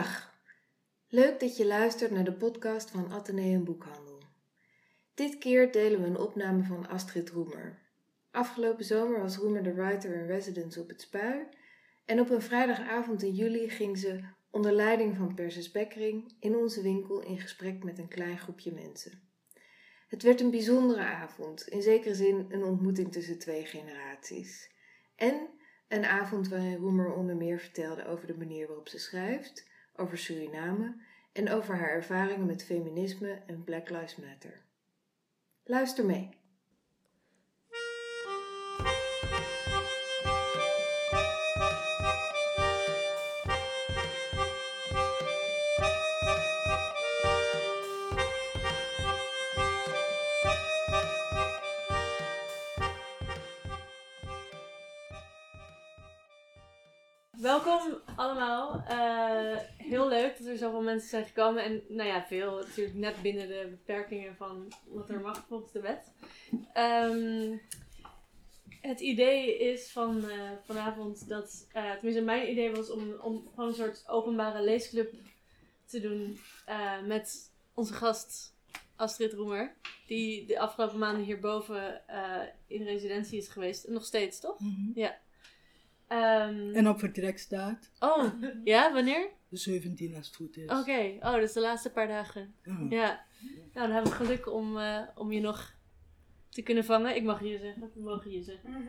Dag, leuk dat je luistert naar de podcast van Atheneum Boekhandel. Dit keer delen we een opname van Astrid Roemer. Afgelopen zomer was Roemer de writer in residence op het Spui en op een vrijdagavond in juli ging ze onder leiding van Persis Bekkering in onze winkel in gesprek met een klein groepje mensen. Het werd een bijzondere avond, in zekere zin een ontmoeting tussen twee generaties. En een avond waarin Roemer onder meer vertelde over de manier waarop ze schrijft, over Suriname en over haar ervaringen met feminisme en Black Lives Matter. Luister mee. Zoveel mensen zijn gekomen. En nou ja, veel natuurlijk net binnen de beperkingen van wat er mag volgens de wet. Ehm, het idee is van eh, vanavond dat, uh, tenminste mijn idee was om, om gewoon een soort openbare leesclub te doen met onze gast Astrid Roemer. Die de afgelopen maanden hierboven in residentie is geweest. En nog steeds, toch? Ja. Ehm, En op vertrek staat Oh, ja, wanneer? de 17 als het goed is. Oké, oh, dus de laatste paar dagen. Ja. Ja. Nou, dan hebben we geluk om, eh, om je nog te kunnen vangen. Ik mag je zeggen, we mogen je zeggen.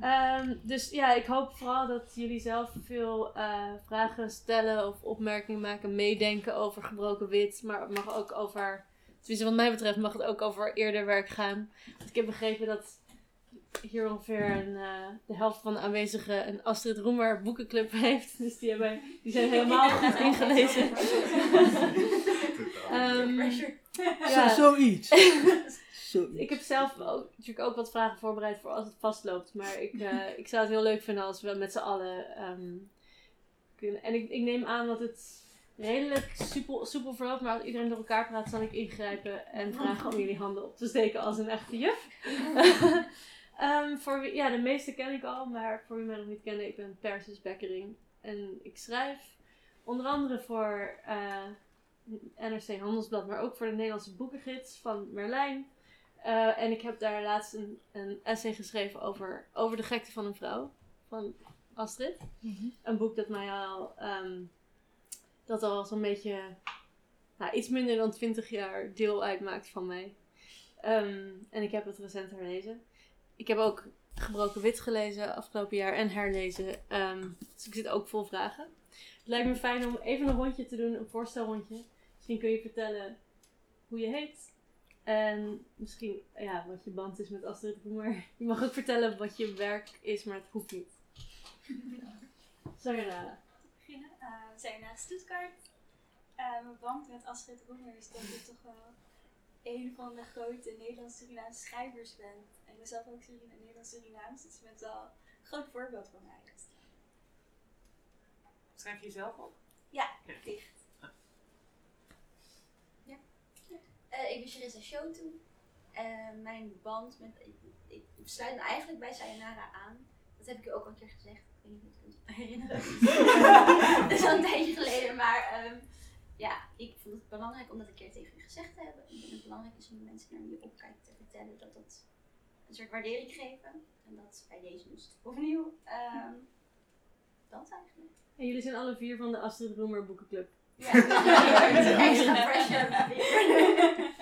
Ehm, dus ja, ik hoop vooral dat jullie zelf veel eh, vragen stellen of opmerkingen maken, meedenken over gebroken wit. Maar het mag ook over, tenminste wat mij betreft, mag het ook over eerder werk gaan. Want ik heb begrepen dat hier ongeveer een, eh, de helft van de aanwezigen een Astrid Roemer boekenclub heeft. Dus die, hebben, die zijn helemaal goed ingelezen. Ehm, ja. Zo, zoiets. zoiets. Ik heb zelf ook, natuurlijk ook wat vragen voorbereid voor als het vastloopt. Maar ik, eh, ik zou het heel leuk vinden als we met z'n allen ehm, kunnen. En ik, ik neem aan dat het redelijk soepel, soepel verloopt. Maar als iedereen door elkaar praat, zal ik ingrijpen en vragen om jullie handen op te steken als een echte juf. Ehm, voor wie, ja, de meeste ken ik al, maar voor wie mij nog niet kennen, ik ben Persis Bekkering. En ik schrijf onder andere voor eh, NRC Handelsblad, maar ook voor de Nederlandse boekengids van Merlijn. Eh, en ik heb daar laatst een, een essay geschreven over, over de gekte van een vrouw, van Astrid. Mhm. Een boek dat mij al, ehm, dat al zo'n beetje, nou, iets minder dan 20 jaar deel uitmaakt van mij. Ehm, en ik heb het recent herlezen. Ik heb ook Gebroken Wit gelezen afgelopen jaar en herlezen. Ehm, dus ik zit ook vol vragen. Het lijkt me fijn om even een rondje te doen, een voorstelrondje. Misschien kun je vertellen hoe je heet. En misschien ja, wat je band is met Astrid Roemer. Je mag ook vertellen wat je werk is, maar het hoeft niet. Sayonara. beginnen. Eh, we zijn naar Stuttgart. Eh, mijn band met Astrid Roemer is dat ik toch wel een van de grote Nederlands-Surinaamse schrijvers ben. En ik ben zelf ook Surina Nederlands-Surinaams, dus je bent wel een groot voorbeeld voor mij. Schrijf je jezelf op? Ja, dicht. Eh, ik ben Charissa Shotu. Eh, mijn band met. Ik, ik sluit me eigenlijk bij Sayonara aan. Dat heb ik je ook al een keer gezegd. Ik weet niet of je het kunt herinneren. Dat is al een tijdje geleden, maar ehm, ja, ik vond het belangrijk om dat een keer tegen u gezegd te hebben. Ik denk dat het belangrijk is om de mensen naar wie je opkijkt te vertellen dat dat een soort waardering geven. En dat bij deze moest opnieuw. ehm, dat eigenlijk. En jullie zijn alle vier van de Astrid Roemer Boekenclub. Ja, extra pressure.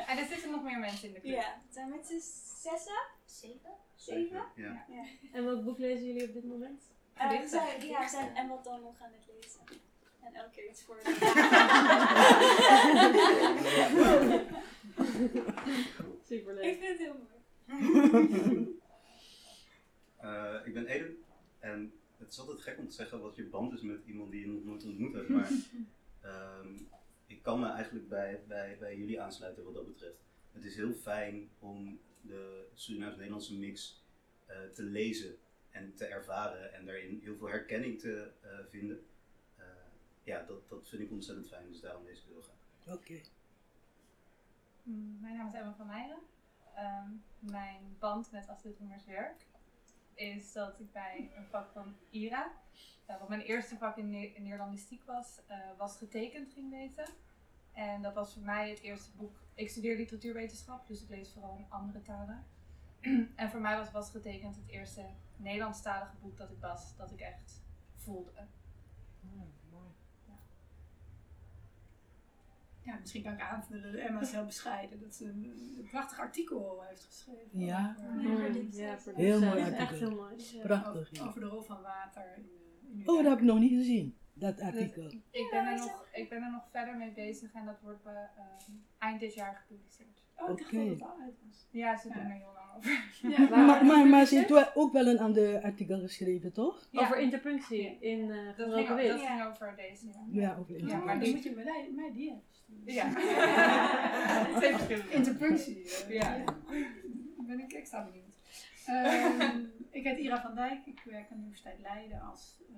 En er zitten nog meer mensen in de club. Ja, het zijn met z'n zessen? Zeven? Zeven? Ja. Ja. En welk boek lezen jullie op dit moment? We Gedichten. zijn, ja, we zijn en wat dan nog aan het lezen. En elke keer iets voor. Superleuk. Ik vind het heel mooi. Eh, ik ben Eden en het is altijd gek om te zeggen wat je band is met iemand die je nog nooit ontmoet hebt, maar ehm, ik kan me eigenlijk bij, bij, bij jullie aansluiten wat dat betreft. Het is heel fijn om de Surinaams-Nederlandse mix eh, te lezen en te ervaren en daarin heel veel herkenning te eh, vinden. Ja, dat, dat vind ik ontzettend fijn, dus daarom het heel graag. Oké. Mm, Mijn naam is Emma van Meijeren. Ehm, mijn band met Astrid Roemers werk is dat ik bij een vak van IRA, eh, wat mijn eerste vak in, Ne- in Nederlandistiek was, eh, was getekend ging lezen. En dat was voor mij het eerste boek. Ik studeer literatuurwetenschap, dus ik lees vooral in andere talen. en voor mij was was getekend het eerste Nederlandstalige boek dat ik las, dat ik echt voelde. Ja, misschien kan ik aanvullen. Emma is heel bescheiden dat ze een, een prachtig artikel heeft geschreven. Ja. Over, Mm, ja, voor Heel mooi Echt artikel. heel mooi. Prachtig. over, ja. over de rol van water in, de- in Oh, dat heb ik nog niet gezien, dat artikel. Ik ben, er nog, ik ben er nog verder mee bezig en dat wordt eh, ehm, eind dit jaar gepubliceerd. Oh, ik dacht Oké. dat het al uit was. Ja, ze doen Ja. er heel lang over. Ja, Maar, maar, maar ze heeft ook wel een ander artikel geschreven, toch? Ja. Over interpunctie in eh Dat ging, dat ging over deze. Ja. Ja, over Ja, maar die- moet je mij, mij die. Ja. Twee verschillende. Interpunctie. Ja. Ben ik extra benieuwd. Ehm, ik heet Ira van Dijk. Ik werk aan de Universiteit Leiden als eh,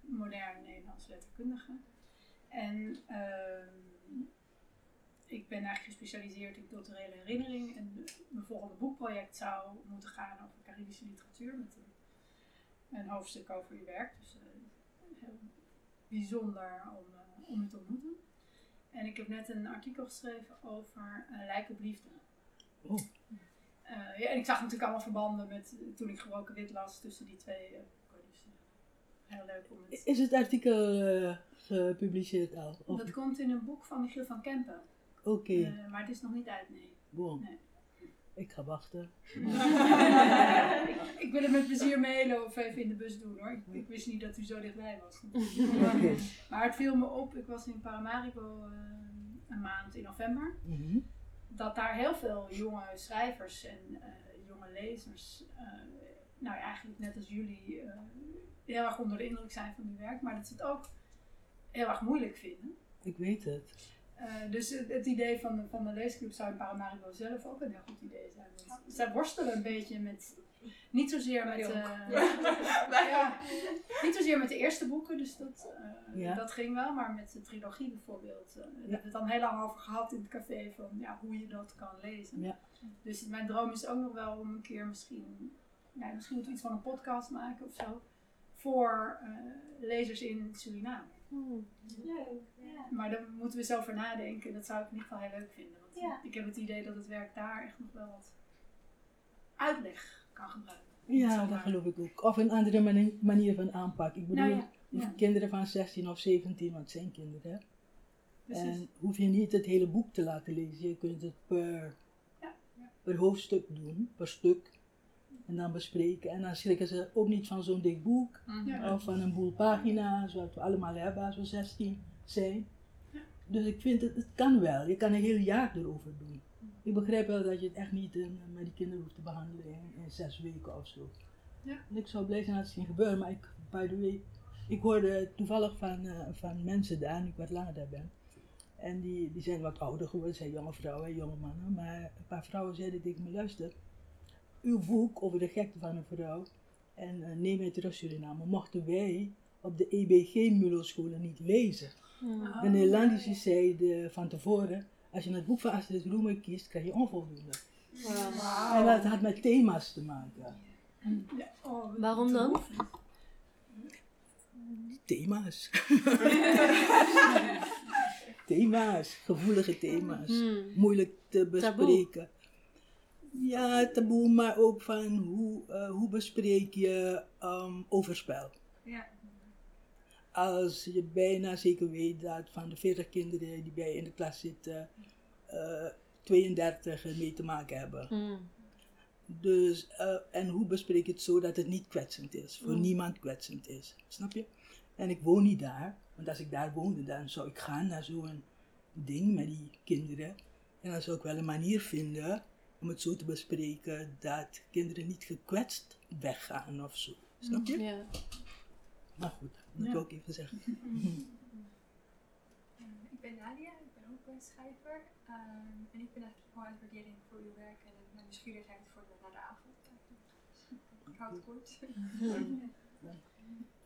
modern Nederlands letterkundige. En ehm, ik ben eigenlijk gespecialiseerd in culturele herinnering. En mijn volgende boekproject zou moeten gaan over Caribische literatuur. Met een, een hoofdstuk over uw werk. Dus eh, heel bijzonder om, eh, om u te ontmoeten. En ik heb net een artikel geschreven over uh, lijk op liefde. Oh. Eh, ja, en ik zag natuurlijk allemaal verbanden met toen ik gebroken wit las tussen die twee. Dus heel leuk om het... Is het artikel gepubliceerd al? Of- Dat komt in een boek van Michiel van Kempen. Oké, Eh, maar het is nog niet uit, nee. Ik ga wachten. ik, ik wil het met plezier mailen of even in de bus doen hoor. Ik, ik wist niet dat u zo dichtbij was. Oké. Maar het viel me op, ik was in Paramaribo eh, een maand in november. Mhm. dat daar heel veel jonge schrijvers en eh, jonge lezers, nou ja, eigenlijk net als jullie, heel erg onder de indruk zijn van uw werk, maar dat ze het ook heel erg moeilijk vinden. Ik weet het. Eh, dus het, het idee van de, van de leesclub zou in Paramaribo zelf ook een heel goed idee zijn. Want zij worstelen een beetje met, niet zozeer met, eh, ja, niet zozeer met de eerste boeken, dus dat, eh, Ja. dat ging wel, maar met de trilogie bijvoorbeeld. eh, Daar hebben we het dan heel lang over gehad in het café, van ja, hoe je dat kan lezen. Ja. Dus mijn droom is ook nog wel om een keer misschien, nou, misschien moeten we iets van een podcast maken of zo, voor eh, lezers in Suriname. Hmm. Leuk. Ja. Maar daar moeten we eens over nadenken. Dat zou ik in ieder geval heel leuk vinden. Want Ja. ik heb het idee dat het werk daar echt nog wel wat uitleg kan gebruiken. Ja, Zomaar. dat geloof ik ook. Of een andere mani- manier van aanpak. Ik bedoel, Nou ja, die ja. kinderen van 16 of 17, want het zijn kinderen. hè. Precies. En hoef je niet het hele boek te laten lezen. Je kunt het per, Ja, ja. per hoofdstuk doen, per stuk. En dan bespreken. En dan schrikken ze ook niet van zo'n dik boek. Ja. Of van een boel pagina's, wat we allemaal hebben als we 16 zijn. Ja. Dus ik vind het, het kan wel. Je kan een heel jaar erover doen. Ik begrijp wel dat je het echt niet eh, met die kinderen hoeft te behandelen in, in zes weken of zo. Ja. En ik zou blij zijn als het ging gebeuren, maar ik, by the way, ik hoorde toevallig van, eh, van mensen daar, nu ik wat langer daar ben. En die, die zijn wat ouder geworden, zijn jonge vrouwen en jonge mannen. Maar een paar vrouwen zeiden tegen me, luister, uw boek over de gekte van een vrouw en eh, neem mij terug Suriname, mochten wij op de EBG Muloscholen niet lezen. De Nederlandische zeiden van tevoren, als je het boek van Astrid Roemer kiest, krijg je onvoldoende. Wow. En dat had met thema's te maken. Ja, oh, Waarom dan? Thema's. thema's, gevoelige thema's. Hmm. Moeilijk te bespreken. Ja, taboe, maar ook van hoe, eh, hoe bespreek je ehm, overspel. Ja. Als je bijna zeker weet dat van de 40 kinderen die bij je in de klas zitten, eh 32 ermee te maken hebben. Hmm. Dus, eh, en hoe bespreek je het zo dat het niet kwetsend is, voor Mm. niemand kwetsend is. Snap je? En ik woon niet daar, want als ik daar woonde, dan zou ik gaan naar zo'n ding met die kinderen. En dan zou ik wel een manier vinden om het zo te bespreken dat kinderen niet gekwetst weggaan of zo. Snap je? Ja. Maar goed, dat Ja. wil ik even zeggen. Ik ben Nadia, ik ben ook een schrijver. Ehm, en ik ben eigenlijk gewoon uit waardering voor uw werk en mijn nieuwsgierigheid voor de, naar de avond. Ik hou het kort.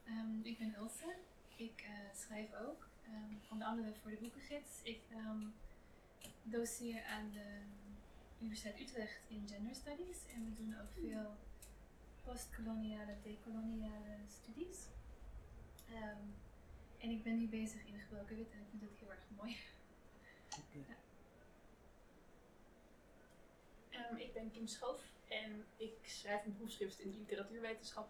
Ehm, ik ben Ilse. Ik eh, schrijf ook, ehm, onder andere voor de boekengids. Ik ehm doseer aan de Universiteit Utrecht in Gender Studies. En we doen ook veel postkoloniale, decoloniale studies. Ehm, en ik ben nu bezig in gebroken wit en ik vind het heel erg mooi. Ehm, ik ben Kim Schoof en ik schrijf een proefschrift in literatuurwetenschap.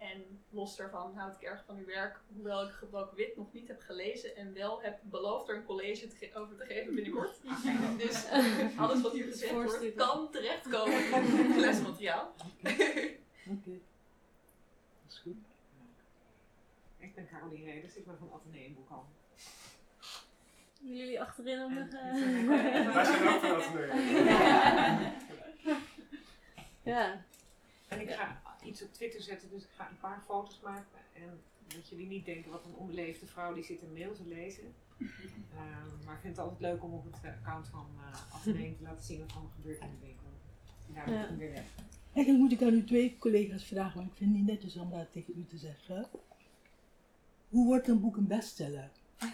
En los daarvan houd ik erg van uw werk, hoewel ik gebroken wit nog niet heb gelezen en wel heb beloofd er een college te over te geven binnenkort. Dus alles wat hier gezegd wordt kan terechtkomen in lesmateriaal. Oké. Dat is goed. Ik ben Caroline Reders, ik ben van Atheneum Boekhandel. Willen jullie achterin nog? En- eh, Wij zijn ook van Atheneum. ja. En ik ga iets op Twitter zetten, dus ik ga een paar foto's maken. En dat jullie niet denken wat een onbeleefde vrouw die zit een mail te lezen. Ehm, maar ik vind het altijd leuk om op het eh, account van eh Atheneum te laten zien wat er allemaal gebeurt in de winkel. En daar ik hem weer weg. Eigenlijk moet ik aan uw twee collega's vragen, want ik vind het niet netjes om dat tegen u te zeggen. Hoe wordt een boek een bestseller? Ik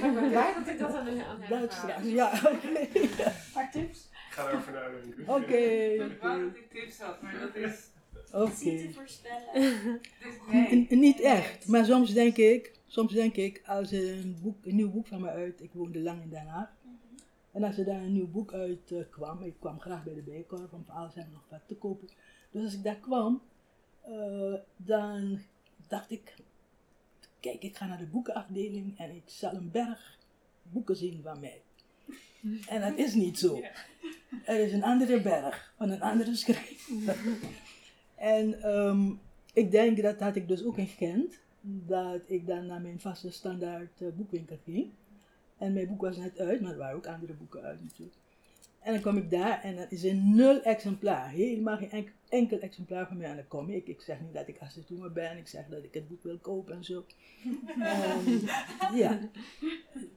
ben blij dat ik dat aan, is vraag. Ja, oké. paar tips. Ik ga erover nadenken. Oké, Ik wou oké. dat ik tips had, maar dat is... Niet te voorspellen. dus N- nee. Niet echt, maar soms denk ik, soms denk ik, als er een, boek, een nieuw boek van me uit, ik woonde lang in Den Haag, en als er daar een nieuw boek uit eh, kwam, ik kwam graag bij de Bijenkorf om voor alles en nog wat te kopen. Dus als ik daar kwam, eh, dan dacht ik, kijk, ik ga naar de boekenafdeling en ik zal een berg boeken zien van mij. En dat is niet zo. Er is een andere berg van een andere schrijver. En ehm, ik denk dat had ik dus ook in Gent, dat ik dan naar mijn vaste standaard eh, boekwinkel ging. En mijn boek was net uit, maar er waren ook andere boeken uit natuurlijk. En dan kwam ik daar en dan is er nul exemplaar, helemaal geen enk- enkel exemplaar van mij. En dan kom ik, ik zeg niet dat ik assistent ben, ik zeg dat ik het boek wil kopen en zo. Ehm, ja.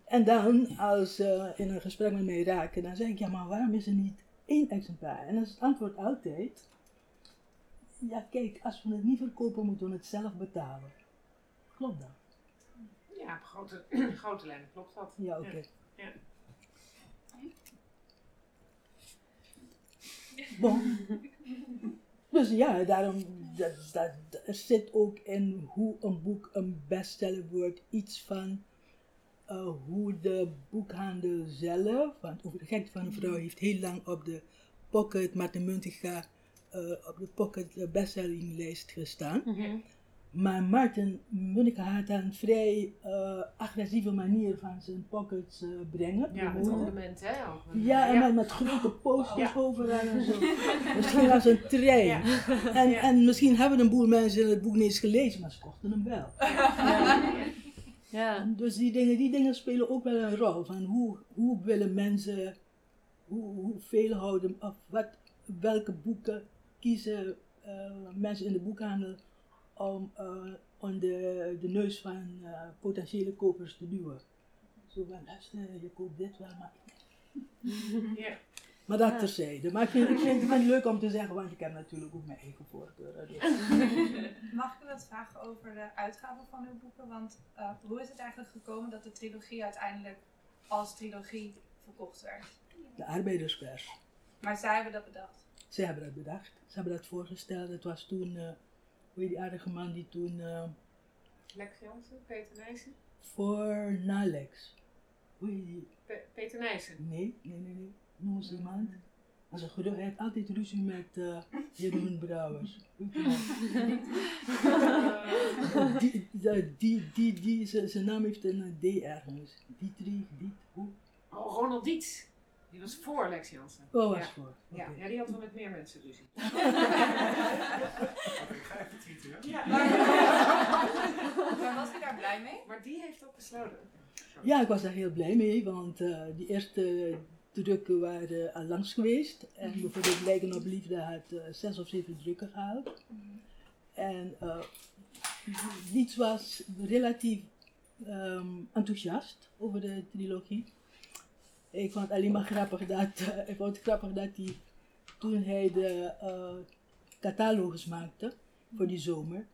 En dan, als ze in een gesprek met mij raken, dan zeg ik, ja maar waarom is er niet één exemplaar? En dan is het antwoord altijd, ja kijk, als we het niet verkopen, moeten we het zelf betalen. Klopt dat? Ja, op grote, grote lijnen klopt dat. Ja, oké. Ja. Bon. Dus ja, daarom, dat, dat, er zit ook in hoe een boek een bestseller wordt, iets van eh, hoe de boekhandel zelf, want over de gekte van een vrouw heeft heel lang op de Pocket Mathematica, eh op de Pocket bestsellerlijst gestaan. Mhm. Maar Martin Munneker had een vrij eh, agressieve manier van zijn pockets eh, brengen. Ja, met ornamenten, hè? ook. Ja, en met, met grote posters Ja. overal en zo. Misschien als een trein. Ja. En, en misschien hebben een boel mensen het boek niet eens gelezen, maar ze kochten hem wel. Ja. Dus die dingen, die dingen spelen ook wel een rol. Van hoe, hoe willen mensen, hoe, hoeveel houden, of wat, welke boeken kiezen eh, mensen in de boekhandel om om de, de neus van eh, potentiële kopers te duwen. Zo van, luister, je koopt dit wel, maar... Ja. Maar dat terzijde. Maar ik vind, ik vind het wel leuk om te zeggen, want ik heb natuurlijk ook mijn eigen voorkeuren. dus- Mag ik u wat vragen over de uitgave van uw boeken? Want eh, hoe is het eigenlijk gekomen dat de trilogie uiteindelijk als trilogie verkocht werd? De arbeiderspers. Maar zij hebben dat bedacht. Ze hebben dat bedacht. Ze hebben dat voorgesteld. Het was toen, hoe die aardige man die toen eh, Lex Jansen, Peter Nijssen. voor Nalex. Hoe heet die? Pe- Peter Nijssen. Nee, nee, nee, nee. Noem eens iemand. Als een gerucht, hij had altijd ruzie met eh Jeroen Brouwers. Die, die, die, die, die zijn- zijn naam heeft een eh, D ergens. Dietrich, Diet, hoe? Oh, Ronald Dietz. Die was voor Lex Jansen. Oh, was Ja. voor. Ja, ja, die had wel met meer mensen ruzie. Ik ga even tweeten? Ja. Maar was u daar blij mee? Maar die heeft ook besloten. Ja, ik was daar heel blij mee, want eh, die eerste drukken waren al langs geweest. En bijvoorbeeld Lijken op Liefde had eh, zes of zeven drukken gehaald. En eh Dietz was relatief ehm, enthousiast over de trilogie. Ik vond het alleen maar grappig dat, eh, ik vond het grappig dat hij, toen hij de eh, catalogus maakte voor die zomer,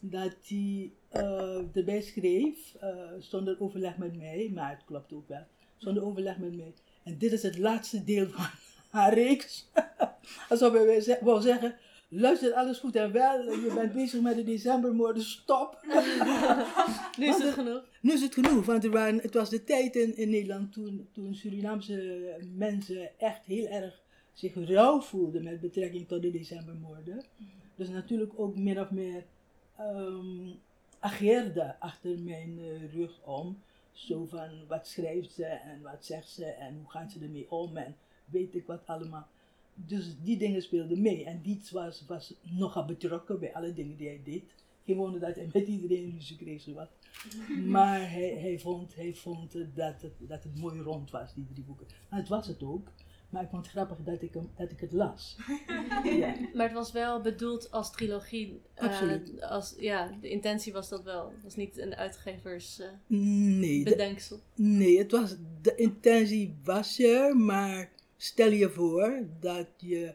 dat hij eh, erbij schreef, eh, zonder overleg met mij, maar het klopt ook wel, zonder overleg met mij. En dit is het laatste deel van, haar reeks. Alsof hij wou zeggen, luister alles goed en wel, je bent bezig met de decembermoorden, stop. Nu is het genoeg. Nu is het genoeg, want er waren, het was de tijd in, Nederland toen, toen Surinaamse mensen echt heel erg zich rauw voelden met betrekking tot de decembermoorden. Dus natuurlijk ook min of meer ehm ageerde achter mijn eh, rug om. Zo van wat schrijft ze en wat zegt ze en hoe gaat ze ermee om en weet ik wat allemaal. Dus die dingen speelden mee en Dietz was, was nogal betrokken bij alle dingen die hij deed. Geen wonder dat hij met iedereen ruzie kreeg. Maar hij, hij vond, hij vond dat, het, dat het mooi rond was, die drie boeken. Nou, het was het ook. Maar ik vond het grappig dat ik, hem, dat ik het las. Ja. Maar het was wel bedoeld als trilogie. eh, Absoluut. als, ja, de intentie was dat wel. Het was niet een uitgevers eh, Nee, de- bedenksel. nee het was, de intentie was er, maar stel je voor dat je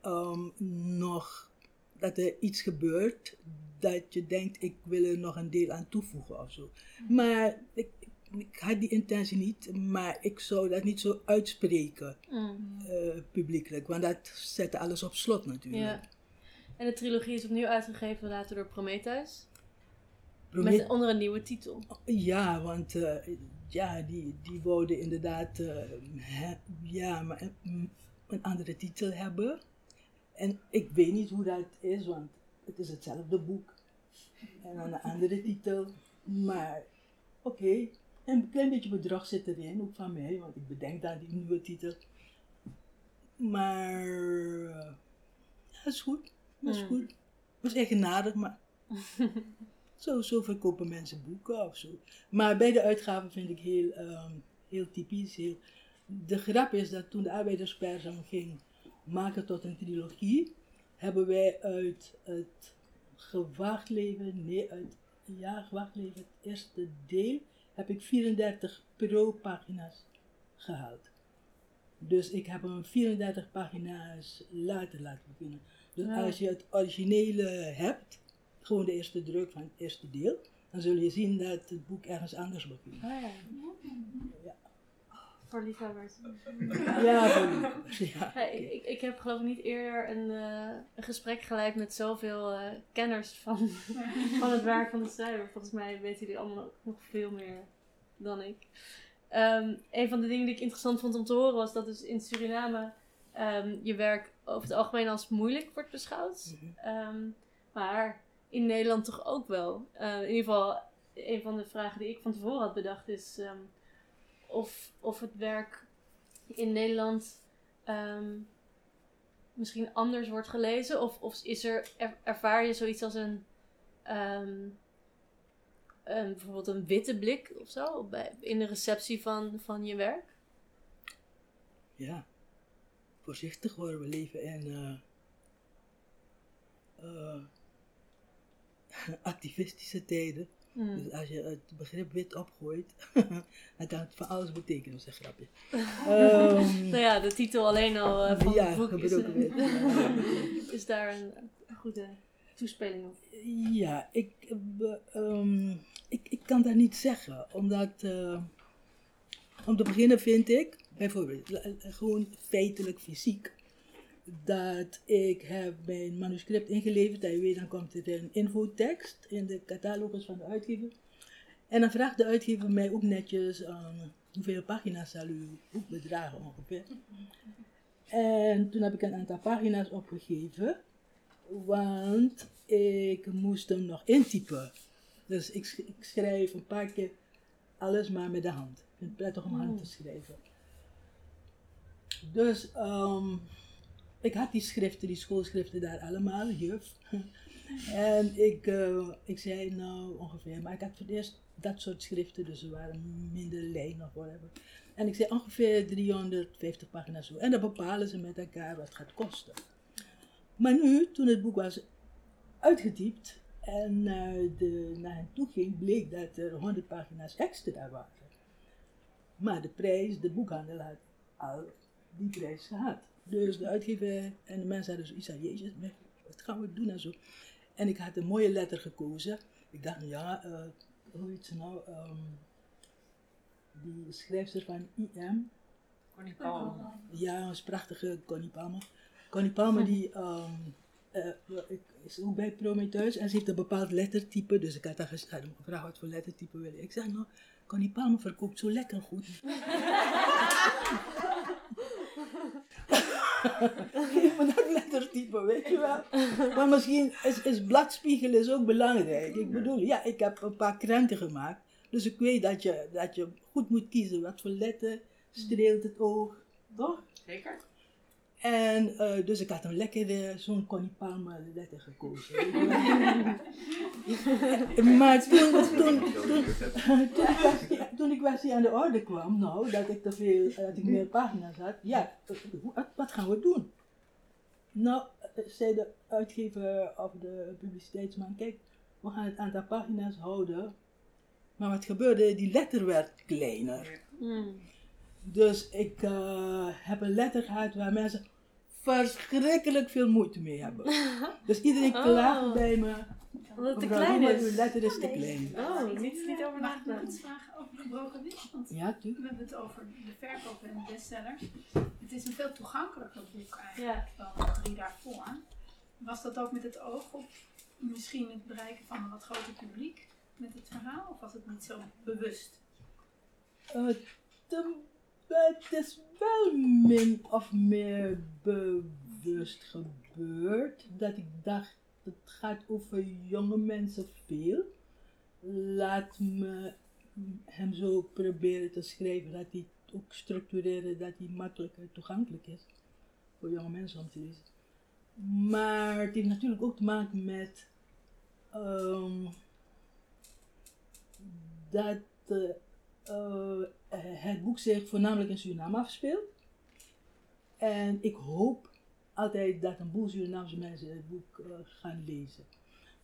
ehm, nog, dat er iets gebeurt dat je denkt, ik wil er nog een deel aan toevoegen of zo. Maar ik, ik had die intentie niet, maar ik zou dat niet zo uitspreken Mm. eh, publiekelijk, want dat zette alles op slot natuurlijk. Ja. En de trilogie is opnieuw uitgegeven later door Prometheus. Promet- Met, onder een nieuwe titel. Ja, want eh, ja, die, die wouden inderdaad eh, ja, maar een, een andere titel hebben. En ik weet niet hoe dat is, want het is hetzelfde boek. En dan een andere titel. Maar oké, een klein beetje bedrag zit erin, ook van mij, want ik bedenk dan die nieuwe titel. Maar eh, ja, is goed. Dat is Mm. goed. was eigenaardig, maar zo, zo verkopen mensen boeken of zo. Maar bij de uitgaven vind ik heel, ehm, heel typisch. Heel... De grap is dat toen de arbeiderspers ging maken tot een trilogie, hebben wij uit het gewaagd leven, nee, uit ja, gewaagd leven, het eerste deel, heb ik 34 pro-pagina's gehaald. Dus ik heb hem 34 pagina's later laten beginnen. Dus Ja. als je het originele hebt, gewoon de eerste druk van het eerste deel, dan zul je zien dat het boek ergens anders begint. Ah, ja. Ja. Voor liefhebbers. Ja, voor liefhebbers, ja. Ja, ik, ik, ik heb geloof ik niet eerder een, eh, een gesprek geleid met zoveel eh, kenners van, van het werk van de schrijver. Volgens mij weten jullie allemaal nog veel meer dan ik. Ehm, een van de dingen die ik interessant vond om te horen was dat dus in Suriname ehm, je werk over het algemeen als moeilijk wordt beschouwd. Ehm, maar in Nederland toch ook wel. Eh, in ieder geval, een van de vragen die ik van tevoren had bedacht is of, of het werk in Nederland misschien anders wordt gelezen? Of, of is er, er- ervaar je zoiets als een, ehm, een bijvoorbeeld een witte blik of zo bij, in de receptie van, van je werk? Ja, voorzichtig worden. We leven in eh, eh, activistische tijden. Hmm. Dus als je het begrip wit opgooit, dan kan het van alles betekenen, dat is een grapje. Ehm, nou ja, de titel alleen al eh, van ja, het boek is, gebroken wit. eh, is daar een, goede toespeling op. Ja, ik, eh, ehm, ik, ik kan dat niet zeggen, omdat eh, om te beginnen vind ik, bijvoorbeeld, gewoon feitelijk fysiek, dat ik heb mijn manuscript ingeleverd en je weet, dan komt er een infotekst in de catalogus van de uitgever. En dan vraagt de uitgever mij ook netjes, ehm, hoeveel pagina's zal uw boek bedragen ongeveer. En toen heb ik een aantal pagina's opgegeven. Want ik moest hem nog intypen. Dus ik, ik schrijf een paar keer alles maar met de hand. Ik vind het prettig om hand te schrijven. Dus ehm, ik had die schriften, die schoolschriften daar allemaal, juf. en ik, eh, ik zei nou ongeveer, maar ik had voor het eerst dat soort schriften, dus er waren minder lijnen of whatever. En ik zei ongeveer 350 pagina's zo. En dan bepalen ze met elkaar wat het gaat kosten. Maar nu, toen het boek was uitgetypt en naar, de, naar hen toe ging, bleek dat er 100 pagina's extra waren. Maar de prijs, de boekhandel had al die prijs gehad. Dus de uitgever en de mensen hadden zoiets van, jezus, wat gaan we doen en zo. En ik had een mooie letter gekozen. Ik dacht, ja, eh hoe heet ze nou? ehm, die schrijfster van IM. Connie Palmer. Ja, dat is prachtige Connie Palmer. Connie Palmer die ehm, eh, ik- is ook bij Prometheus en ze heeft een bepaald lettertype. Dus ik had haar gevraagd wat voor lettertype wil je. Ik zei, nou, Connie Palmer verkoopt zo lekker goed. Geef me dat lettertype, weet je wel. Maar misschien is, is bladspiegel is ook belangrijk. Ik bedoel, ja, ik heb een paar krenten gemaakt. Dus ik weet dat je, dat je goed moet kiezen. Wat voor letter streelt het oog, toch? Zeker. En eh, dus ik had een lekkere, zo'n Connie Palmer letter gekozen. maar toen, toen, toen, toen, ik kwestie, toen die kwestie aan de orde kwam, nou, dat ik te veel, dat ik meer pagina's had, ja, wat, wat gaan we doen? Nou, eh, zei de uitgever of de publiciteitsman, kijk, we gaan het aantal pagina's houden, maar wat gebeurde, die letter werd kleiner. Hmm. Dus ik eh, heb een letter gehad waar mensen verschrikkelijk veel moeite mee hebben. Dus iedereen Oh. klaagt bij me. Omdat het te klein is. uw letter is te klein. Oh, niet, niet over Mag ik nog nagedacht. iets vragen over gebroken? Want Ja, tuurlijk. we hebben het over de verkoop en de bestsellers. Het is een veel toegankelijker boek eigenlijk dan de drie daarvoor. Was dat ook met het oog op misschien het bereiken van een wat groter publiek met het verhaal? Of was het niet zo bewust? Eh, te- het is wel min of meer bewust gebeurd. Dat ik dacht, het gaat over jonge mensen veel. Laat me hem zo proberen te schrijven dat hij ook structureren, dat hij makkelijker toegankelijk is voor jonge mensen om te lezen. Maar het heeft natuurlijk ook te maken met ehm, dat eh, eh, het boek zich voornamelijk in Suriname afspeelt. En ik hoop altijd dat een boel Surinaamse mensen het boek eh, gaan lezen.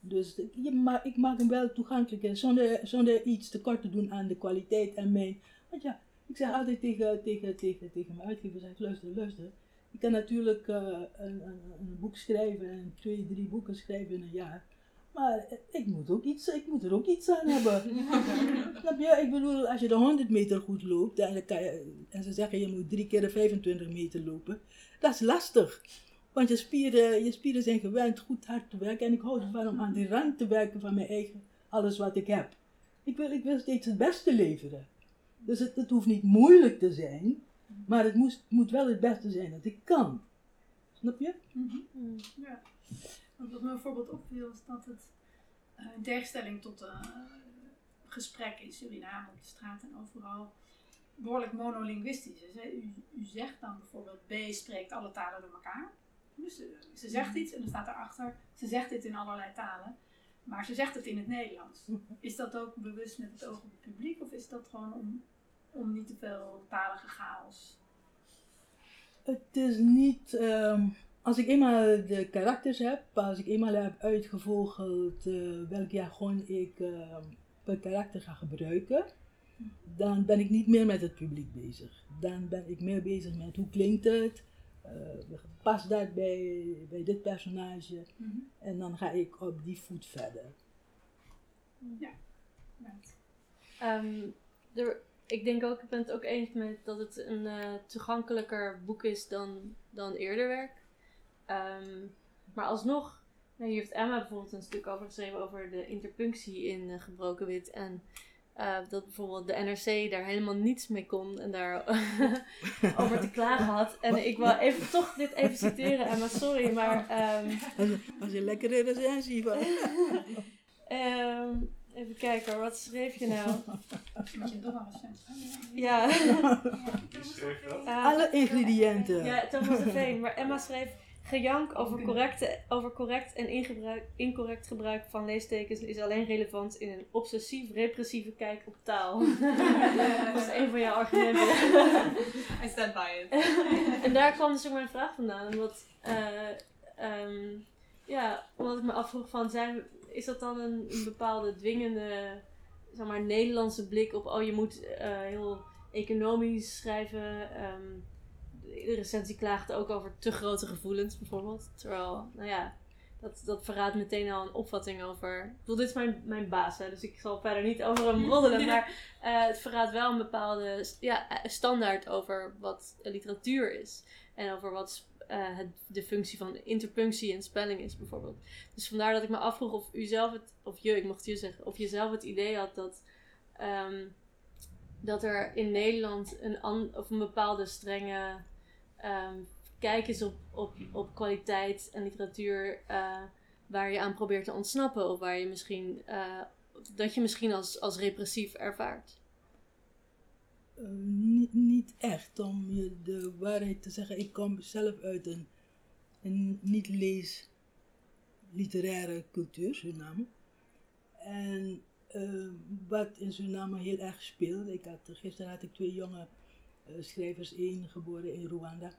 Dus ma ik maak hem wel toegankelijk zonder, zonder iets tekort te doen aan de kwaliteit en mijn. Want ja, ik zeg altijd tegen, tegen, tegen, tegen mijn uitgever: ik, luister, luister. Ik kan natuurlijk eh, een, een, een boek schrijven en twee, drie boeken schrijven in een jaar. Maar ik moet, ook iets, ik moet er ook iets aan hebben. Snap je? Ik bedoel, als je de 100 meter goed loopt en, dan kan je, en ze zeggen je moet drie keer de 25 meter lopen, dat is lastig. Want je spieren, je spieren zijn gewend goed hard te werken en ik hou ervan om aan die rand te werken van mijn eigen, alles wat ik heb. Ik wil, ik wil steeds het beste leveren. Dus het, het hoeft niet moeilijk te zijn, maar het moest, moet wel het beste zijn dat ik kan. Snap je? Hmm. Ja. Want wat me bijvoorbeeld opviel is dat het eh, in tegenstelling tot een gesprek in Suriname op de straat en overal behoorlijk monolinguistisch is. hè. U, u zegt dan bijvoorbeeld B spreekt alle talen door elkaar. Dus ze, ze zegt iets en dan staat erachter, ze zegt dit in allerlei talen, maar ze zegt het in het Nederlands. Is dat ook bewust met het oog op het publiek of is dat gewoon om, om niet te veel talige chaos? Het is niet. ehm, als ik eenmaal de karakters heb, als ik eenmaal heb uitgevogeld eh, welk jargon ik ehm, per karakter ga gebruiken, dan ben ik niet meer met het publiek bezig. Dan ben ik meer bezig met hoe klinkt het, eh, past dat bij, bij dit personage, en dan ga ik op die voet verder. Ja. Right. Ehm, er, ik denk ook, ik ben het ook eens met dat het een toegankelijker boek is dan, dan eerder werk. Ehm, maar alsnog, nou, hier heeft Emma bijvoorbeeld een stuk over geschreven over de interpunctie in eh, Gebroken Wit. En eh, dat bijvoorbeeld de NRC daar helemaal niets mee kon en daar over te klagen had. En ik wil even, toch dit even citeren, Emma, sorry, maar... ehm, Dat is een lekkere recensie van. Ehm, even kijken wat schreef je nou? Ja. Wie schreef dat? Eh, Alle ingrediënten. Ja, Thomas de Veen. Maar Emma schreef... Gejank over, correcte, over correct en ingebruik, incorrect gebruik van leestekens is alleen relevant in een obsessief-repressieve kijk op taal. dat is een van jouw argumenten. I stand by it. en daar kwam dus ook mijn vraag vandaan. Omdat, eh, ehm, ja, omdat ik me afvroeg van, zijn, is dat dan een, een bepaalde dwingende, zeg maar, Nederlandse blik op, oh je moet eh, heel economisch schrijven. ehm, de recensie klaagde ook over te grote gevoelens bijvoorbeeld. Terwijl, nou ja, dat, dat verraadt meteen al een opvatting over. Ik bedoel, dit is mijn, mijn baas, hè, dus ik zal verder niet over hem roddelen. Maar eh, het verraadt wel een bepaalde ja, eh, standaard over wat literatuur is. En over wat eh, het, de functie van interpunctie en spelling is, bijvoorbeeld. Dus vandaar dat ik me afvroeg of u zelf het, of je, ik mocht je zeggen, of je zelf het idee had dat. ehm, dat er in Nederland een, an, of een bepaalde strenge ehm, kijk is op, op, op kwaliteit en literatuur eh, waar je aan probeert te ontsnappen of waar je misschien eh, dat je misschien als, als repressief ervaart. Eh, niet, niet echt, om je de waarheid te zeggen. Ik kom zelf uit een, een niet-lees literaire cultuur, Suriname. En eh, wat in Suriname heel erg speelde, ik had, gisteren had ik twee jonge schrijvers, één geboren in Rwanda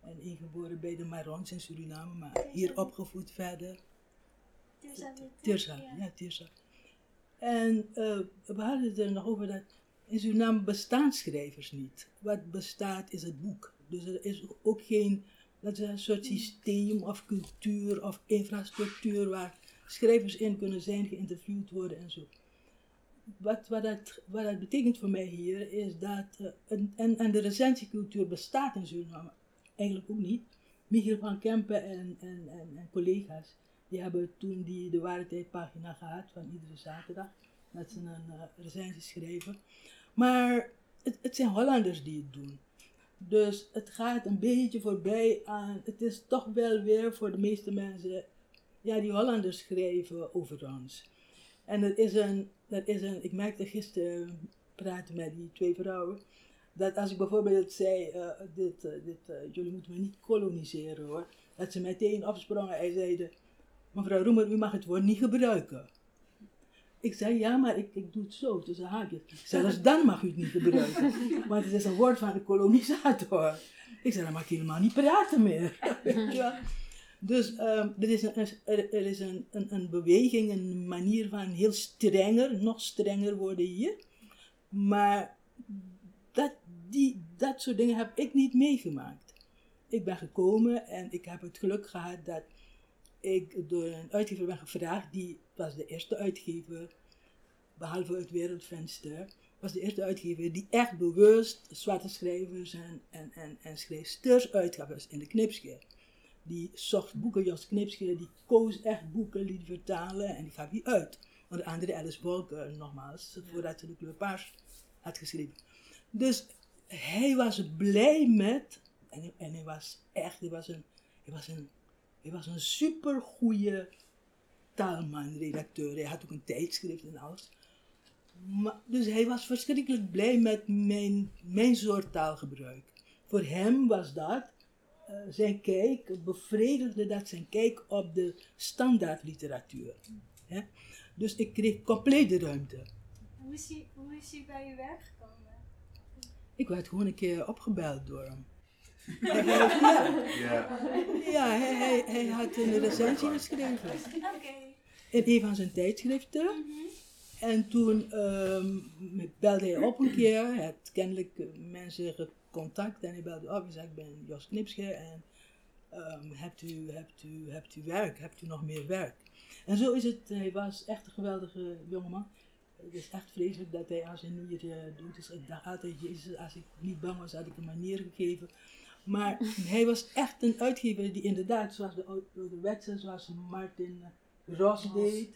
en één geboren bij de Marons in Suriname, maar hier opgevoed verder. Tirsa, ja, Tirsa. En eh, we hadden het er nog over dat in Suriname bestaan schrijvers niet. Wat bestaat is het boek. Dus er is ook geen dat is een soort systeem of cultuur of infrastructuur waar schrijvers in kunnen zijn, geïnterviewd worden en zo. Wat, wat, dat, wat dat betekent voor mij hier is dat, eh, en, en, de recensiecultuur bestaat in Suriname eigenlijk ook niet. Michiel van Kempen en, en, en, collega's, die hebben toen die de Waarheidpagina gehad van iedere zaterdag, dat ze een uh, recensie schrijven. Maar het, het zijn Hollanders die het doen. Dus het gaat een beetje voorbij aan, het is toch wel weer voor de meeste mensen, ja, die Hollanders schrijven over ons. En er is een, er is een ik merkte gisteren praten met die twee vrouwen, dat als ik bijvoorbeeld zei, uh, dit, uh, dit, uh, jullie moeten me niet koloniseren hoor, dat ze meteen opsprongen en zeiden, mevrouw Roemer, u mag het woord niet gebruiken. Ik zei, ja, maar ik, ik doe het zo, tussen haakjes. Zelfs dan mag u het niet gebruiken, want het is een woord van de kolonisator. Ik zei, dan mag ik helemaal niet praten meer. ja. Dus um, er is, een, er, is een, een, beweging, een manier van heel strenger, nog strenger worden hier. Maar dat, die, dat soort dingen heb ik niet meegemaakt. Ik ben gekomen en ik heb het geluk gehad dat ik door een uitgever ben gevraagd, die was de eerste uitgever, behalve het Wereldvenster, was de eerste uitgever die echt bewust zwarte schrijvers en, en, en, en schrijfsters uitgaf in de knipscheer. Die zocht boeken, Jos Knipscheer, die koos echt boeken, liet vertalen en die gaf die uit. Onder andere Alice Walker, nogmaals, voordat ze de kleur paars had geschreven. Dus hij was blij met, en, hij, en hij was echt, hij was een, hij was een, hij was een supergoeie taalman, redacteur. Hij had ook een tijdschrift en alles. Maar, dus hij was verschrikkelijk blij met mijn, mijn soort taalgebruik. Voor hem was dat uh, zijn kijk, bevredigde dat zijn kijk op de standaardliteratuur. Hè? Dus ik kreeg complete ruimte. Hoe is, hij, hoe is hij bij je werk gekomen? Ik werd gewoon een keer opgebeld door hem. Hij, ja, Ja. ja hij, hij, hij had een recensie geschreven. Oké. In een van zijn tijdschriften. En toen um, belde hij op een keer. Hij had kennelijk mensen contact. En hij belde op en zei, ik ben Jos Knipsche. En um, hebt, u, hebt, u, hebt u werk? Hebt u nog meer werk? En zo is het. Hij was echt een geweldige jongeman. Het is echt vreselijk dat hij aan zijn nier uh, doet. Dus ik dacht altijd, Jezus, als ik niet bang was, had ik hem een nier gegeven. Maar hij was echt een uitgever die inderdaad, zoals de, de wetsen, zoals Martin Ross deed,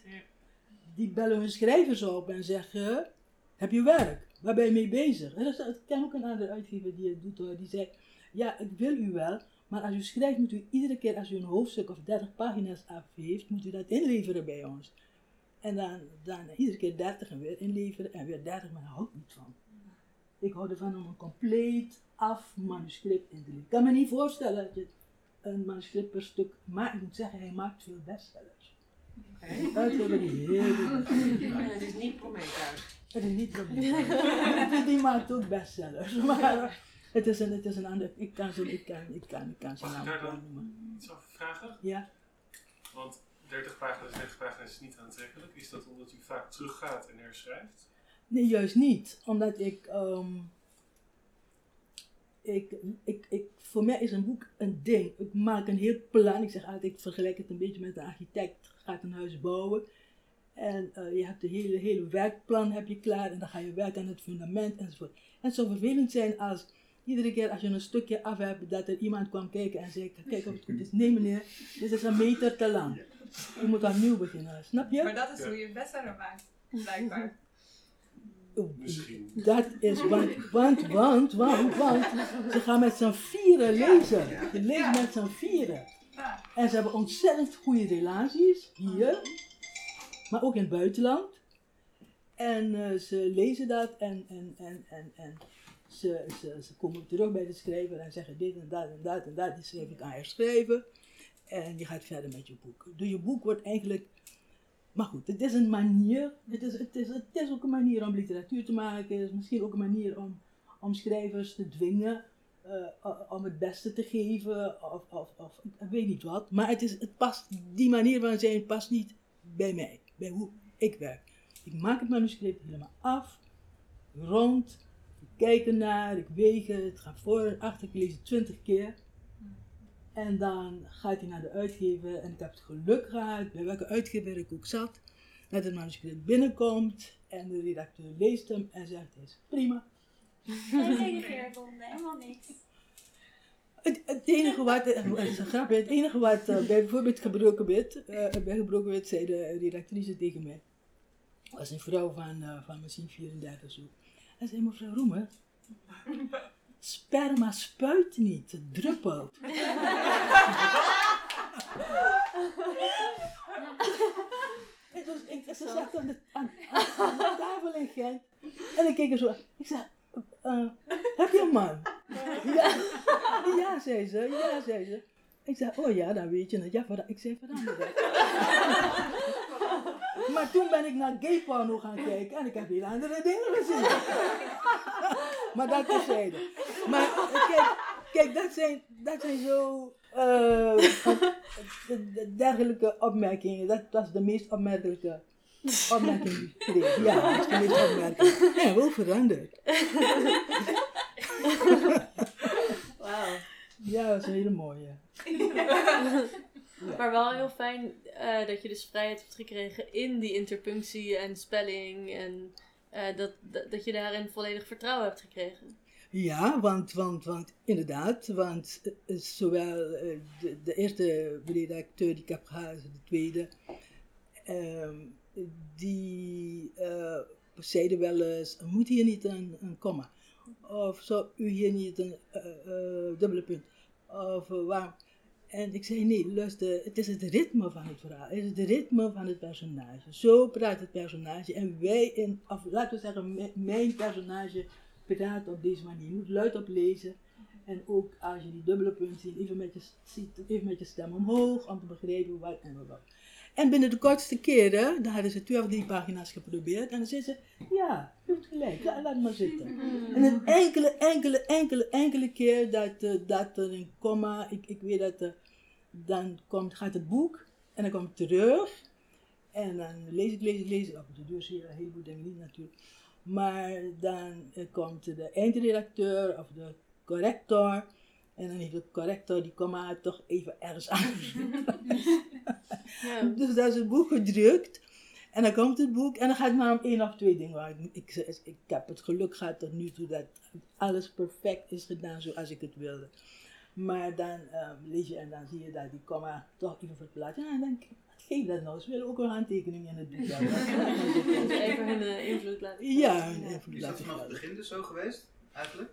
die bellen hun schrijvers op en zeggen, heb je werk? Waar ben je mee bezig? En dat is, ik ken ook een andere uitgever die het doet hoor, die zei, ja, ik wil u wel, maar als u schrijft moet u iedere keer als u een hoofdstuk of 30 pagina's af heeft, moet u dat inleveren bij ons. En dan, dan iedere keer 30 en weer inleveren en weer 30, maar daar hou ik niet van. Ik hou ervan om een compleet af manuscript in te leveren. Ik kan me niet voorstellen dat je een manuscript per stuk maakt. Ik moet zeggen, hij maakt veel bestsellers. Okay. Uitgever die heel ja, Het is niet Prometheus. Het is niet Prometheus. die maakt ook bestsellers. Maar het is een, het is een ander. Ik kan ze, ik kan, ik kan, ik kan zijn naam Mag ik daar niet noemen. Iets over vragen? Ja. Want 30 pagina's, 30 pagina's is niet aantrekkelijk. Is dat omdat u vaak teruggaat en herschrijft? Nee, juist niet. Omdat ik, um, ik, ik, ik voor mij is een boek een ding. Ik maak een heel plan. Ik zeg altijd, ik vergelijk het een beetje met een architect. Gaat een huis bouwen. En eh, je hebt de hele, hele werkplan heb je klaar. En dan ga je werken aan het fundament enzovoort. En het zou vervelend zijn als iedere keer als je een stukje af hebt, dat er iemand kwam kijken en zei, kijk of het goed is. Nee meneer, dit is een meter te lang. Je moet opnieuw beginnen. Snap je? Maar dat is hoe je een bestseller maakt, blijkbaar. Misschien. Dat is, want, want, want, want, want, ze gaan met z'n vieren lezen. Ze lezen met z'n vieren. Ja. En ze hebben ontzettend goede relaties hier, maar ook in het buitenland. En eh, ze lezen dat en, en, en, en, en ze, ze, ze komen terug bij de schrijver en zeggen dit en dat en dat en dat. Die schrijf ik aan herschrijven. En je gaat verder met je boek. Dus je boek wordt eigenlijk. Maar goed, het is een manier. Het is, het is, het is ook een manier om literatuur te maken. Het is misschien ook een manier om, om schrijvers te dwingen. eh, om het beste te geven. Of, of, of ik weet niet wat. Maar het, is, het past, die manier van zijn past niet bij mij. Bij hoe ik werk. Ik maak het manuscript helemaal af. Rond. Ik kijk ernaar. Ik weeg het. ga voor en achter. Ik lees het twintig keer. En dan gaat hij naar de uitgever en ik heb het geluk gehad, bij welke uitgever ik ook zat, dat het manuscript binnenkomt en de redacteur leest hem en zegt, het is prima. Geen helemaal niks. Het, het enige wat, eh, het is een het enige wat eh, bij bijvoorbeeld gebroken wit, eh, bij gebroken wit zei de redactrice tegen mij, was een vrouw van, eh, van misschien 34 zo. En zei, mevrouw Roemer, sperma spuit niet, het druppelt. En dus ik, ze zat aan de, aan, aan de tafel in Gent. En ik keek er zo. Ik zei, eh, heb je een man? Ja, ja, zei ze. Ja, zei ze. Ik zei, oh ja, dan weet je het. Ja, ik zei, verander dat. Maar toen ben ik naar gay porno gaan kijken en ik heb heel andere dingen gezien. maar dat terzijde. Maar eh, kijk, kijk dat, zijn, dat zijn zo eh, de- de- dergelijke opmerkingen. Dat was de meest opmerkelijke opmerking. Ja, dat is de opmerkelijke. Ja, wel veranderd. Wauw. Ja, dat is een hele mooie. Maar wel heel fijn eh, dat je dus vrijheid hebt gekregen in die interpunctie en spelling. En eh, dat, dat, dat je daarin volledig vertrouwen hebt gekregen. Ja, want, want, want inderdaad, want eh, zowel de, de eerste redacteur die ik heb gehad, als de tweede, ehm, die eh, zeiden wel eens, moet hier niet een, een komma? Of zou u hier niet een eh, eh, dubbele punt? Of waarom? En ik zei, nee, luister, het is het ritme van het verhaal. Het is het ritme van het personage. Zo praat het personage. En wij, in, of laten we zeggen, mijn personage praat op deze manier. Je moet luid op lezen. En ook als je die dubbele punt ziet, even met je, ziet, even met je stem omhoog, om te begrijpen wat en wat. En binnen de kortste keren, daar hadden ze twee of drie pagina's geprobeerd. En dan zei ze, ja, je hebt gelijk, laat, laat maar zitten. En een enkele, enkele, enkele, enkele keer dat, eh, dat er een komma, ik, ik weet dat, dan komt, gaat het boek en dan kom ik terug. En dan lees ik, lees ik, lees ik. Op de deur zie je een heleboel dingen niet natuurlijk. Maar dan eh, komt de eindredacteur of de corrector. En dan heeft de corrector die komma toch even ergens aan. Ja. Dus dat is het boek gedrukt. En dan komt het boek en dan gaat het maar om één of twee dingen. waar Ik, ik, ik heb het geluk gehad tot nu toe dat alles perfect is gedaan zoals ik het wilde. Maar dan ehm, lees je en dan zie je dat die komma toch even verplaatst. Ja, en dan denk ik, wat geeft dat nou? Ze willen ook een handtekening in het boek hebben. Dus even hun eh, invloed laten Ja, hun invloed Is dat vanaf het begin dus zo geweest, eigenlijk?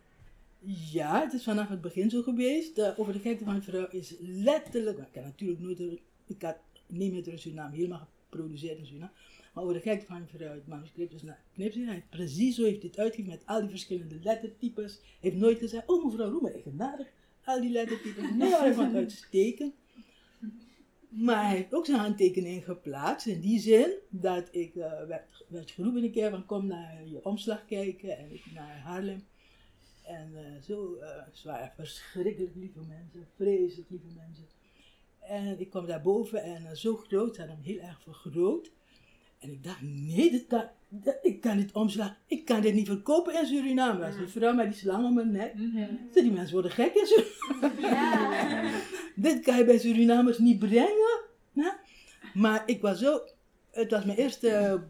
Ja, het is vanaf het begin zo geweest. De Over de gekte van een vrouw is letterlijk, ik heb natuurlijk nooit, ik had niet met een Suriname helemaal geproduceerd in Suriname. Maar over de gekte van het manuscript is naar knipsen. Precies zo heeft dit uitgegeven met al die verschillende lettertypes. Hij heeft nooit gezegd, oh mevrouw Roemer, ik genadig. Al die lettertypes, nee, hij vond het uitstekend. Maar hij heeft ook zijn handtekening geplaatst in die zin dat ik eh, werd, geroepen een keer van kom naar je omslag kijken en ik naar Haarlem. En eh, zo, eh ze verschrikkelijk lieve mensen, vreselijk lieve mensen. En ik kwam daar boven en eh, zo groot, ze hadden hem heel erg vergroot. En ik dacht, nee, dit kan, de- ik kan dit omslaan. Ik kan dit niet verkopen in Suriname. Als die vrouw met die slang om mijn nek. Zo, Die mensen worden gek in Suriname. dit kan je bij Surinamers niet brengen. hè? Maar ik was zo... Het was mijn eerste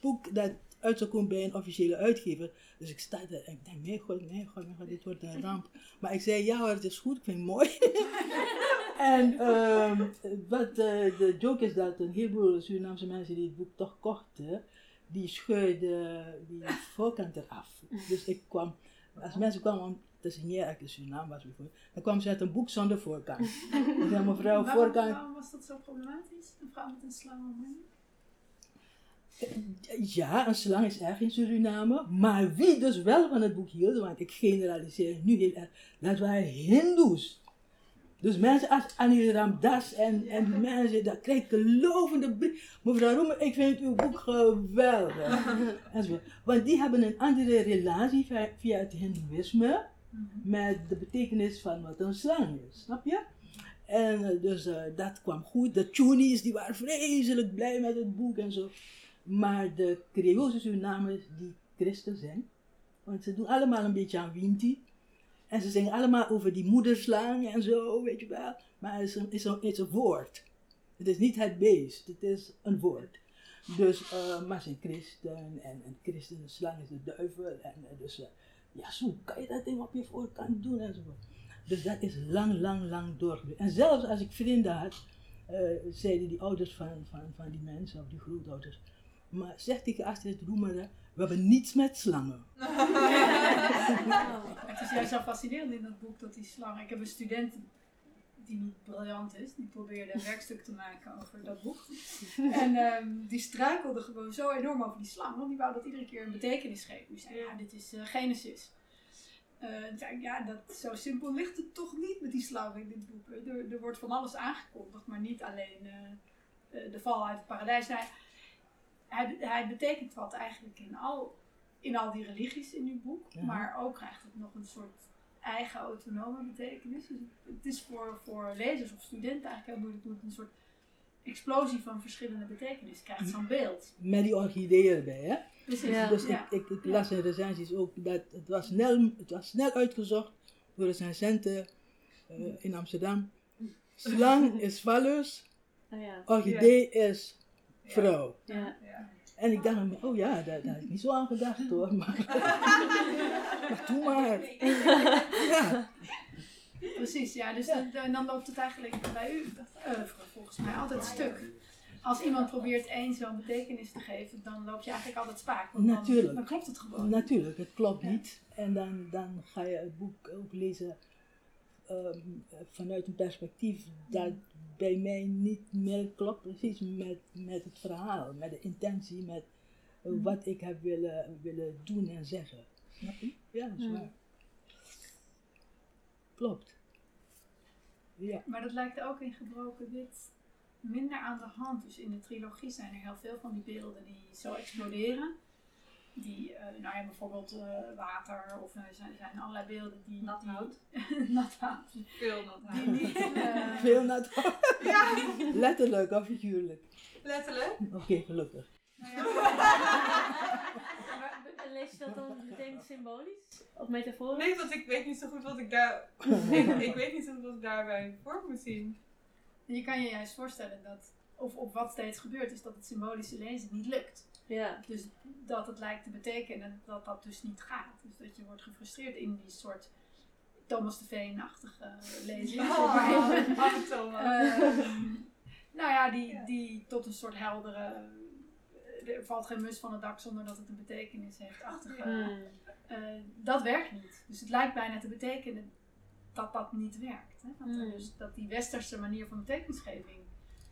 boek dat uit zou komen bij een officiële uitgever. Dus ik sta daar en ik denk, nee god, nee god, nee god, dit wordt een ramp. Maar ik zei, ja hoor, het is goed, ik vind het mooi. en ehm, wat de joke is dat een heleboel Surinaamse mensen die het boek toch kochten, die scheurden die voorkant eraf. Dus ik kwam, als mensen kwamen om te signeren, ik in Suriname was bijvoorbeeld, dan kwam ze uit een boek zonder voorkant. Ik zei, mevrouw, waarom, voorkant, waarom was dat zo problematisch? Een vrouw met een slang om? Ja, een slang is erg in Suriname. Maar wie dus wel van het boek hield, want ik generaliseer nu heel erg, dat waren Hindoes. Dus mensen als Anil Ramdas en, en die mensen, dat krijg ik een lovende brief. Mevrouw Roemer, ik vind uw boek geweldig. Want die hebben een andere relatie via, via het Hindoeïsme met de betekenis van wat een slang is. Snap je? En eh, dus eh, dat kwam goed. De Chunies die waren vreselijk blij met het boek en zo. Maar de Creoolse Surinamers die christen zijn, want ze doen allemaal een beetje aan Winti. En ze zingen allemaal over die moederslang en zo, weet je wel. Maar het is een, is een, is een woord. Het is niet het beest, het is een woord. Dus, eh, maar zijn christen en, en christen, slang is de duivel. En eh, dus, eh, ja, zo kan je dat ding op je voorkant doen en zo. Dus dat is lang, lang, lang doorgebeurd. En zelfs als ik vrienden had, zeiden die ouders van, van, van die mensen, of die grootouders, maar zeg tegen Astrid Roemeren, we hebben niets met slangen. Het is juist zo fascinerend in dat boek dat die slang. Ik heb een student die niet briljant is, die probeerde een werkstuk te maken over dat boek. En ehm, die struikelde gewoon zo enorm over die slang, want die wou dat iedere keer een betekenis geven. Die zei, ja, dit is eh, Genesis. Eh, zei ja, dat, zo simpel ligt het toch niet met die slang in dit boek. Er, er wordt van alles aangekondigd, maar niet alleen eh, eh, de val uit het paradijs. Nou, hij, hij betekent wat eigenlijk in al, in al die religies in uw boek, Ja. maar ook krijgt het nog een soort eigen autonome betekenis. Dus het is voor, voor lezers of studenten eigenlijk heel moeilijk het een soort explosie van verschillende betekenissen krijgt, zo'n beeld. Met die orchideeën erbij, hè? Precies, Dus, dus ja. ik, ik, ik las in recensies ook dat het was snel, het was snel uitgezocht door recensenten eh, in Amsterdam. Slang is vallus, Oh ja. orchidee is vrouw. Ja. En ik dacht, oh ja, daar, daar heb ik niet zo aan gedacht hoor. Maar, maar doe maar. Ja. Precies, ja. Dus dan- dan, dan loopt het eigenlijk bij u, oeuvre volgens mij, altijd stuk. Als iemand probeert één zo'n betekenis te geven, dan loop je eigenlijk altijd spaak. want Natuurlijk. Dan klopt het gewoon. Natuurlijk, het klopt niet. En dan, dan ga je het boek ook lezen ehm, vanuit een perspectief dat bij mij niet meer klopt precies met, met het verhaal, met de intentie, met Mhm. wat ik heb willen, willen doen en zeggen. Snap je? Ja, dat is waar. Klopt. Ja. Maar dat lijkt ook in gebroken wit minder aan de hand. Dus in de trilogie zijn er heel veel van die beelden die zo exploderen. Die, eh, nou ja, bijvoorbeeld eh, water of er zijn, zijn allerlei beelden die... Nat hout. nat hout. Veel nat hout. Die niet, eh, Veel nat. Ja. Letterlijk of figuurlijk. Letterlijk. Oké, gelukkig. Maar be- lees je dat dan meteen symbolisch? Of metaforisch? Nee, want ik weet niet zo goed wat ik daar. ik, ik weet niet zo goed wat ik daarbij voor moet zien. Je kan je juist voorstellen dat, of op wat steeds gebeurt, is dat het symbolische lezen niet lukt. Ja. Dus dat het lijkt te betekenen dat dat dus niet gaat. Dus dat je wordt gefrustreerd in die soort Thomas de Veen-achtige lezing. Oh, Thomas. Ehm, nou ja, die, die tot een soort heldere... Er valt geen mus van het dak zonder dat het een betekenis heeft. Achtige, Hmm. eh, dat werkt niet. Dus het lijkt bijna te betekenen dat dat niet werkt. Hè? Dat, dus, dat die westerse manier van betekenisgeving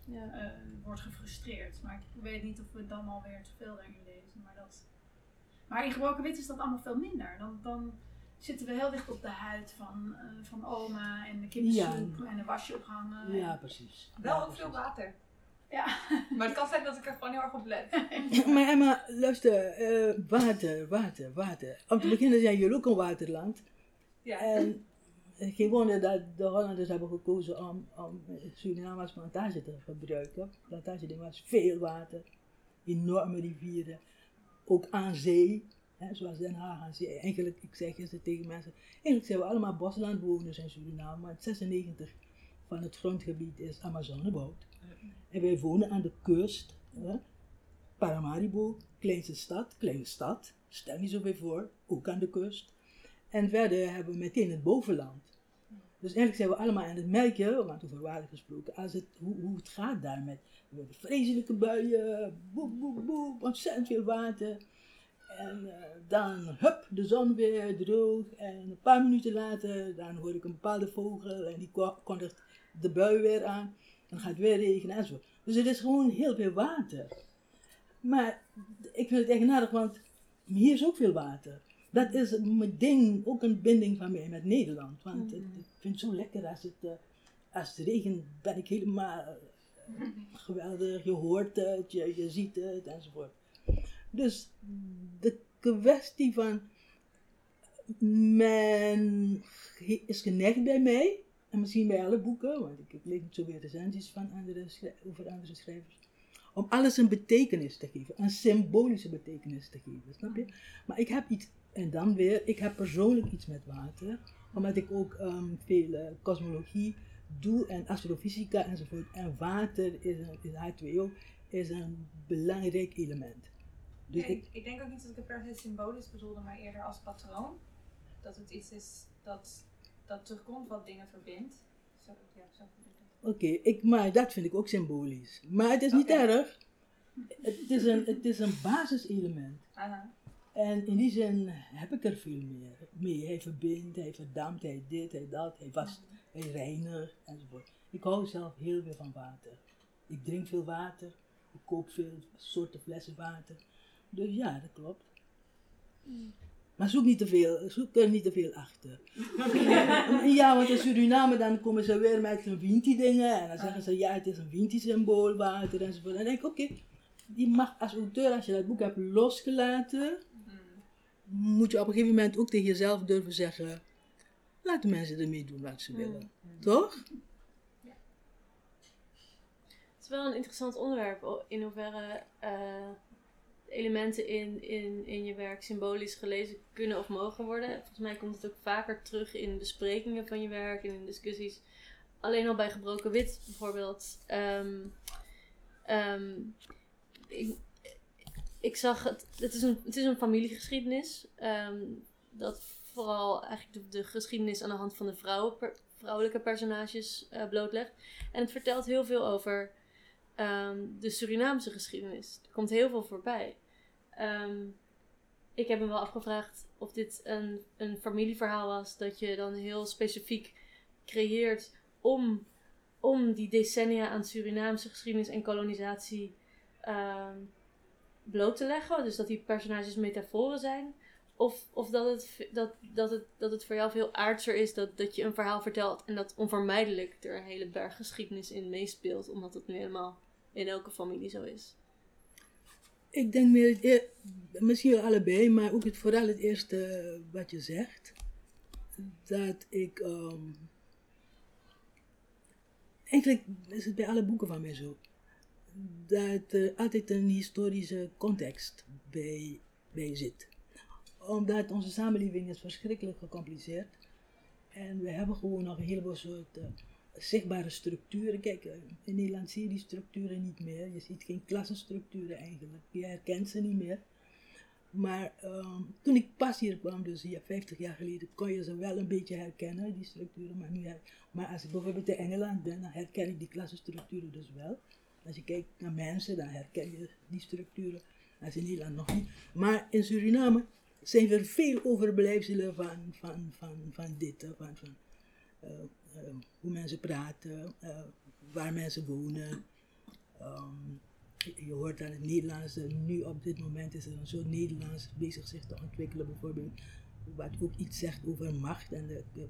Ja. eh, wordt gefrustreerd. Maar ik weet niet of we dan alweer te veel daarin lezen. Maar, dat... maar in gebroken wit is dat allemaal veel minder. Dan, dan zitten we heel dicht op de huid van, eh, van oma en de kippensoep en een wasje ophangen. Ja, precies. Wel Ja, ook veel water. Ja. Maar het kan zijn dat ik er gewoon heel erg op let. Maar Emma, luister, eh, water, water, water. Om te beginnen zijn jullie ook een waterland. Ja. En eh, geen wonder dat de Hollanders hebben gekozen om, om Suriname als plantage te gebruiken. Plantage was veel water, enorme rivieren. ook aan zee, hè, zoals Den Haag aan zee. Eigenlijk, ik zeg eens tegen mensen, eigenlijk zijn we allemaal boslandbewoners in Suriname, maar 96 van het grondgebied is Amazoneboud. En wij wonen aan de kust, hè, Paramaribo, kleinste stad, kleine stad, stel niet zoveel voor, ook aan de kust. En verder hebben we meteen het bovenland. Dus eigenlijk zijn we allemaal aan het merken, want over water gesproken, als het, hoe, hoe het gaat daar met, vreselijke buien, boep, boep, boep, ontzettend veel water. En eh, dan, hup, de zon weer droog. En een paar minuten later, dan hoor ik een bepaalde vogel en die ko- kondigt de bui weer aan. Dan gaat het weer regenen enzovoort. Dus het is gewoon heel veel water. Maar ik vind het eigenaardig, want hier is ook veel water. Dat is mijn ding, ook een binding van mij met Nederland. Want het- ik vind het zo lekker als het, eh, als het regent, ben ik helemaal eh, geweldig. Je hoort het, je, je ziet het enzovoort. Dus de kwestie van men is geneigd bij mij, en misschien bij alle boeken, want ik, ik lees niet zoveel recensies van andere, over andere schrijvers, om alles een betekenis te geven, een symbolische betekenis te geven, snap je? Maar ik heb iets, en dan weer, ik heb persoonlijk iets met water, omdat ik ook ehm, veel eh, kosmologie doe en astrofysica enzovoort. En water is, een, is H2O, is een belangrijk element. Dus Ja, ik, ik, denk ook niet dat ik het per se symbolisch bedoelde, maar eerder als patroon. Dat het iets is dat, dat terugkomt wat dingen verbindt. Zo, ja, zo. Oké, ik, maar dat vind ik ook symbolisch. Maar het is niet erg. Het is een, het is een basiselement. Aha. En in die zin heb ik er veel meer mee. Hij verbindt, hij verdampt, hij dit, hij dat, hij wast, hij reinigt enzovoort. Ik hou zelf heel veel van water. Ik drink veel water. Ik koop veel soorten flessen water. Dus ja, dat klopt. Maar zoek niet te veel, zoek er niet te veel achter. ja, want in Suriname dan komen ze weer met een Winti dingen en dan zeggen ze ja, het is een Winti symbool, water enzovoort. En dan denk ik, oké, je mag als auteur, als je dat boek hebt losgelaten, moet je op een gegeven moment ook tegen jezelf durven zeggen, laat de mensen ermee doen wat ze willen. Toch? Het is wel een interessant onderwerp in hoeverre eh, elementen in, in, in je werk symbolisch gelezen kunnen of mogen worden. Volgens mij komt het ook vaker terug in besprekingen van je werk en in discussies. Alleen al bij gebroken wit bijvoorbeeld. Ik, ik zag het, het is een, het is een familiegeschiedenis. ehm, dat vooral eigenlijk de, de geschiedenis aan de hand van de vrouwen, vrouwelijke personages eh, blootlegt. En het vertelt heel veel over ehm, de Surinaamse geschiedenis. Er komt heel veel voorbij. Ehm, ik heb me wel afgevraagd of dit een, een familieverhaal was dat je dan heel specifiek creëert om, om die decennia aan Surinaamse geschiedenis en kolonisatie bloot te leggen. Dus dat die personages metaforen zijn. Of, of dat, het, dat, dat, het, dat het voor jou veel aardser is dat, dat je een verhaal vertelt en dat onvermijdelijk er een hele berg geschiedenis in meespeelt, omdat het nu helemaal in elke familie zo is. Ik denk meer, misschien wel allebei, maar ook het, vooral het eerste wat je zegt. Dat ik, ehm, eigenlijk is het bij alle boeken van mij zo, dat er altijd een historische context bij, bij zit. Omdat onze samenleving is verschrikkelijk gecompliceerd. En we hebben gewoon nog een heleboel soorten zichtbare structuren. Kijk, eh, in Nederland zie je die structuren niet meer. Je ziet geen klassenstructuren eigenlijk. Je herkent ze niet meer. Maar ehm, toen ik pas hier kwam, dus hier 50 jaar geleden, kon je ze wel een beetje herkennen, die structuren. Maar, nu maar als ik bijvoorbeeld in Engeland ben, dan herken ik die klassenstructuren dus wel. Als je kijkt naar mensen, dan herken je die structuren. Als in Nederland nog niet. Maar in Suriname zijn er veel overblijfselen van, van, van, van dit, van, van eh, hoe mensen praten, eh, waar mensen wonen. Ehm, je- hoort aan het Nederlands, nu op dit moment is er een soort Nederlands bezig zich te ontwikkelen, bijvoorbeeld, wat ook iets zegt over macht en de, de,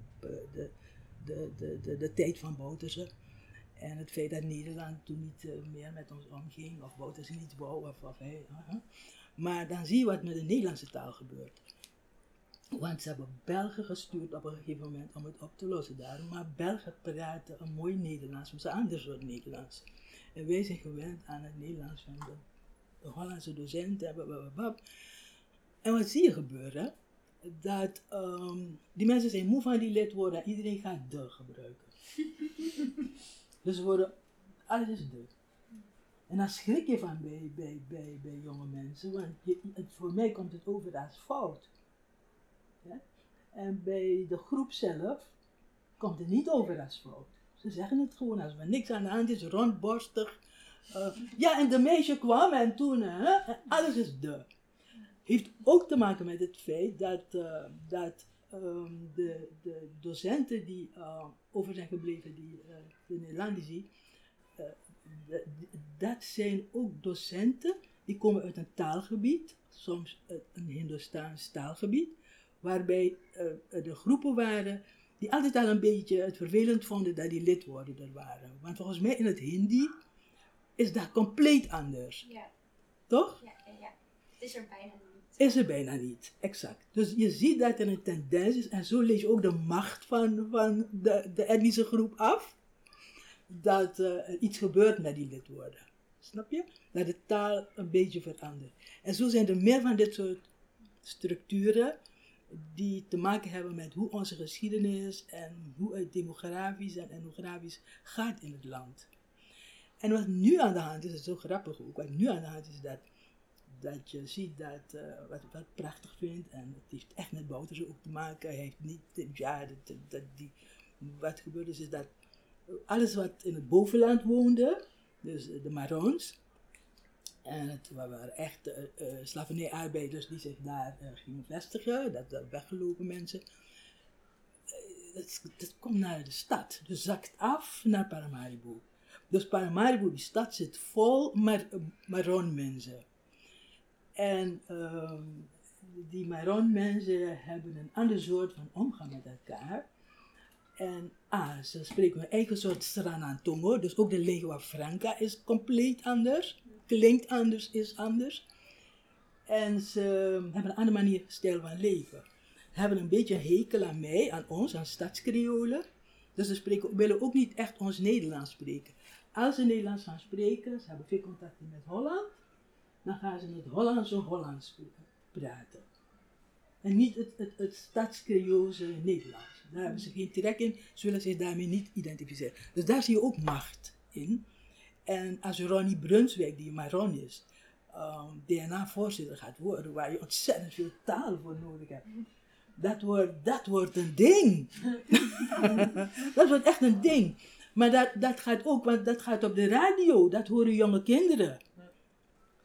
de, de, de, de, tijd van Bouterse. En het feit dat Nederland toen niet eh, meer met ons omging, of Bouterse niet wou, of, of uh-huh. Maar dan zie je wat met de Nederlandse taal gebeurt. Want ze hebben Belgen gestuurd op een gegeven moment om het op te lossen daar. Maar Belgen praten een mooi Nederlands, maar ze een ander soort Nederlands. En wij zijn gewend aan het Nederlands van de de Hollandse docenten. En wat zie je gebeuren? Dat ehm, die mensen zijn moe van die lidwoorden en iedereen gaat de gebruiken. dus ze worden, alles is de. En daar schrik je van bij, bij, bij, bij jonge mensen, want voor mij komt het over als fout. En bij de groep zelf komt het niet over als fout. Ze zeggen het gewoon als er niks aan de hand is, rondborstig. Uh, ja, en de meisje kwam en toen, hè, en alles is de. Heeft ook te maken met het feit dat, uh, dat um, de, de docenten die uh, over zijn gebleven, die, de Nederlandici, dat zijn ook docenten die komen uit een taalgebied, soms een Hindoestaans taalgebied, waarbij de groepen waren die altijd al een beetje het vervelend vonden dat die lidwoorden er waren. Want volgens mij in het Hindi is dat compleet anders. Ja. Toch? Ja, ja, ja. Het is er bijna niet. Is er bijna niet, exact. Dus je ziet dat er een tendens is, en zo lees je ook de macht van, van de, de etnische groep af, dat uh, iets gebeurt met die lidwoorden. Snap je? Dat de taal een beetje verandert. En zo zijn er meer van dit soort structuren die te maken hebben met hoe onze geschiedenis en hoe het demografisch en etnografisch gaat in het land. En wat nu aan de hand is, is zo grappig ook, wat nu aan de hand is dat, dat je ziet dat, uh, wat ik wat prachtig vind, en het heeft echt met Bouters ook te maken, heeft niet, ja, dat, dat, die, wat gebeurd is, dat alles wat in het bovenland woonde, dus de Marons, en het waren echt uh, uh, slavernij-arbeiders die zich daar gingen vestigen, dat, dat weggelopen mensen. Dat, dat, komt naar de stad, dus zakt af naar Paramaribo. Dus Paramaribo, die stad zit vol mar Maron mensen. En ehm, die Maron mensen hebben een ander soort van omgang met elkaar. En ah, ze spreken een eigen soort Sranantongo, dus ook de lingua franca is compleet anders klinkt anders, is anders. En ze hebben een andere manier, stijl van leven. Hebben een beetje hekel aan mij, aan ons, aan stadskreolen. Dus ze spreken, willen ook niet echt ons Nederlands spreken. Als ze Nederlands gaan spreken, ze hebben veel contacten met Holland, dan gaan ze het Hollandse Hollands praten. En niet het, het, het stadskreoolse Nederlands. Daar hebben ze geen trek in, ze willen zich daarmee niet identificeren. Dus daar zie je ook macht in. En als Ronnie Brunswijk, die Maron is, um, DNA-voorzitter gaat worden, waar je ontzettend veel taal voor nodig hebt. Dat wordt, dat wordt een ding. dat wordt echt een ding. Maar dat, dat gaat ook, want dat gaat op de radio, dat horen jonge kinderen.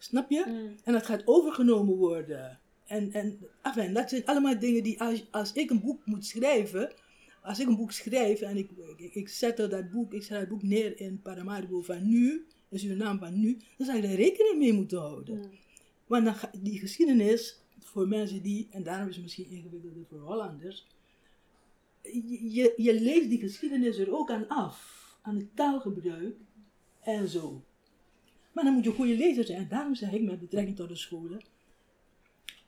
Snap je? Mm. En dat gaat overgenomen worden. En, en enfin, dat zijn allemaal dingen die, als, als ik een boek moet schrijven, als ik een boek schrijf en ik, ik, ik zet dat boek, ik schrijf het boek neer in Paramaribo van nu, in Suriname van nu, dan zou je daar rekening mee moeten houden. Mm. Want dan, ga- die geschiedenis, voor mensen die, en daarom is het misschien ingewikkelder voor Hollanders, je, je, je leest die geschiedenis er ook aan af, aan het taalgebruik en zo. Maar dan moet je een goede lezer zijn. En daarom zeg ik met betrekking tot de scholen,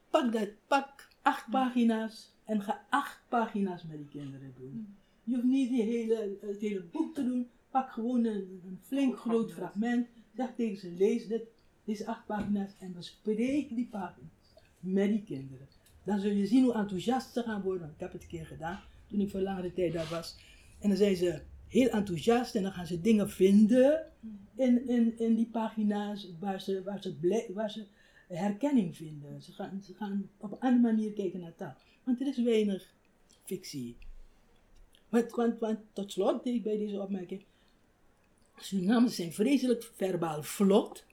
pak, dat, pak acht pagina's en ga acht pagina's met die kinderen doen. Je hoeft niet die hele, het hele boek te doen. Pak gewoon een, een flink groot fragment. Zeg tegen ze, lees dit, deze acht pagina's en bespreek die pagina's met die kinderen. Dan zul je zien hoe enthousiast ze gaan worden. Ik heb het een keer gedaan toen ik voor langere tijd daar was. En dan zijn ze heel enthousiast en dan gaan ze dingen vinden in, in, in die pagina's waar ze, waar, ze waar ze herkenning vinden. Ze gaan, ze gaan op een andere manier kijken naar taal. Want er is weinig fictie. Want, want, want tot slot deed ik bij deze opmerking. Surinamers zijn vreselijk verbaal vlot.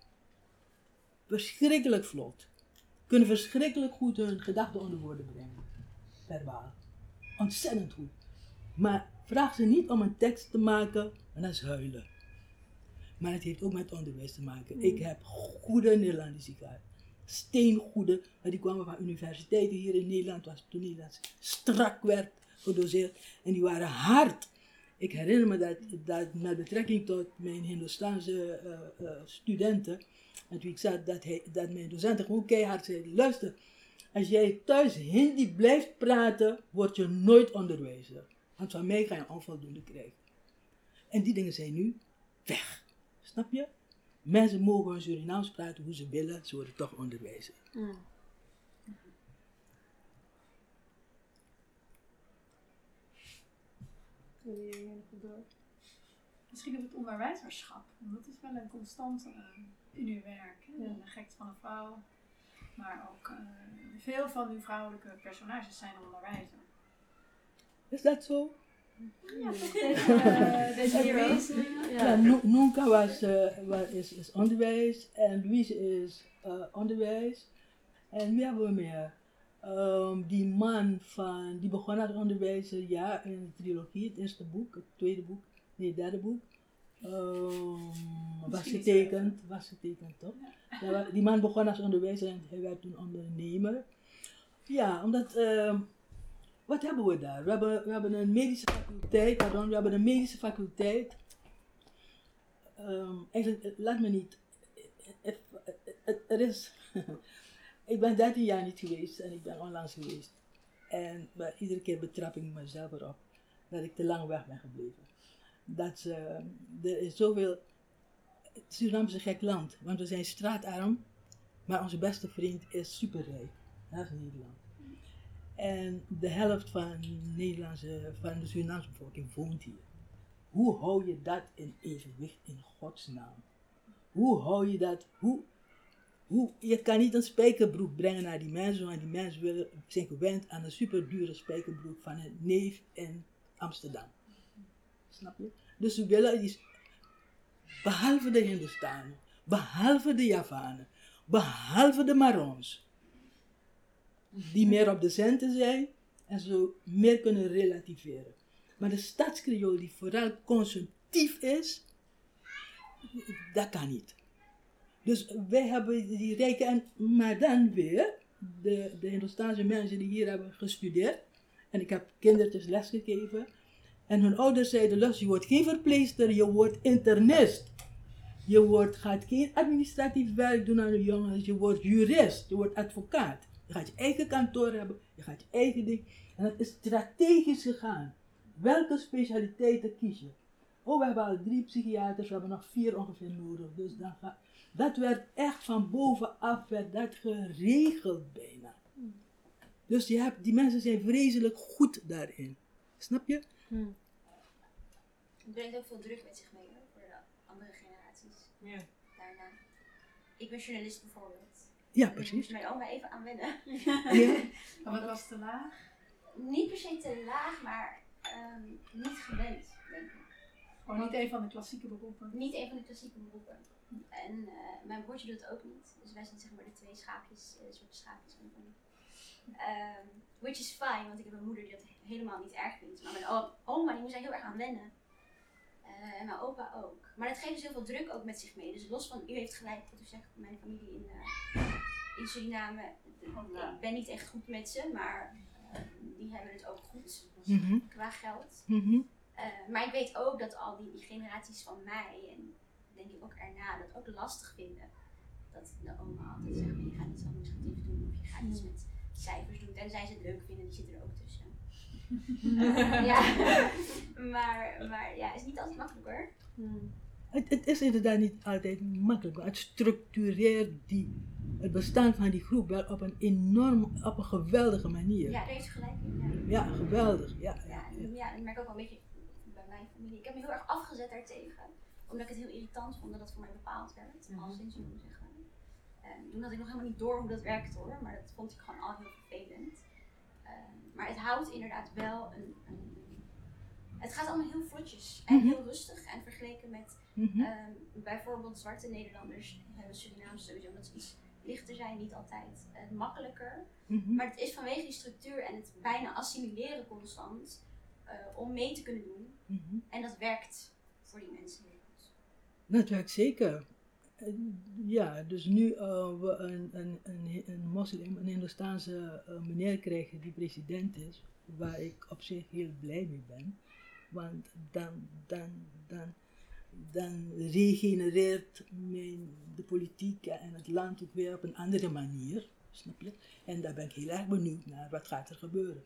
Verschrikkelijk vlot. Kunnen verschrikkelijk goed hun gedachten onder woorden brengen. Verbaal. Ontzettend goed. Maar vraag ze niet om een tekst te maken, en dat is huilen. Maar het heeft ook met onderwijs te maken. Ik heb goede Nederlandse gehad. Steengoede, maar die kwamen van universiteiten hier in Nederland, was toen Nederlands strak werd gedoseerd. En die waren hard. Ik herinner me dat, dat met betrekking tot mijn Hindoestaanse eh, studenten, met wie ik zat, dat, hij, dat mijn docenten gewoon keihard zeiden, luister, als jij thuis Hindi blijft praten, word je nooit onderwijzer. Want van mij ga je onvoldoende krijgen. En die dingen zijn nu weg. Snap je? Mensen mogen hun Surinaams praten hoe ze willen, ze worden toch onderwezen. Mm. Misschien op het onderwijzerschap. Want dat is wel een constante eh, in uw werk. hè. Ja. De gekte van een vrouw. Maar ook eh, veel van uw vrouwelijke personages zijn onderwijzer. Is dat zo? Ja, eh. Ja, Nu- Nunca was, wa- is, is onderwijs en Louise is eh, onderwijs. En wie hebben we meer? Ehm, die man van, die begon als onderwijzer, ja, in de trilogie, het eerste boek, het tweede boek, nee, het derde boek. Ehm, was getekend, was getekend toch? Ja, die man begon als onderwijzer en hij werd toen ondernemer. Ja, omdat, ehm, wat hebben we daar? We hebben, we hebben een medische faculteit, pardon, we hebben een medische faculteit. Ehm, eh, laat me niet. eh, eh, Er is. ik ben 13 jaar niet geweest en ik ben onlangs geweest. En maar iedere keer betrap ik mezelf erop dat ik te lang weg ben gebleven. Dat ze, er is zoveel. Suriname is een gek land, want we zijn straatarm, maar onze beste vriend is superrijk. Dat is Nederland. En de helft van, Nederlandse, van de Surinaamse bevolking woont hier. Hoe hou je dat in evenwicht in godsnaam? Hoe hou je dat? Hoe, je kan niet een spijkerbroek brengen naar die mensen, want die mensen willen, zijn gewend aan een superdure spijkerbroek van een neef in Amsterdam. Snap je? Dus ze willen die, behalve de Hindustanen, behalve de Javanen, behalve de Marons, die meer op de centen zijn en zo meer kunnen relativeren. Maar de stadskreool die vooral consumptief is, dat kan niet. Dus wij hebben die rijken, en, maar dan weer, de, de mensen die hier hebben gestudeerd, en ik heb kindertjes lesgegeven, en hun ouders zeiden, los, je wordt geen verpleegster, je wordt internist. Je wordt, gaat geen administratief werk doen aan de jongens, je wordt jurist, je wordt advocaat. Je gaat je eigen kantoor hebben, je gaat je eigen ding. En dat is strategisch gegaan. Welke specialiteiten kies je? Oh, we hebben al drie psychiaters, we hebben nog vier ongeveer nodig. Dus dan gaat, dat werd echt van bovenaf, werd dat geregeld bijna. Dus je hebt, die mensen zijn vreselijk goed daarin. Snap je? Het brengt ook veel druk met zich mee hoor, voor de andere generaties Ja. daarna. Ik ben journalist bijvoorbeeld. Ja, Daar precies. moest mijn oma even aan wennen. Ja. Maar wat was te laag? Niet per se te laag, maar ehm, niet gewend, denk ik. Gewoon niet een van de klassieke beroepen. Niet een van de klassieke beroepen. En eh, mijn broertje doet het ook niet. Dus wij zijn zeg maar de twee schaapjes, eh, soort schaapjes van de. Ehm, which is fine, want ik heb een moeder die dat helemaal niet erg vindt. Maar mijn oma die moest daar heel erg aan wennen. Eh, en mijn opa ook. Maar dat geeft dus heel veel druk ook met zich mee. Dus los van, u heeft gelijk wat u zegt, mijn familie in, eh, in Suriname. Ik ben niet echt goed met ze, maar eh, die hebben het ook goed Mhm. qua geld. Mhm. Eh, maar ik weet ook dat al die, die generaties van mij en denk ik ook erna dat ook lastig vinden. Dat de oma altijd zegt, je gaat iets administratiefs doen of je gaat iets met cijfers doen. Tenzij ze het leuk vinden, die zitten er ook tussen. Ja, maar, maar ja, het is niet altijd makkelijk hoor. Mm. Het, het is inderdaad niet altijd makkelijk, maar het structureert die, het bestaan van die groep wel op een enorm, op een geweldige manier. Ja, daar u gelijk in. Ja. Ja, geweldig. Ja, ja, Ja, ik merk ook wel een beetje bij mijn familie. Ik heb me heel erg afgezet daartegen. Omdat ik het heel irritant vond dat dat voor mij bepaald werd. Mhm. Al sinds moet zeggen. En toen had ik nog helemaal niet door hoe dat werkt hoor. Maar dat vond ik gewoon al heel vervelend. Ehm, maar het houdt inderdaad wel een, een- Het gaat allemaal heel vlotjes en Mhm. heel rustig. En vergeleken met Mhm. ehm, bijvoorbeeld zwarte Nederlanders hebben Surinaams sowieso omdat ze iets lichter zijn, niet altijd eh, makkelijker. Mhm. Maar het is vanwege die structuur en het bijna assimileren constant eh, om mee te kunnen doen. En dat werkt voor die mensen werkt zeker. Ja, dus nu eh, we een, een, een, een moslim, een Hindoestaanse eh, meneer krijgen die president is, waar ik op zich heel blij mee ben. Want dan, dan, dan, dan regenereert mijn, de politiek en het land ook weer op een andere manier. Snap je? En daar ben ik heel erg benieuwd naar wat gaat er gebeuren.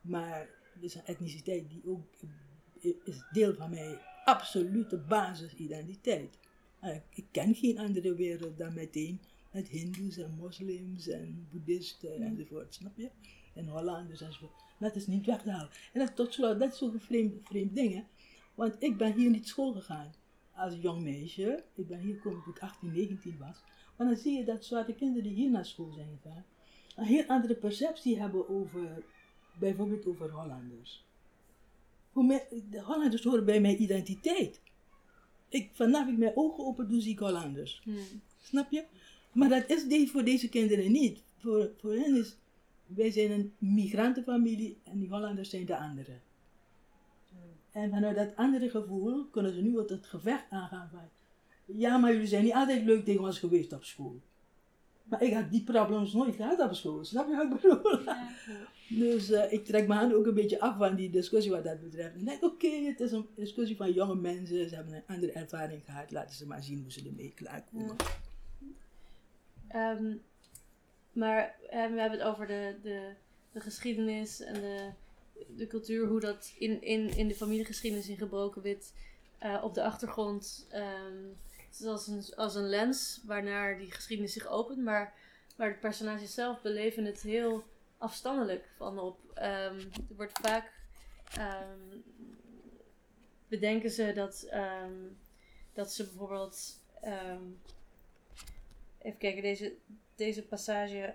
Maar het is een etniciteit die ook is deel van mijn absolute basisidentiteit. Eh, Ik ken geen andere wereld dan meteen met hindoes en moslims en boeddhisten enzovoort, snap je? En Hollanders enzovoort. Dat is niet weg te halen. En dat, tot slot, dat is ook een vreemd, vreemd ding, hè. Want ik ben hier niet school gegaan als jong meisje. Ik ben hier gekomen toen ik 18, 19 was. Maar dan zie je dat zwarte kinderen die hier naar school zijn gegaan, een heel andere perceptie hebben over, bijvoorbeeld over Hollanders. Hoe de Hollanders horen bij mijn identiteit. Ik, vanaf ik mijn ogen open doe, zie ik Hollanders. Hmm. Snap je? Maar dat is voor deze kinderen niet. Voor, voor hen is, wij zijn een migrantenfamilie en die Hollanders zijn de anderen. En vanuit dat andere gevoel kunnen ze nu wat het gevecht aangaan van, ja, maar jullie zijn niet altijd leuk tegen ons geweest op school. Maar ik had die problemen nooit gehad op school, snap je wat ik bedoel? Dus eh, ik trek mijn handen ook een beetje af van die discussie wat dat betreft. En ik denk, oké, het is een discussie van jonge mensen, ze hebben een andere ervaring gehad, laten ze maar zien hoe ze ermee klaarkomen. Ehm, maar eh, we hebben het over de, de, de geschiedenis en de, de cultuur, hoe dat in, in, in de familiegeschiedenis in gebroken wit eh, op de achtergrond. ehm, het is als een, als een lens waarnaar die geschiedenis zich opent, maar, maar de personages zelf beleven het heel afstandelijk van op. ehm, er wordt vaak. ehm, bedenken ze dat, ehm, dat ze bijvoorbeeld. even kijken, deze, deze passage.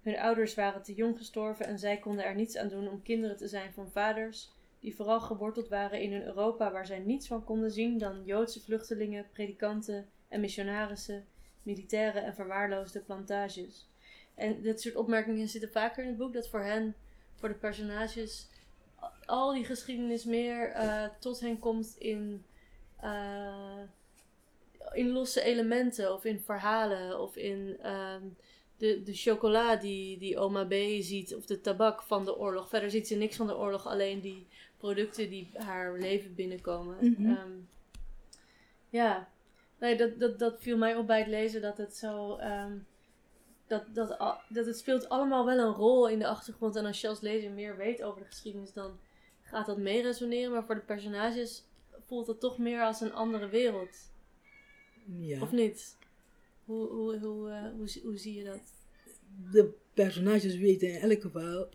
hun ouders waren te jong gestorven en zij konden er niets aan doen om kinderen te zijn van vaders die vooral geworteld waren in een Europa waar zij niets van konden zien dan Joodse vluchtelingen, predikanten en missionarissen, militairen en verwaarloosde plantages. En dit soort opmerkingen zitten vaker in het boek, dat voor hen, voor de personages, al die geschiedenis meer eh, tot hen komt in, eh, in losse elementen of in verhalen of in ehm, de, de chocola die, die oma B ziet of de tabak van de oorlog. Verder ziet ze niks van de oorlog, alleen die producten die haar leven binnenkomen. Mhm. Ehm, ja, nee, dat, dat, dat viel mij op bij het lezen dat het zo. ehm, dat, dat, dat het speelt allemaal wel een rol in de achtergrond. En als je als lezer meer weet over de geschiedenis, dan gaat dat mee resoneren. Maar voor de personages voelt het toch meer als een andere wereld. Ja. Of niet? Hoe, hoe, hoe, eh, hoe, zie- hoe zie je dat? de personages weten in elk geval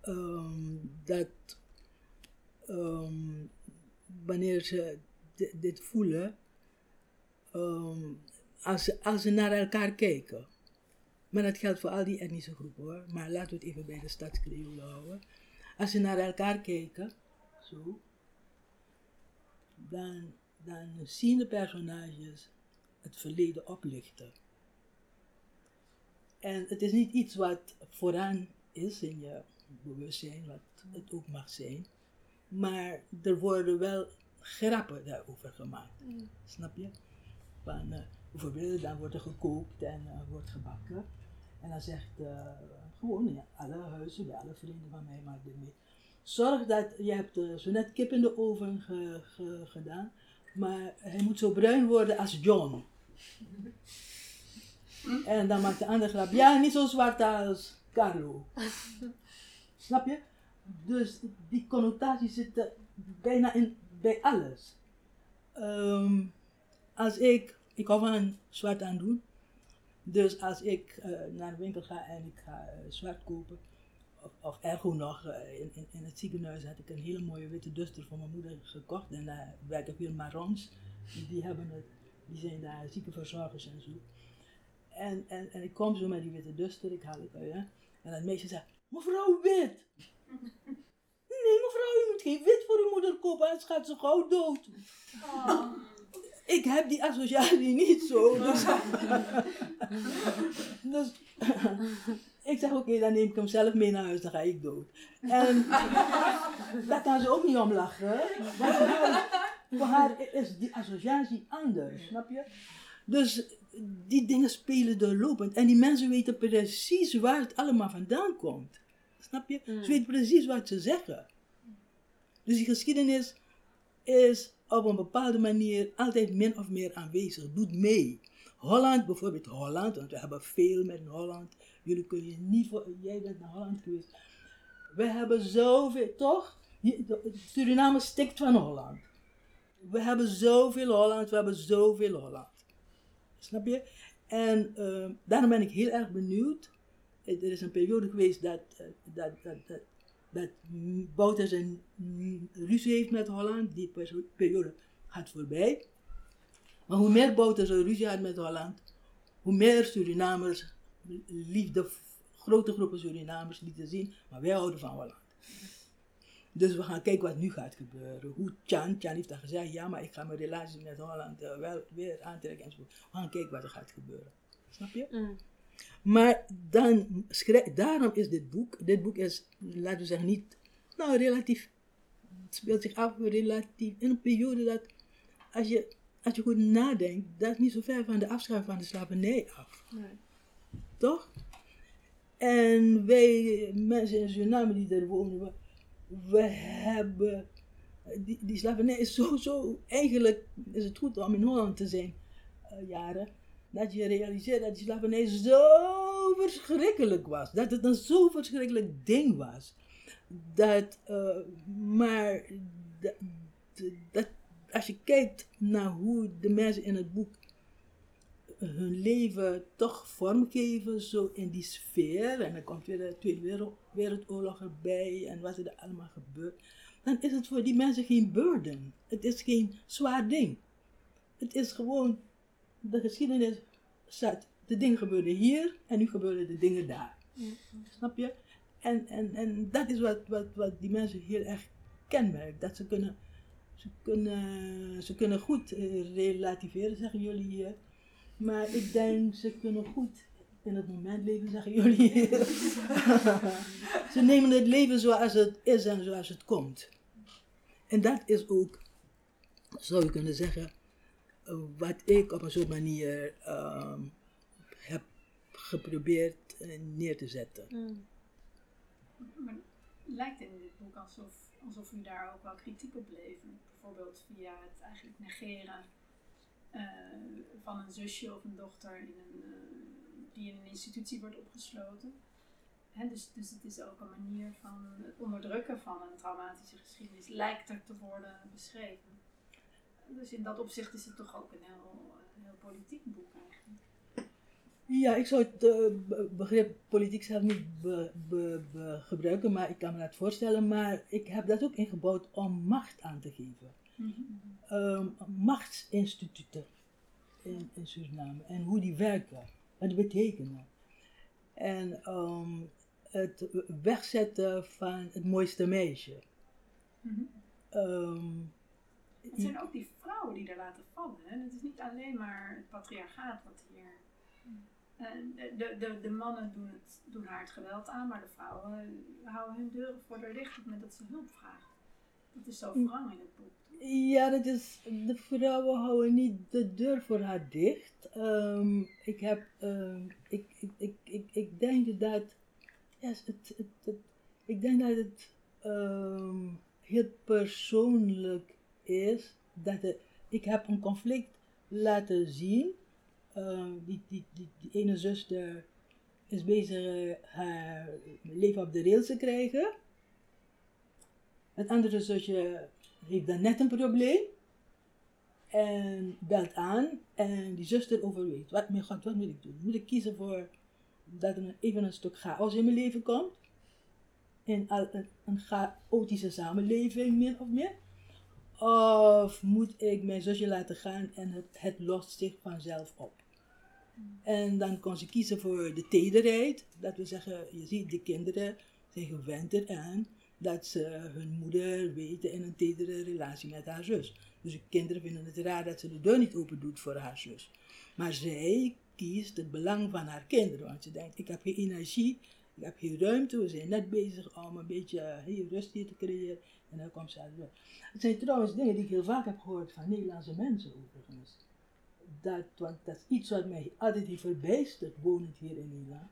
ehm, dat ehm, wanneer ze di- dit voelen, ehm, als, ze, als ze naar elkaar kijken. Maar dat geldt voor al die etnische groepen hoor. Maar laten we het even bij de stadskreolen houden. Als ze naar elkaar kijken, zo, dan, dan zien de personages het verleden oplichten. En het is niet iets wat vooraan is in je bewustzijn, wat het ook mag zijn. Maar er worden wel grappen daarover gemaakt. Snap je? Van, eh, bijvoorbeeld, dan wordt er gekookt en eh, wordt gebakken. En dan zegt eh, gewoon ja, alle huizen, alle vrienden van mij maken dit mee. Zorg dat je hebt zo net kip in de oven ge- ge- gedaan, maar hij moet zo bruin worden als John. En dan maakt de andere grap, ja, niet zo zwart als Carlo. Snap je? Dus die connotatie zit bijna in, bij alles. Ehm, als ik, ik hou van zwart aandoen. Dus als ik eh, naar de winkel ga en ik ga eh, zwart kopen, of, of ergo nog, eh, in, in, in het ziekenhuis had ik een hele mooie witte duster voor mijn moeder gekocht. En daar werken veel marons, die, hebben het, die zijn daar ziekenverzorgers en zo. En, en, en ik kom zo met die witte duster, ik haal het uit. Hè? En dat meisje zegt, mevrouw wit. Nee mevrouw, u moet geen wit voor uw moeder kopen, anders gaat ze gauw dood. Ik heb die associatie niet zo. Dus, dus ik zeg oké, dan neem ik hem zelf mee naar huis, dan ga ik dood. En daar kan ze ook niet om lachen. Want voor haar, voor haar is die associatie anders, snap je? Dus die dingen spelen doorlopend. En die mensen weten precies waar het allemaal vandaan komt. Snap je? Ze weten precies wat ze zeggen. Dus die geschiedenis is op een bepaalde manier altijd min of meer aanwezig. Doet mee. Holland, bijvoorbeeld Holland, want we hebben veel met Holland. Jullie kunnen je niet voor, jij bent naar Holland geweest. We hebben zoveel, toch? Suriname stikt van Holland. We hebben zoveel Holland, we hebben zoveel Holland. Snap je? En eh, daarom ben ik heel erg benieuwd. Er is een periode geweest dat, eh, dat, dat, dat, dat een mm, ruzie heeft met Holland. Die periode gaat voorbij. Maar hoe meer Bouters een ruzie had met Holland, hoe meer Surinamers liefde, grote groepen Surinamers lieten zien, maar wij houden van Holland. Dus we gaan kijken wat nu gaat gebeuren. Hoe Chan, Chan heeft dan gezegd, ja, maar ik ga mijn relatie met Holland eh, wel weer aantrekken enzovoort. We gaan kijken wat er gaat gebeuren. Snap je? Mm. Maar dan schrijf, daarom is dit boek, dit boek is, laten we zeggen, niet, nou relatief, het speelt zich af relatief in een periode dat, als je, als je goed nadenkt, dat is niet zo ver van de afschaffing van de slavernij af. Nee. Toch? En wij, mensen in Suriname die daar wonen, we, hebben, die, die slavernij is zo, zo, eigenlijk is het goed om in Holland te zijn, eh, jaren, dat je realiseert dat die slavernij zo verschrikkelijk was. Dat het een zo verschrikkelijk ding was. Dat, eh, maar, dat, als je kijkt naar hoe de mensen in het boek hun leven toch vormgeven, zo in die sfeer. En dan komt weer de Tweede Wereld- Wereldoorlog erbij en wat er allemaal gebeurt. Dan is het voor die mensen geen burden. Het is geen zwaar ding. Het is gewoon, de geschiedenis staat, de dingen gebeurden hier en nu gebeuren de dingen daar. Snap je? En, en, en dat is wat, wat, wat die mensen heel erg kenmerkt. Dat ze kunnen, ze kunnen, ze kunnen goed eh, relativeren, zeggen jullie hier. Maar ik denk, ze kunnen goed in het moment leven, zeggen jullie hier. ze nemen het leven zoals het is en zoals het komt. En dat is ook, zou je kunnen zeggen, wat ik op een soort manier ehm, heb geprobeerd eh, neer te zetten. Mm. Maar het lijkt in dit boek alsof, alsof u daar ook wel kritiek op levert. Bijvoorbeeld via het eigenlijk negeren eh, van een zusje of een dochter in een, eh, die in een institutie wordt opgesloten. Hè, dus, dus het is ook een manier van het onderdrukken van een traumatische geschiedenis, lijkt er te worden beschreven. Dus in dat opzicht is het toch ook een heel, een heel politiek boek eigenlijk. Ja, ik zou het eh, be- begrip politiek zelf niet be- be- be- gebruiken, maar ik kan me dat voorstellen. Maar ik heb dat ook ingebouwd om macht aan te geven. Ehm, machtsinstituten in, in Suriname en hoe die werken, wat betekenen. En ehm, het wegzetten van het mooiste meisje. Ehm, Het zijn ook die vrouwen die er laten vallen. Hè? Het is niet alleen maar het patriarchaat wat hier. Eh, de, de, de, mannen doen, het, doen haar het geweld aan, maar de vrouwen houden hun deuren voor haar dicht op het moment dat ze hulp vragen. Dat is zo wrang in het boek. Ja, dat is, de vrouwen houden niet de deur voor haar dicht. Ehm, ik heb, ehm, ik, ik, ik, ik, ik denk dat, ja, het, het, het, ik denk dat het ehm, heel persoonlijk is. Dat het, ik heb een conflict laten zien. Ehm, die, die, die, ene zuster is bezig eh, haar leven op de rails te krijgen. Het andere zusje heeft dan net een probleem. En belt aan. En die zuster overweegt. Wat, mijn god, wat moet ik doen? Moet ik kiezen voor dat er even een stuk chaos in mijn leven komt? In een, chaotische samenleving, min of meer? Of moet ik mijn zusje laten gaan en het, het lost zich vanzelf op? En dan kon ze kiezen voor de tederheid. Dat we zeggen, je ziet, de kinderen zijn gewend eraan dat ze hun moeder weten in een tedere relatie met haar zus. Dus de kinderen vinden het raar dat ze de deur niet open doet voor haar zus. Maar zij kiest het belang van haar kinderen. Want ze denkt, ik heb geen energie, ik heb geen ruimte. We zijn net bezig om een beetje eh, hier rust hier te creëren. En dan komt ze uit. Het zijn trouwens dingen die ik heel vaak heb gehoord van Nederlandse mensen overigens. Dat, want dat is iets wat mij altijd heeft verbijsterd, wonend hier in Nederland.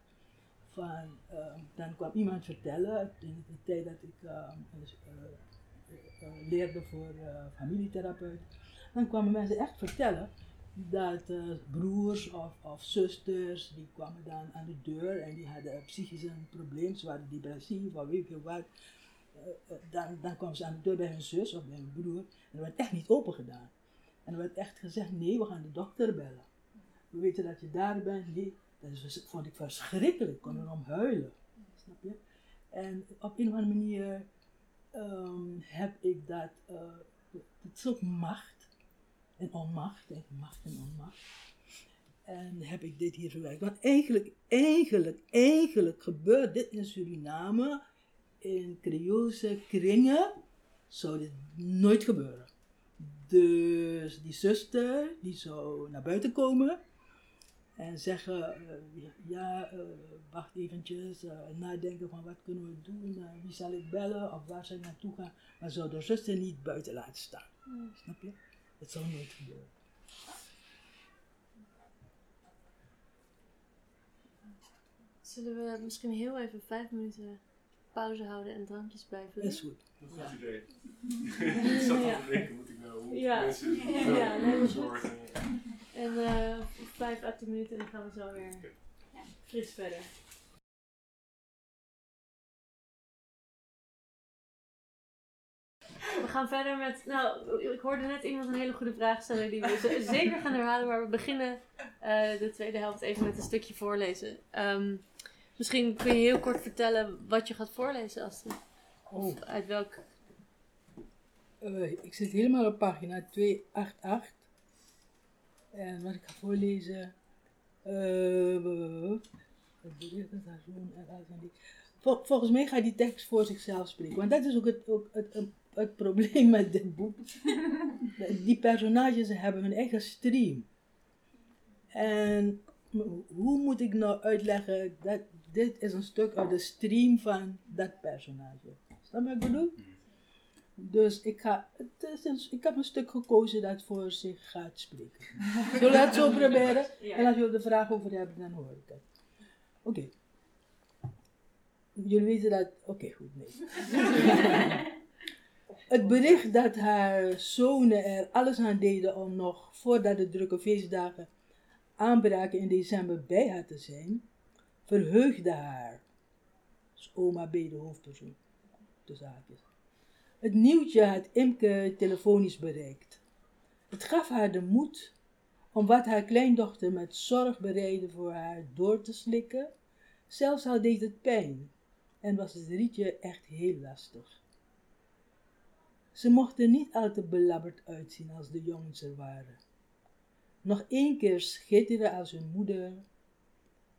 Van, eh, dan kwam iemand vertellen, in de tijd dat ik eh, eh, eh, leerde voor eh, familietherapeut, dan kwamen mensen echt vertellen dat broers of, of zusters, die kwamen dan aan de deur en die hadden psychisch een probleem, ze waren depressief of weet je wat. Eh, dan, dan kwam ze aan de deur bij hun zus of bij hun broer. En er werd echt niet open gedaan. En er werd echt gezegd, nee, we gaan de dokter bellen. We weten dat je daar bent. Nee, dat vond ik verschrikkelijk. Ik kon erom huilen. Snap je? En op een of andere manier ehm, heb ik dat, uh, het is macht en onmacht, en macht en onmacht. En heb ik dit hier verwerkt. Want eigenlijk, eigenlijk, eigenlijk gebeurt dit in Suriname, in Creoolse kringen, zou dit nooit gebeuren. Dus die zuster, die zou naar buiten komen en zeggen, uh, ja, uh, wacht eventjes, uh, nadenken van wat kunnen we doen, wie zal ik bellen of waar zal ik naartoe gaan. Maar zou de zuster niet buiten laten staan. Hmm. Snap je? Dat zou nooit gebeuren. Zullen we misschien heel even vijf minuten pauze houden en drankjes blijven Is goed. Dat is een goed idee. ik zat al te denken, moet ik nou hoe Ja. mensen Ja, nee, dat zorgen? En eh vijf à tien minuten en dan gaan we zo weer fris verder. We gaan verder met, nou, ik hoorde net iemand een hele goede vraag stellen die we zeker gaan herhalen, maar we beginnen eh, de tweede helft even met een stukje voorlezen. Ehm, misschien kun je heel kort vertellen wat je gaat voorlezen, Astrid. Of Oh. uit welk... Eh, ik zit helemaal op pagina 288. En wat ik ga voorlezen. eh. Vol- volgens mij gaat die tekst voor zichzelf spreken. Want dat is ook het, ook het, het, het probleem met dit boek. Die personages hebben hun eigen stream. En hoe moet ik nou uitleggen dat dit is een stuk uit de stream van dat personage? Snap je wat ik bedoel? Dus ik, ga, het is een, ik heb een stuk gekozen dat voor zich gaat spreken. Zullen we het zo proberen? En als jullie er vragen over hebben, dan hoor ik het. Oké. Jullie weten dat... Oké, goed, nee. het bericht dat haar zonen er alles aan deden om nog voordat de drukke feestdagen aanbraken in december bij haar te zijn, verheugde haar. Dus oma B, de hoofdpersoon. Tussen haakjes. Het nieuwtje had Imke telefonisch bereikt. Het gaf haar de moed om wat haar kleindochter met zorg bereidde voor haar door te slikken, zelfs al deed het pijn en was het rietje echt heel lastig. Ze mochten niet al te belabberd uitzien als de jongens er waren. Nog één keer schitteren als hun moeder,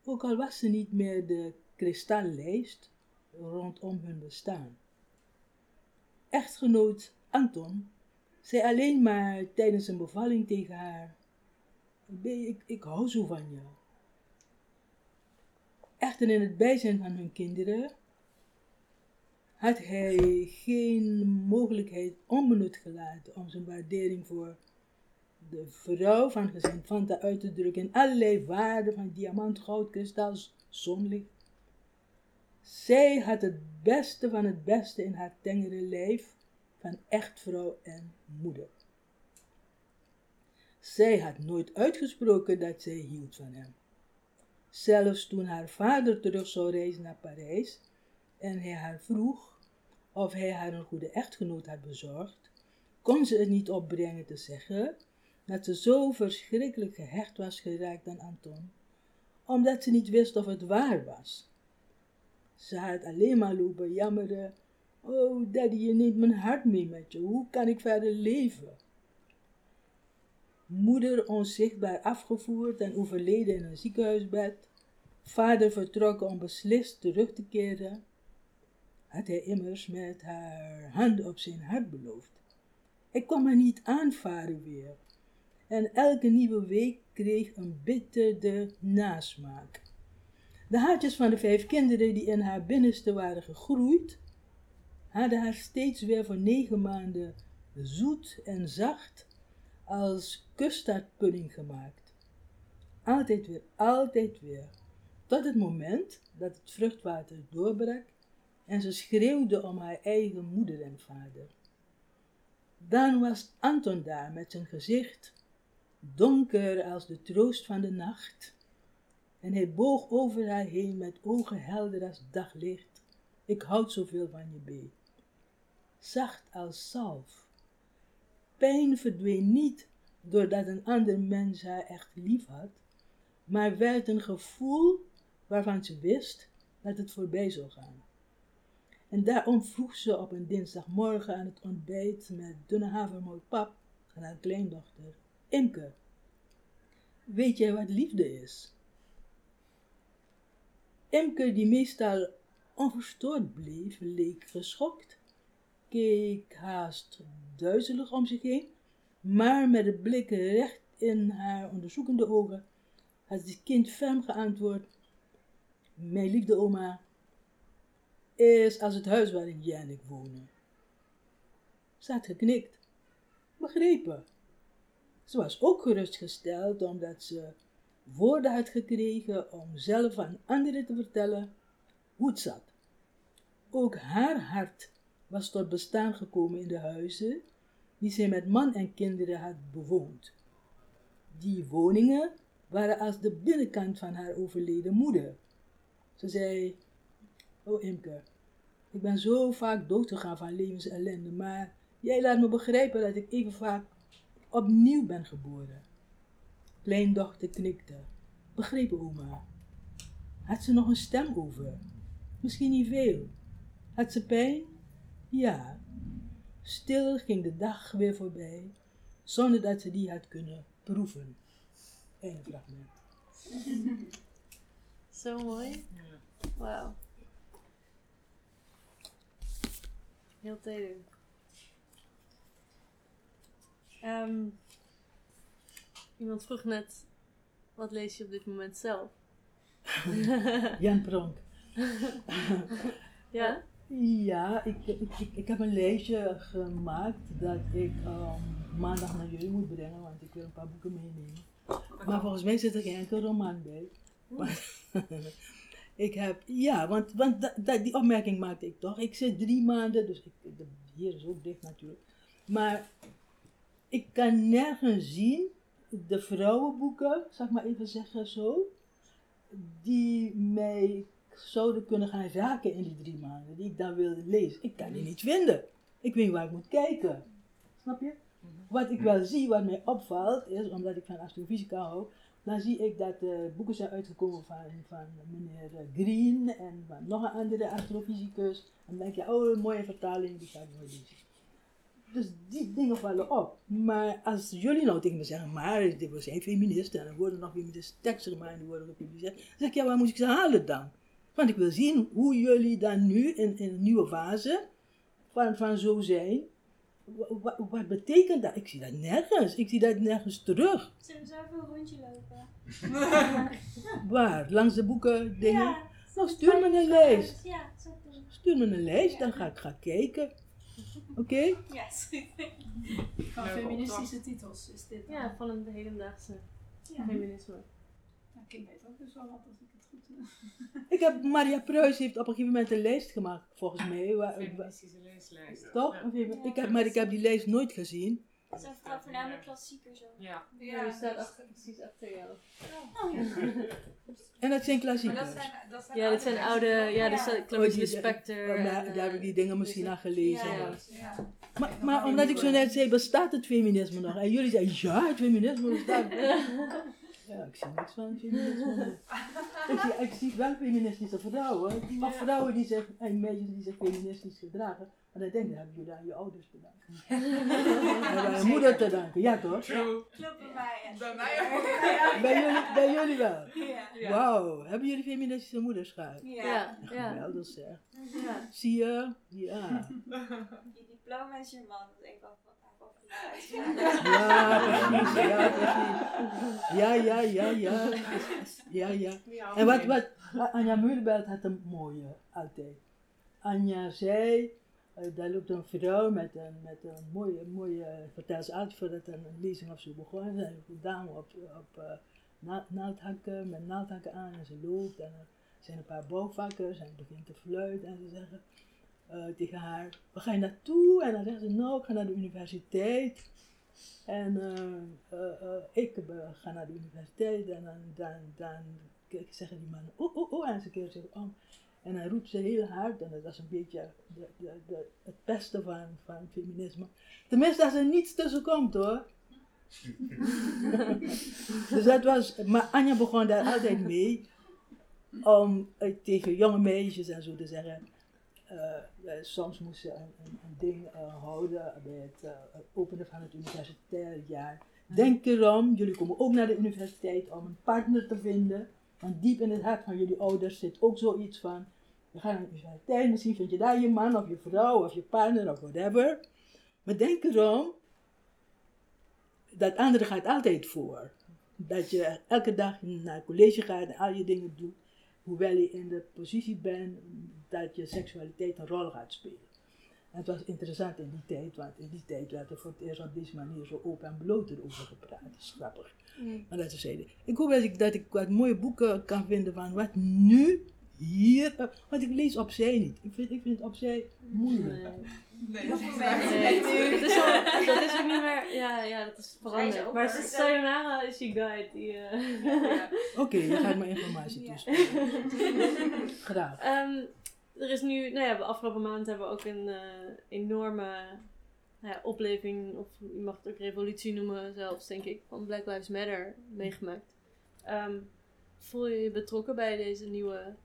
ook al was ze niet meer de kristallijst rondom hun bestaan. Echtgenoot Anton zei alleen maar tijdens een bevalling tegen haar: "B, ik, ik hou zo van je. Echter in het bijzijn van hun kinderen had hij geen mogelijkheid onbenut gelaten om zijn waardering voor de vrouw van gezin Fanta uit te drukken in allerlei waarden van diamant, goud, kristal, zonlicht. Zij had het beste van het beste in haar tengere lijf van echtvrouw en moeder. Zij had nooit uitgesproken dat zij hield van hem. Zelfs toen haar vader terug zou reizen naar Parijs en hij haar vroeg of hij haar een goede echtgenoot had bezorgd, kon ze het niet opbrengen te zeggen dat ze zo verschrikkelijk gehecht was geraakt aan Anton, omdat ze niet wist of het waar was. Ze had alleen maar lopen jammeren. Oh, daddy, je neemt mijn hart mee met je. Hoe kan ik verder leven? Moeder onzichtbaar afgevoerd en overleden in een ziekenhuisbed. Vader vertrokken om beslist terug te keren. Had hij immers met haar handen op zijn hart beloofd. Ik kon maar niet aanvaren weer. En elke nieuwe week kreeg een bitterde nasmaak. De hartjes van de vijf kinderen die in haar binnenste waren gegroeid, hadden haar steeds weer voor negen maanden zoet en zacht als custardpudding gemaakt. Altijd weer, altijd weer. Tot het moment dat het vruchtwater doorbrak en ze schreeuwde om haar eigen moeder en vader. Dan was Anton daar met zijn gezicht donker als de troost van de nacht. En hij boog over haar heen met ogen helder als daglicht. Ik houd zoveel van je, B. zacht als zalf. Pijn verdween niet doordat een ander mens haar echt lief had, maar werd een gevoel waarvan ze wist dat het voorbij zou gaan. En daarom vroeg ze op een dinsdagmorgen aan het ontbijt met dunne havermout pap aan haar kleindochter, Imke. Weet jij wat liefde is? Imke, die meestal onverstoord bleef, leek geschokt, keek haast duizelig om zich heen, maar met de blik recht in haar onderzoekende ogen had het kind ferm geantwoord: Mijn liefde oma is als het huis waarin jij en ik wonen. Ze had geknikt, begrepen. Ze was ook gerustgesteld omdat ze woorden had gekregen om zelf aan anderen te vertellen hoe het zat. Ook haar hart was tot bestaan gekomen in de huizen die zij met man en kinderen had bewoond. Die woningen waren als de binnenkant van haar overleden moeder. Ze zei, oh Imke, ik ben zo vaak doodgegaan van levensellende, maar jij laat me begrijpen dat ik even vaak opnieuw ben geboren. Kleindochter knikte. Begreep oma. Had ze nog een stem over? Misschien niet veel. Had ze pijn? Ja. Stil ging de dag weer voorbij, zonder dat ze die had kunnen proeven. Einde fragment. Zo mooi. Wauw. Heel teder. Ehm, iemand vroeg net, wat lees je op dit moment zelf? Jan Pronk. ja? Ja, ik, ik, ik, ik heb een lijstje gemaakt dat ik um, maandag naar jullie moet brengen, want ik wil een paar boeken meenemen. Maar volgens mij zit er geen enkel roman bij. Ik heb, ja, want, want da, da, die opmerking maakte ik toch. Ik zit drie maanden, dus ik, de, hier is ook dicht natuurlijk. Maar ik kan nergens zien de vrouwenboeken, zeg maar even zeggen zo, die mij zouden kunnen gaan raken in die drie maanden, die ik dan wilde lezen. Ik kan die niet vinden. Ik weet niet waar ik moet kijken. Snap je? Wat ik wel zie, wat mij opvalt, is, omdat ik van astrofysica hou, dan zie ik dat boeken zijn uitgekomen van, meneer Green en van nog een andere astrofysicus. Dan denk je, oh, een mooie vertaling, die ga ik nooit lezen. Dus die dingen vallen op. Maar als jullie nou tegen me zeggen, maar we zijn feministen en er worden nog feministische teksten gemaakt en die worden gepubliceerd. Dan zeg ik, ja, waar moet ik ze halen dan? Want ik wil zien hoe jullie dan nu in, in een nieuwe fase van, van zo zijn. Wat, wat betekent dat? Ik zie dat nergens. Ik zie dat nergens terug. Zullen we zo even een rondje lopen? Waar? Langs de boeken, dingen? Ja, nou, stuur me een lijst. Ja. Stuur me een lijst, dan ga ik gaan kijken. Oké? Ja, super. Van feministische titels is dit. dan. Ja, van een hedendaagse Ja. feminisme. Nou, Kim weet ook dus wel wat als ik het goed doe. Ik heb, Maria Pruis heeft op een gegeven moment een lijst gemaakt, volgens mij. Waar, waar- Feministische leeslijst. toch? Ja. Ik heb, maar ik heb die lijst nooit gezien. Zo vooral voornamelijk klassiekers zo. Ja. Ja, die staat achter, precies achter jou. Oh ja. En dat zijn Maar klassiekers. dat zijn, dat zijn Ja, dit zijn oude, ja, dus staat Clarice Oh, en, daar, daar heb ik die dingen misschien aan gelezen. Ja. Ja. Maar, maar omdat ik zo net zei, bestaat het feminisme nog? En jullie zeiden, ja, het feminisme bestaat. Ja, ik zie niks van feminisme. ik, zie, ik zie wel feministische vrouwen, maar vrouwen die zich, en meisjes die zich feministisch gedragen. Maar dan denk ik, dan hebben jullie aan je ouders te danken. En aan je moeder te danken, ja toch? Klopt bij mij. Bij mij Bij jullie, bij jullie wel. Ja. Wauw, hebben jullie feministische moeders gehad? Ja. Ja, ja. Geweldig zeg. ja. Zie je? Ja. Je diploma is je man. Dat denk ik goed Ja, precies, ja, precies. Ja, ja, ja, ja. Ja, ja. En wat, wat, Anja Mulbelt had een mooie altijd. Anja zei, daar loopt een vrouw met een, met een mooie, mooie, vertel ze uit voordat een, lezing of zo begon. Er zijn een dame op, op eh, na- met naaldhakken aan en ze loopt en er zijn een paar bouwvakkers en begint te fluiten en ze zeggen eh, tegen haar, waar ga je naartoe? En dan zegt ze, nou, ik ga naar de universiteit. En eh, eh, eh, ik eh, ga naar de universiteit en dan, dan, dan zeggen die mannen, oh, oh, oh, en ze keren zich om. En dan roept ze heel hard, en dat was een beetje de, de, de, het beste van, van feminisme. Tenminste, als er niets tussen komt hoor. dus dat was, maar Anja begon daar altijd mee. Om eh, tegen jonge meisjes en zo te zeggen. eh, eh, soms moest ze een, een, een ding houden bij het openen van het universitair jaar. Denk erom, jullie komen ook naar de universiteit om een partner te vinden. Want diep in het hart van jullie ouders zit ook zoiets van. Je gaat naar de misschien vind je daar je man of je vrouw of je partner of whatever. Maar denk erom, dat andere gaat altijd voor. Dat je elke dag naar college gaat en al je dingen doet, hoewel je in de positie bent dat je seksualiteit een rol gaat spelen. Het was interessant in die tijd, want in die tijd werd er voor het eerst op deze manier zo open en bloot erover gepraat. Dat is grappig. Mm. Maar dat is zeiden. Ik hoop dat ik, dat ik wat mooie boeken kan vinden van wat nu, hier, want ik lees opzij niet. Ik vind, ik vind opzij moeilijk. Nee, Nee, dat is, al, dat is ook niet meer. Ja, ja dat is is veranderd. ook Maar wel- Sayonara is je guide. Die, eh, Oké, je gaat me informatie toesturen. Graag. Ehm, er is nu, nou ja, de afgelopen maand hebben we ook een eh, enorme nou ja, opleving, of je mag het ook revolutie noemen zelfs, denk ik, van Black Lives Matter meegemaakt. Ehm, voel je je betrokken bij deze nieuwe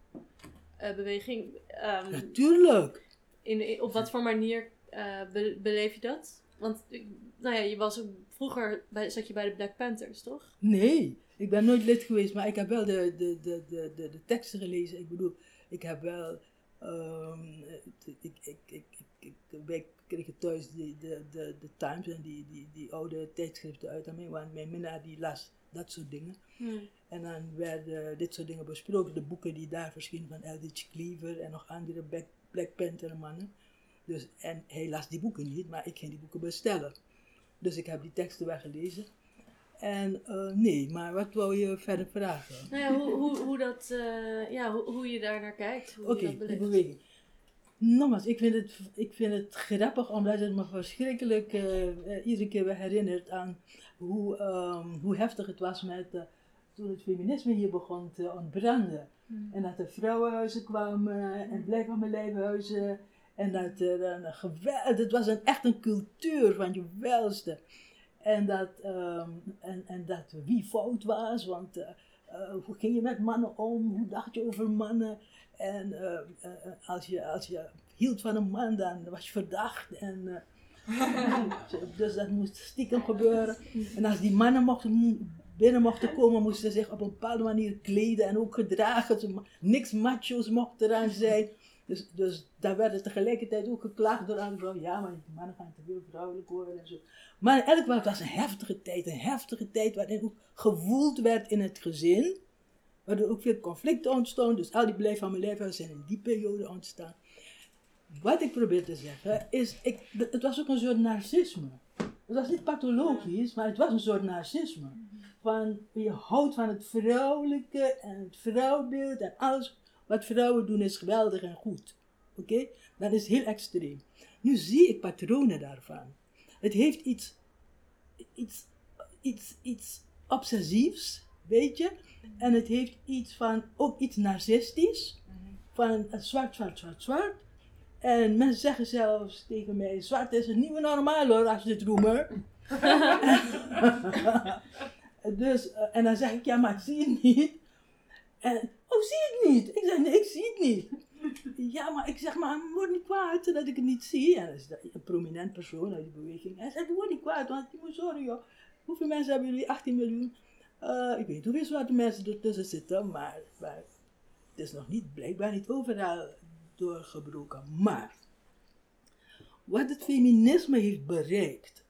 eh, beweging? Ehm, Natuurlijk. in, in- op wat voor manier eh, be- beleef je dat? Want nou ja, je was ook, vroeger bij, zat je bij de Black Panthers, toch? Nee, ik ben nooit lid geweest, maar ik heb wel de, de, de, de, de, de teksten gelezen. Ik bedoel, ik heb wel. Ehm, ik, ik, ik, ik, wij kregen thuis die, de, de, de Times en die, die, die oude tijdschriften uit. Mijn, want mijn minnaar die las dat soort dingen. En dan werden dit soort dingen besproken. De boeken die daar verschenen van Eldridge Cleaver en nog andere Black, Black Panther mannen. Dus, en hij las die boeken niet, maar ik ging die boeken bestellen. Dus ik heb die teksten wel gelezen. En eh, nee, maar wat wou je verder vragen? Nou ja, hoe, hoe, hoe, dat, eh, ja, hoe, hoe je daar naar kijkt. Hoe Oké, je dat die beleeft. beweging. Nogmaals, ik vind, het, ik vind het grappig omdat het me verschrikkelijk eh, iedere keer weer herinnert aan hoe, ehm, hoe heftig het was met, toen het feminisme hier begon te ontbranden. Hmm. En dat er vrouwenhuizen kwamen en blijf van mijn lijfhuizen. En dat er een geweld, het was een, echt een cultuur van je welste. En dat, ehm, en, en dat wie fout was, want eh, eh, hoe ging je met mannen om? Hoe dacht je over mannen? En eh, als, je, als je hield van een man, dan was je verdacht. En, dus dat moest stiekem gebeuren. En als die mannen mochten, binnen mochten komen, moesten ze zich op een bepaalde manier kleden en ook gedragen. Niks macho's mocht eraan zijn. Dus, dus daar werd er tegelijkertijd ook geklaagd door andere vrouwen. Ja, maar die mannen gaan te veel vrouwelijk worden en zo. Maar elk het was een heftige tijd. Een heftige tijd waarin ook gewoeld werd in het gezin. Waardoor ook veel conflicten ontstonden. Dus al die blijf van mijn leven zijn in die periode ontstaan. Wat ik probeer te zeggen is, ik, het was ook een soort narcisme. Het was niet pathologisch, maar het was een soort narcisme. Van, je houdt van het vrouwelijke en het vrouwbeeld en alles wat vrouwen doen is geweldig en goed. Oké? Dat is heel extreem. Nu zie ik patronen daarvan. Het heeft iets, iets, iets, iets obsessiefs, weet je? En het heeft iets van, ook iets narcistisch. Van zwart, zwart, zwart, zwart. En mensen zeggen zelfs tegen mij, zwart is het nieuwe normaal hoor, als je dit roemer. dus, eh, en dan zeg ik, ja, maar zie het niet. En, oh, zie je het niet? Ik zeg, nee, ik zie het niet. Ja, maar ik zeg, maar word niet kwaad dat ik het niet zie. En dat is een prominent persoon uit die beweging. Hij zegt, word niet kwaad, want je moet sorry joh. Hoeveel mensen hebben jullie? 18 miljoen. Eh, ik weet hoeveel zwarte mensen ertussen zitten, maar, maar het is nog niet, blijkbaar niet overal doorgebroken. Maar, wat het feminisme heeft bereikt,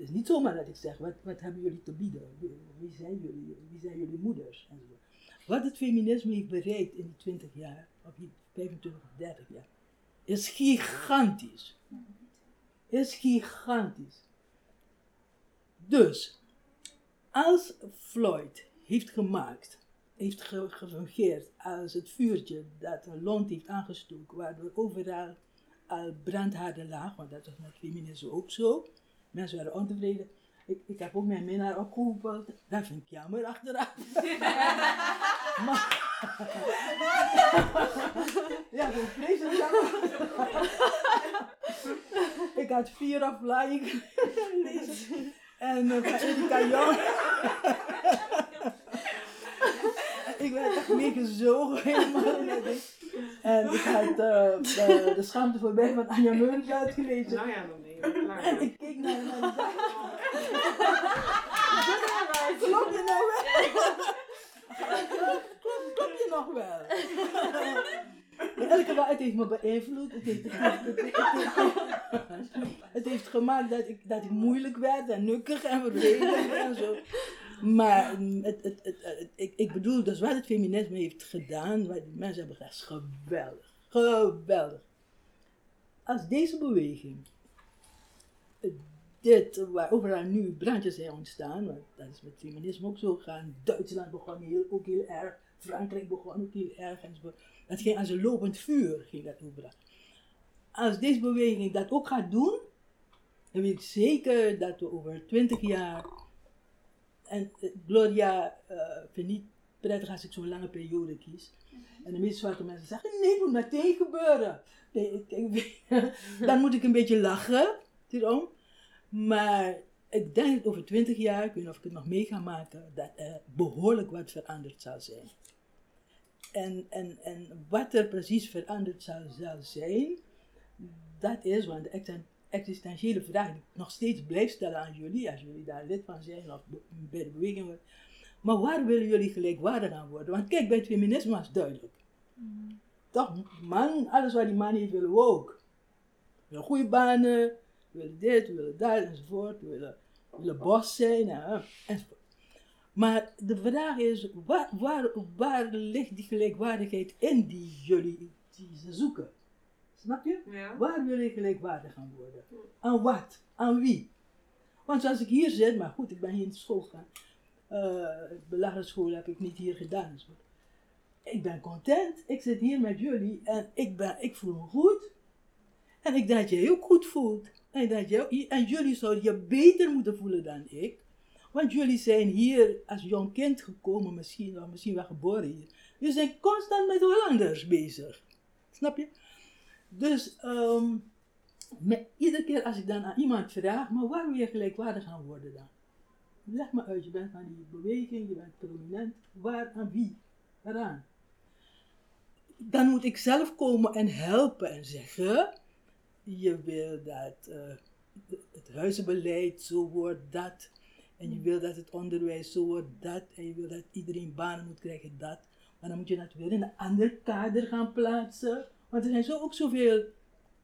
het is niet zomaar dat ik zeg, wat, wat hebben jullie te bieden? Wie, zijn jullie? Wie zijn jullie moeders? En zo. Wat het feminisme heeft bereikt in die 20 jaar, of die 25 of 30 jaar, is gigantisch. Is gigantisch. Dus, als Floyd heeft gemaakt, heeft ge- gefungeerd als het vuurtje dat een lont heeft aangestoken, waardoor overal al brandhaarden laag, want dat was met feminisme ook zo. Mensen waren ontevreden. Ik, ik heb ook mijn minnaar opgeroepen. Dat vind ik jammer achteraf. maar, ja, zo'n vreselijk Ik had vier aflaaiingen gelezen. En uh, van Erika ik werd echt meegezogen helemaal. En ik had uh, de, schaamte voorbij van Anja Meurink uitgelezen. Nou klaar. En ik keek naar hem en dacht... Klop je nou wel? Klop, klop je nog wel? Elke het heeft me beïnvloed. Het heeft, het, heeft, het, heeft, het heeft gemaakt dat ik, dat ik moeilijk werd en nukkig en vervelend en zo. Maar het, het, het, ik, ik bedoel, dus wat het feminisme heeft gedaan, wat die mensen hebben gedaan, is geweldig. Geweldig. Als deze beweging, dit, waar overal nu brandjes zijn ontstaan, want dat is met feminisme ook zo gegaan. Duitsland begon heel, ook heel erg, Frankrijk begon ook heel erg enzovoort. Dat ging als een lopend vuur, ging dat overal. Als deze beweging dat ook gaat doen, dan weet ik zeker dat we over twintig jaar en Gloria uh, vind niet prettig als ik zo'n lange periode kies. En de meeste zwarte mensen zeggen, nee, moet meteen gebeuren. Nee, ik, dan moet ik een beetje lachen, hierom. Maar ik denk dat over twintig jaar, ik weet niet of ik het nog mee ga maken, dat er behoorlijk wat veranderd zal zijn. En, en, en wat er precies veranderd zal, zal zijn, dat is, want de existentiële vraag die ik nog steeds blijf stellen aan jullie, als jullie daar lid van zijn of bij de beweging worden. Maar waar willen jullie gelijkwaardig aan worden? Want kijk, bij het feminisme was het duidelijk. Mm. Toch, man, alles wat die man heeft, willen we ook. We goede banen, we willen dit, we willen dat, enzovoort. We willen, we willen bos zijn, en, enzovoort. Maar de vraag is, waar, waar, waar ligt die gelijkwaardigheid in die jullie die ze zoeken? Snap je? Ja. Waar wil je gelijkwaardig gaan worden? Aan wat? Aan wie? Want als ik hier zit, maar goed, ik ben hier in de school gegaan. Uh, school heb ik niet hier gedaan. Dus ik ben content, ik zit hier met jullie en ik, ben, ik voel me goed. En ik dat je ook goed voelt. En, dat je, en jullie zouden je beter moeten voelen dan ik. Want jullie zijn hier als jong kind gekomen, misschien, of misschien wel geboren hier. Jullie zijn constant met Hollanders bezig. Snap je? Dus met, iedere keer als ik dan aan iemand vraag, maar waar wil je gelijkwaardig gaan worden dan? Leg me uit, je bent van die beweging, je bent prominent. Waar, aan wie? Waaraan? Dan moet ik zelf komen en helpen en zeggen, je wil dat uh, het huizenbeleid zo wordt, dat. En je wil dat het onderwijs zo wordt, dat. En je wil dat iedereen banen moet krijgen, dat. Maar dan moet je dat weer in een ander kader gaan plaatsen. Want er zijn zo ook zoveel, ik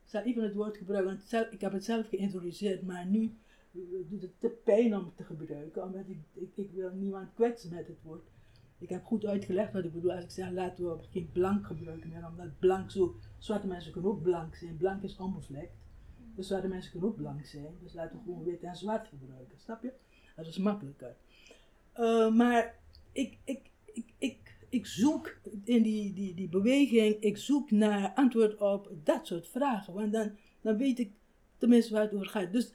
zal even het woord gebruiken, want zelf, ik heb het zelf geïntroduceerd, maar nu uh, doet het te pijn om het te gebruiken, omdat ik, ik, ik wil niemand kwetsen met het woord. Ik heb goed uitgelegd wat ik bedoel als ik zeg laten we geen blank gebruiken meer, omdat blank zo, zwarte mensen kunnen ook blank zijn, blank is onbevlekt. Dus zwarte mensen kunnen ook blank zijn, dus laten we gewoon wit en zwart gebruiken, snap je? Dat is makkelijker. Uh, maar ik, ik, ik, ik ik zoek in die, die, die beweging, ik zoek naar antwoord op dat soort vragen. Want dan, dan weet ik tenminste waar het over gaat. Dus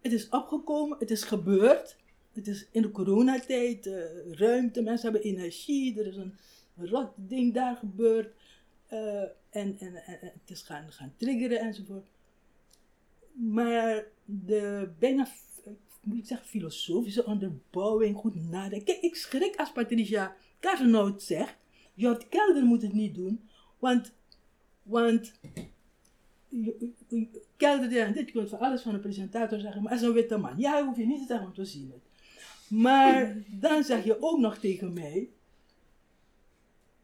het is opgekomen, het is gebeurd. Het is in de coronatijd uh, ruimte, mensen hebben energie, er is een, rot ding daar gebeurd. Uh, en, en, het is gaan, gaan triggeren enzovoort. Maar de bijna moet ik zeggen, filosofische onderbouwing, goed nadenken. Kijk, ik schrik als Patricia Karnoot zegt, Jort Kelder moet het niet doen, want, want Kelder, dit kunt voor alles van de presentator zeggen, maar als een witte man, ja, hoef je niet te zeggen, want we zien het. Maar dan zeg je ook nog tegen mij,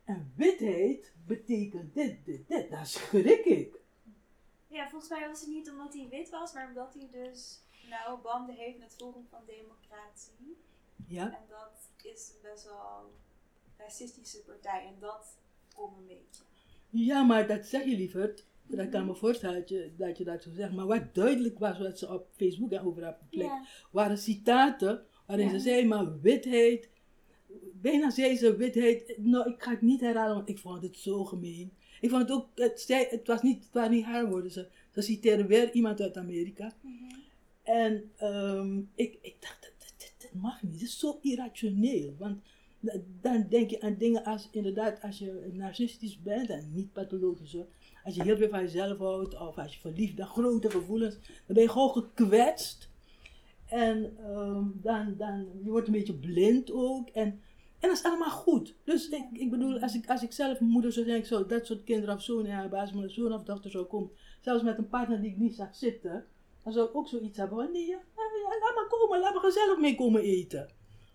en witheid betekent dit, dit, dit, daar schrik ik. Ja, volgens mij was het niet omdat hij wit was, maar omdat hij dus nou banden heeft met Forum van Democratie. Ja. En dat is best wel racistische partij en dat komt een beetje. Ja, maar dat zeg je liever. Dat kan me voorstellen dat je, dat je dat zo zegt. Maar wat duidelijk was, wat ze op Facebook en overal plek, ja. waren citaten waarin ze zei, maar witheid, bijna zei ze witheid, nou ik ga het niet herhalen, want ik vond het zo gemeen. Ik vond het ook, het, het, was niet, het waren niet haar woorden, ze, ze citeerde weer iemand uit Amerika. Mm -hmm. En um, ik, ik dacht, dit, dit, dit, mag niet, het is zo irrationeel. Want Da- Dan denk je aan dingen als, inderdaad, als je narcistisch bent en niet pathologisch hoor. Als je heel veel van jezelf houdt of als je verliefd bent, grote gevoelens, dan ben je gewoon gekwetst. En ehm, dan, dan, je wordt een beetje blind ook. En, en dat is allemaal goed. Dus ik, ik bedoel, als ik, als ik zelf moeder zou zijn, ik dat soort kinderen of zoon hebben, als mijn zoon of dochter zou komen, zelfs met een partner die ik niet zag zitten, dan zou ik ook zoiets hebben ja, ja, laat maar komen, laat maar gezellig mee komen eten.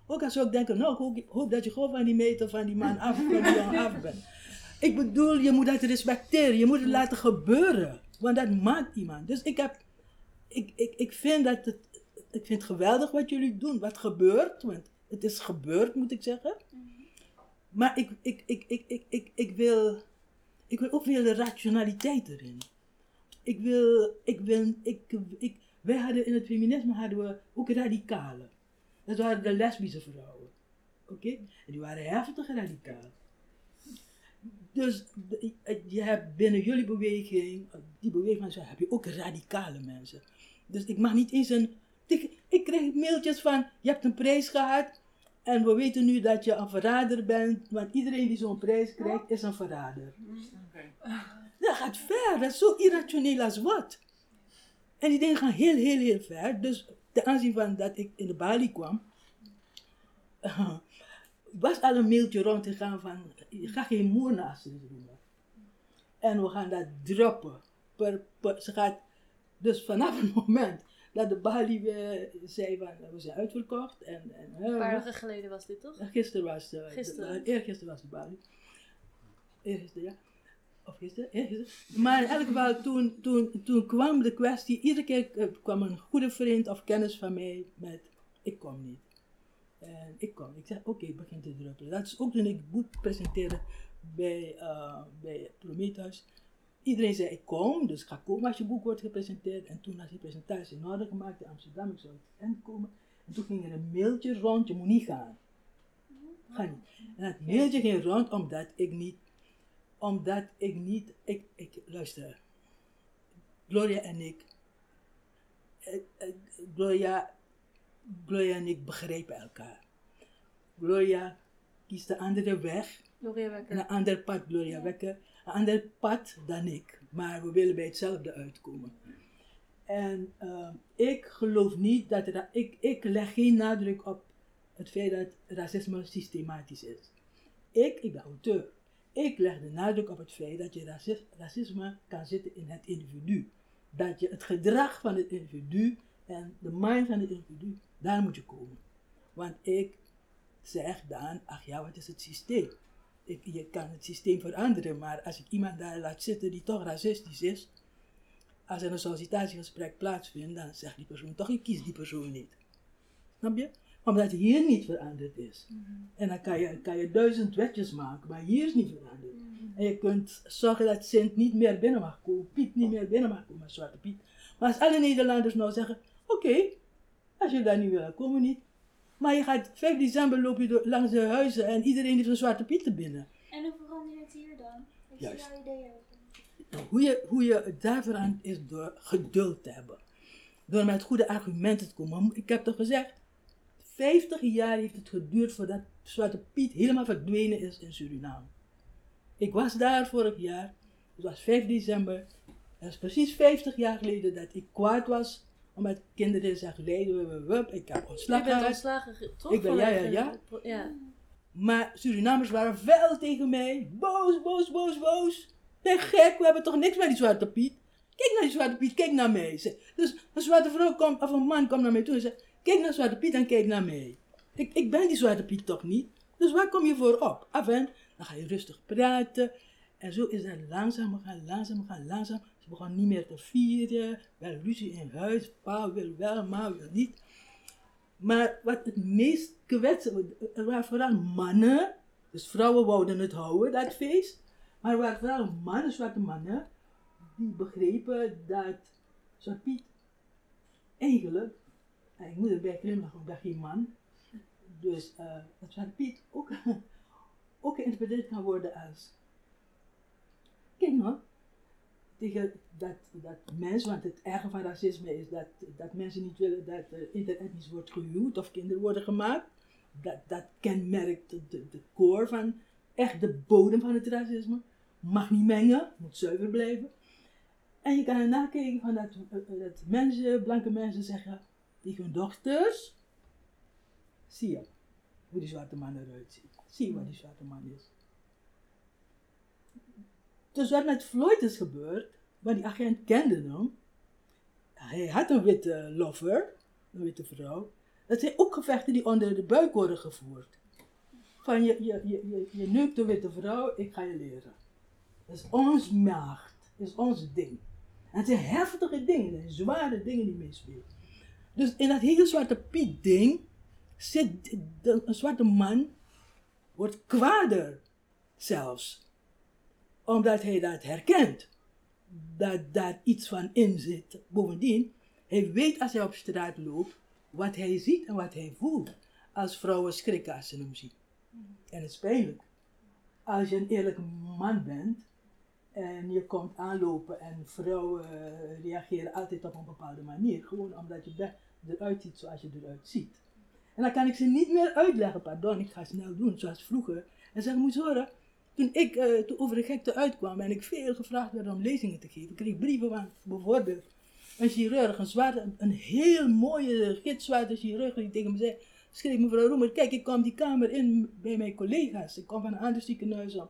Ook als zou ik denken, nou, ik hoop, dat je gewoon van die meter van die man af, van die jongen af bent. Ik bedoel, je moet dat respecteren, je moet het laten gebeuren, want dat maakt iemand. Dus ik heb, ik, ik, ik vind dat het, ik vind het geweldig wat jullie doen, wat gebeurt, want het is gebeurd, moet ik zeggen. Maar ik, ik, ik, ik, ik, ik, ik, wil, ik wil ook weer de rationaliteit erin. Ik wil, ik wil, ik, ik, wij hadden in het feminisme hadden we ook radicalen. Dat waren de lesbische vrouwen. Oké? En die waren heftig radicaal. Dus je hebt binnen jullie beweging, die beweging, heb je ook radicale mensen. Dus ik mag niet eens een. Ik, ik kreeg mailtjes van: je hebt een prijs gehad en we weten nu dat je een verrader bent, want iedereen die zo'n prijs krijgt is een verrader. Dat gaat ver, dat is zo irrationeel als wat. En die dingen gaan heel, heel, heel ver. Dus ten aanzien van dat ik in de Bali kwam, was al een mailtje rondgegaan van, je gaat geen moer naast je doen. En we gaan dat droppen. Per, per- ze gaat, dus vanaf het moment dat de Bali weer zei van, we zijn uitverkocht. En, en, Een paar dagen geleden was dit toch? Gisteren was de, Gisteren. de, eergisteren was de Bali. Eergisteren, ja. Of gisteren, eergisteren. Maar in elk geval, toen, toen, toen kwam de kwestie, iedere keer eh, kwam een goede vriend of kennis van mij met, ik kom niet. En ik kom. Ik zeg, oké, ik begin te druppelen. Dat is ook toen ik het boek presenteerde bij, eh, bij Prometheus. Iedereen zei, ik kom, dus ga komen als je boek wordt gepresenteerd. En toen was die presentatie in orde gemaakt in Amsterdam, ik zou het eind komen. En toen ging er een mailtje rond, je moet niet gaan. Ga niet. En dat mailtje ging rond omdat ik niet, omdat ik niet, ik, ik luister, Gloria en ik, eh, eh, Gloria, Gloria en ik begrijpen elkaar. Gloria kiest de andere weg, Gloria Wekker. en een ander pad, Gloria Wekker, ander pad dan ik. Maar we willen bij hetzelfde uitkomen. En eh, ik geloof niet dat, ra- ik, ik leg geen nadruk op het feit dat racisme systematisch is. Ik, ik ben auteur. Ik leg de nadruk op het feit dat je racis- racisme kan zitten in het individu. Dat je het gedrag van het individu en de mind van het individu, daar moet je komen. Want ik zeg dan, ach ja, wat is het systeem? Ik, je kan het systeem veranderen, maar als ik iemand daar laat zitten die toch racistisch is, als er een sollicitatiegesprek plaatsvindt, dan zegt die persoon toch, ik kies die persoon niet. Snap je? Omdat hier niet veranderd is. En dan kan je, kan je duizend wetjes maken, maar hier is niet veranderd. En je kunt zorgen dat Sint niet meer binnen mag komen, Piet niet meer binnen mag komen, Zwarte Piet. Maar als alle Nederlanders nou zeggen, oké, als je daar niet wil, komen niet. Maar je gaat 5 december loop je door, langs de huizen en iedereen heeft een Zwarte Piet er binnen. En hoe verander je het hier dan? Wat is Juist. jouw idee over? Nou, hoe, je, hoe je het daar verandert is door geduld te hebben. Door met goede argumenten te komen. Ik heb toch gezegd, 50 jaar heeft het geduurd voordat Zwarte Piet helemaal verdwenen is in Suriname. Ik was daar vorig jaar, het was 5 december. Dat is precies 50 jaar geleden dat ik kwaad was omdat kinderen zeggen, wup. ik heb ontslag gehad. ontslagen, toch? Ik ben, ja, ja, ja. ja. Maar Surinamers waren fel tegen mij. Boos, boos, boos, boos. Ben gek, we hebben toch niks met die Zwarte Piet? Kijk naar die Zwarte Piet, kijk naar mij. Dus een zwarte vrouw komt, of een man komt naar mij toe en zegt, kijk naar Zwarte Piet en kijk naar mij. Ik, ik ben die Zwarte Piet toch niet? Dus waar kom je voor op? Af en dan ga je rustig praten. En zo is dat langzaam, gaan langzaam, gaan langzaam. Ze begonnen niet meer te vieren. Wel ruzie in huis. Pa wil wel, ma wil niet. Maar wat het meest kwetsend, er waren vooral mannen, dus vrouwen wouden het houden, dat feest. Maar er waren vooral mannen, zwarte mannen, die begrepen dat Zwarte Piet eigenlijk, en ik moet erbij glimlachen, ik ben geen man, dus eh dat Zwarte Piet ook, ook geïnterpreteerd kan worden als, kijk nou, tegen dat, dat mensen, want het erge van racisme is dat, dat mensen niet willen dat er wordt gehuwd of kinderen worden gemaakt. Dat, dat kenmerkt de, de, core van, echt de bodem van het racisme. Mag niet mengen, moet zuiver blijven. En je kan ernaar kijken van dat, eh, eh, dat mensen, blanke mensen zeggen tegen hun dochters, zie je hoe die zwarte man eruit ziet. Zie je wat die zwarte man is. Dus wat met Floyd is gebeurd, want die agent kende hem. Hij had een witte lover, een witte vrouw. Dat zijn ook gevechten die onder de buik worden gevoerd. Van je, je, je, je, je neukt witte vrouw, ik ga je leren. Dat is ons macht, dat is ons ding. En het zijn heftige dingen, zware dingen die meespelen. Dus in dat hele zwarte Piet ding zit een zwarte man, wordt kwader zelfs. Omdat hij dat herkent. Dat daar iets van in zit. Bovendien, hij weet als hij op straat loopt wat hij ziet en wat hij voelt. Als vrouwen schrikken als ze hem zien. En het is pijnlijk. Als je een eerlijke man bent en je komt aanlopen en vrouwen reageren altijd op een bepaalde manier. Gewoon omdat je eruit ziet zoals je eruit ziet. En dan kan ik ze niet meer uitleggen, pardon, ik ga snel doen zoals vroeger. En zeggen, moet horen, toen ik toen over de gekte uitkwam en ik veel gevraagd werd om lezingen te geven, kreeg ik brieven van bijvoorbeeld een chirurg, een, een heel mooie gitzwarte chirurg die tegen me zei, schreef mevrouw Roemer, kijk ik kwam die kamer in bij mijn collega's. Ik kwam van een ander ziekenhuis om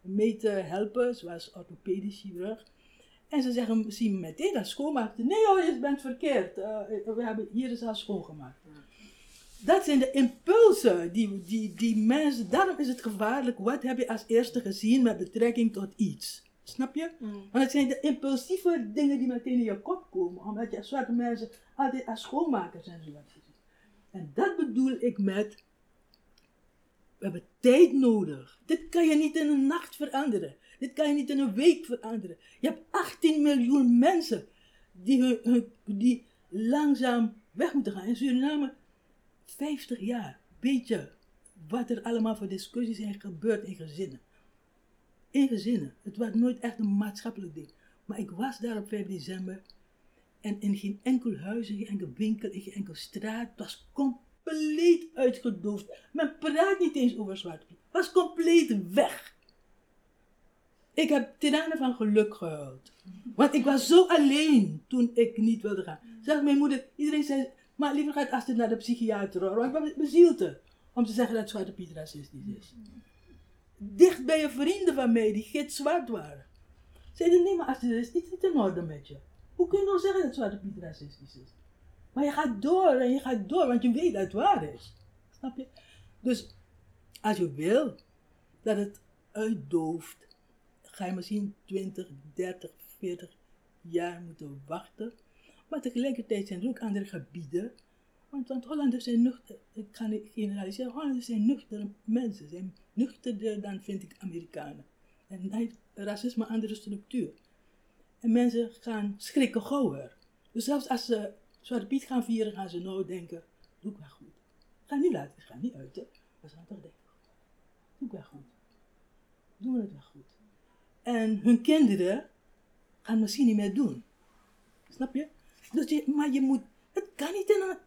mee te helpen, zoals orthopedisch chirurg. En ze zeggen, zie me meteen dat schoonmaakte. Nee hoor, je bent verkeerd. Eh, we hebben, hier is al schoongemaakt. Dat zijn de impulsen die, die, die mensen, daarom is het gevaarlijk. Wat heb je als eerste gezien met betrekking tot iets? Snap je? Want het zijn de impulsieve dingen die meteen in je kop komen, omdat je als zwarte mensen altijd als schoonmakers en zo. En dat bedoel ik met, we hebben tijd nodig. Dit kan je niet in een nacht veranderen. Dit kan je niet in een week veranderen. Je hebt 18 miljoen mensen die, hun, hun- die langzaam weg moeten gaan. In Suriname 50 jaar. Weet je wat er allemaal voor discussies zijn gebeurd in gezinnen? In gezinnen. Het was nooit echt een maatschappelijk ding. Maar ik was daar op 5 december. En in geen enkel huis, in geen enkel winkel, in geen enkel straat. Het was compleet uitgedoofd. Men praat niet eens over Zwarte Piet. Het was compleet weg. Ik heb tranen van geluk gehuild. Want ik was zo alleen toen ik niet wilde gaan. Zeg mijn moeder, iedereen zei, maar liever gaat Astrid naar de psychiater. Want ik bezield om te zeggen dat Zwarte Piet racistisch is. Dicht bij je vrienden van mij die gitzwart waren. Zeiden, nee maar Astrid, er is niet in orde met je. Hoe kun je nou zeggen dat Zwarte Piet racistisch is? Maar je gaat door en je gaat door, want je weet dat het waar is. Snap je? Dus als je wil dat het uitdooft, ga je misschien 20, 30, 40 jaar moeten wachten. Maar tegelijkertijd zijn er ook andere gebieden. Want, want Hollanders zijn nuchter, ik ga niet generaliseren, Hollanders zijn nuchtere mensen. Zijn nuchterder dan vind ik Amerikanen. En hij heeft racisme een andere structuur. En mensen gaan schrikken gauwer. Dus zelfs als ze Zwarte Piet gaan vieren, gaan ze nou denken, doe ik wel goed. Ga niet laten, ga niet uit, hè. Maar ze gaan toch denken, doe ik wel goed. Doen we het wel goed. En hun kinderen gaan misschien niet meer doen. Snap je? Dus je maar je moet, het kan niet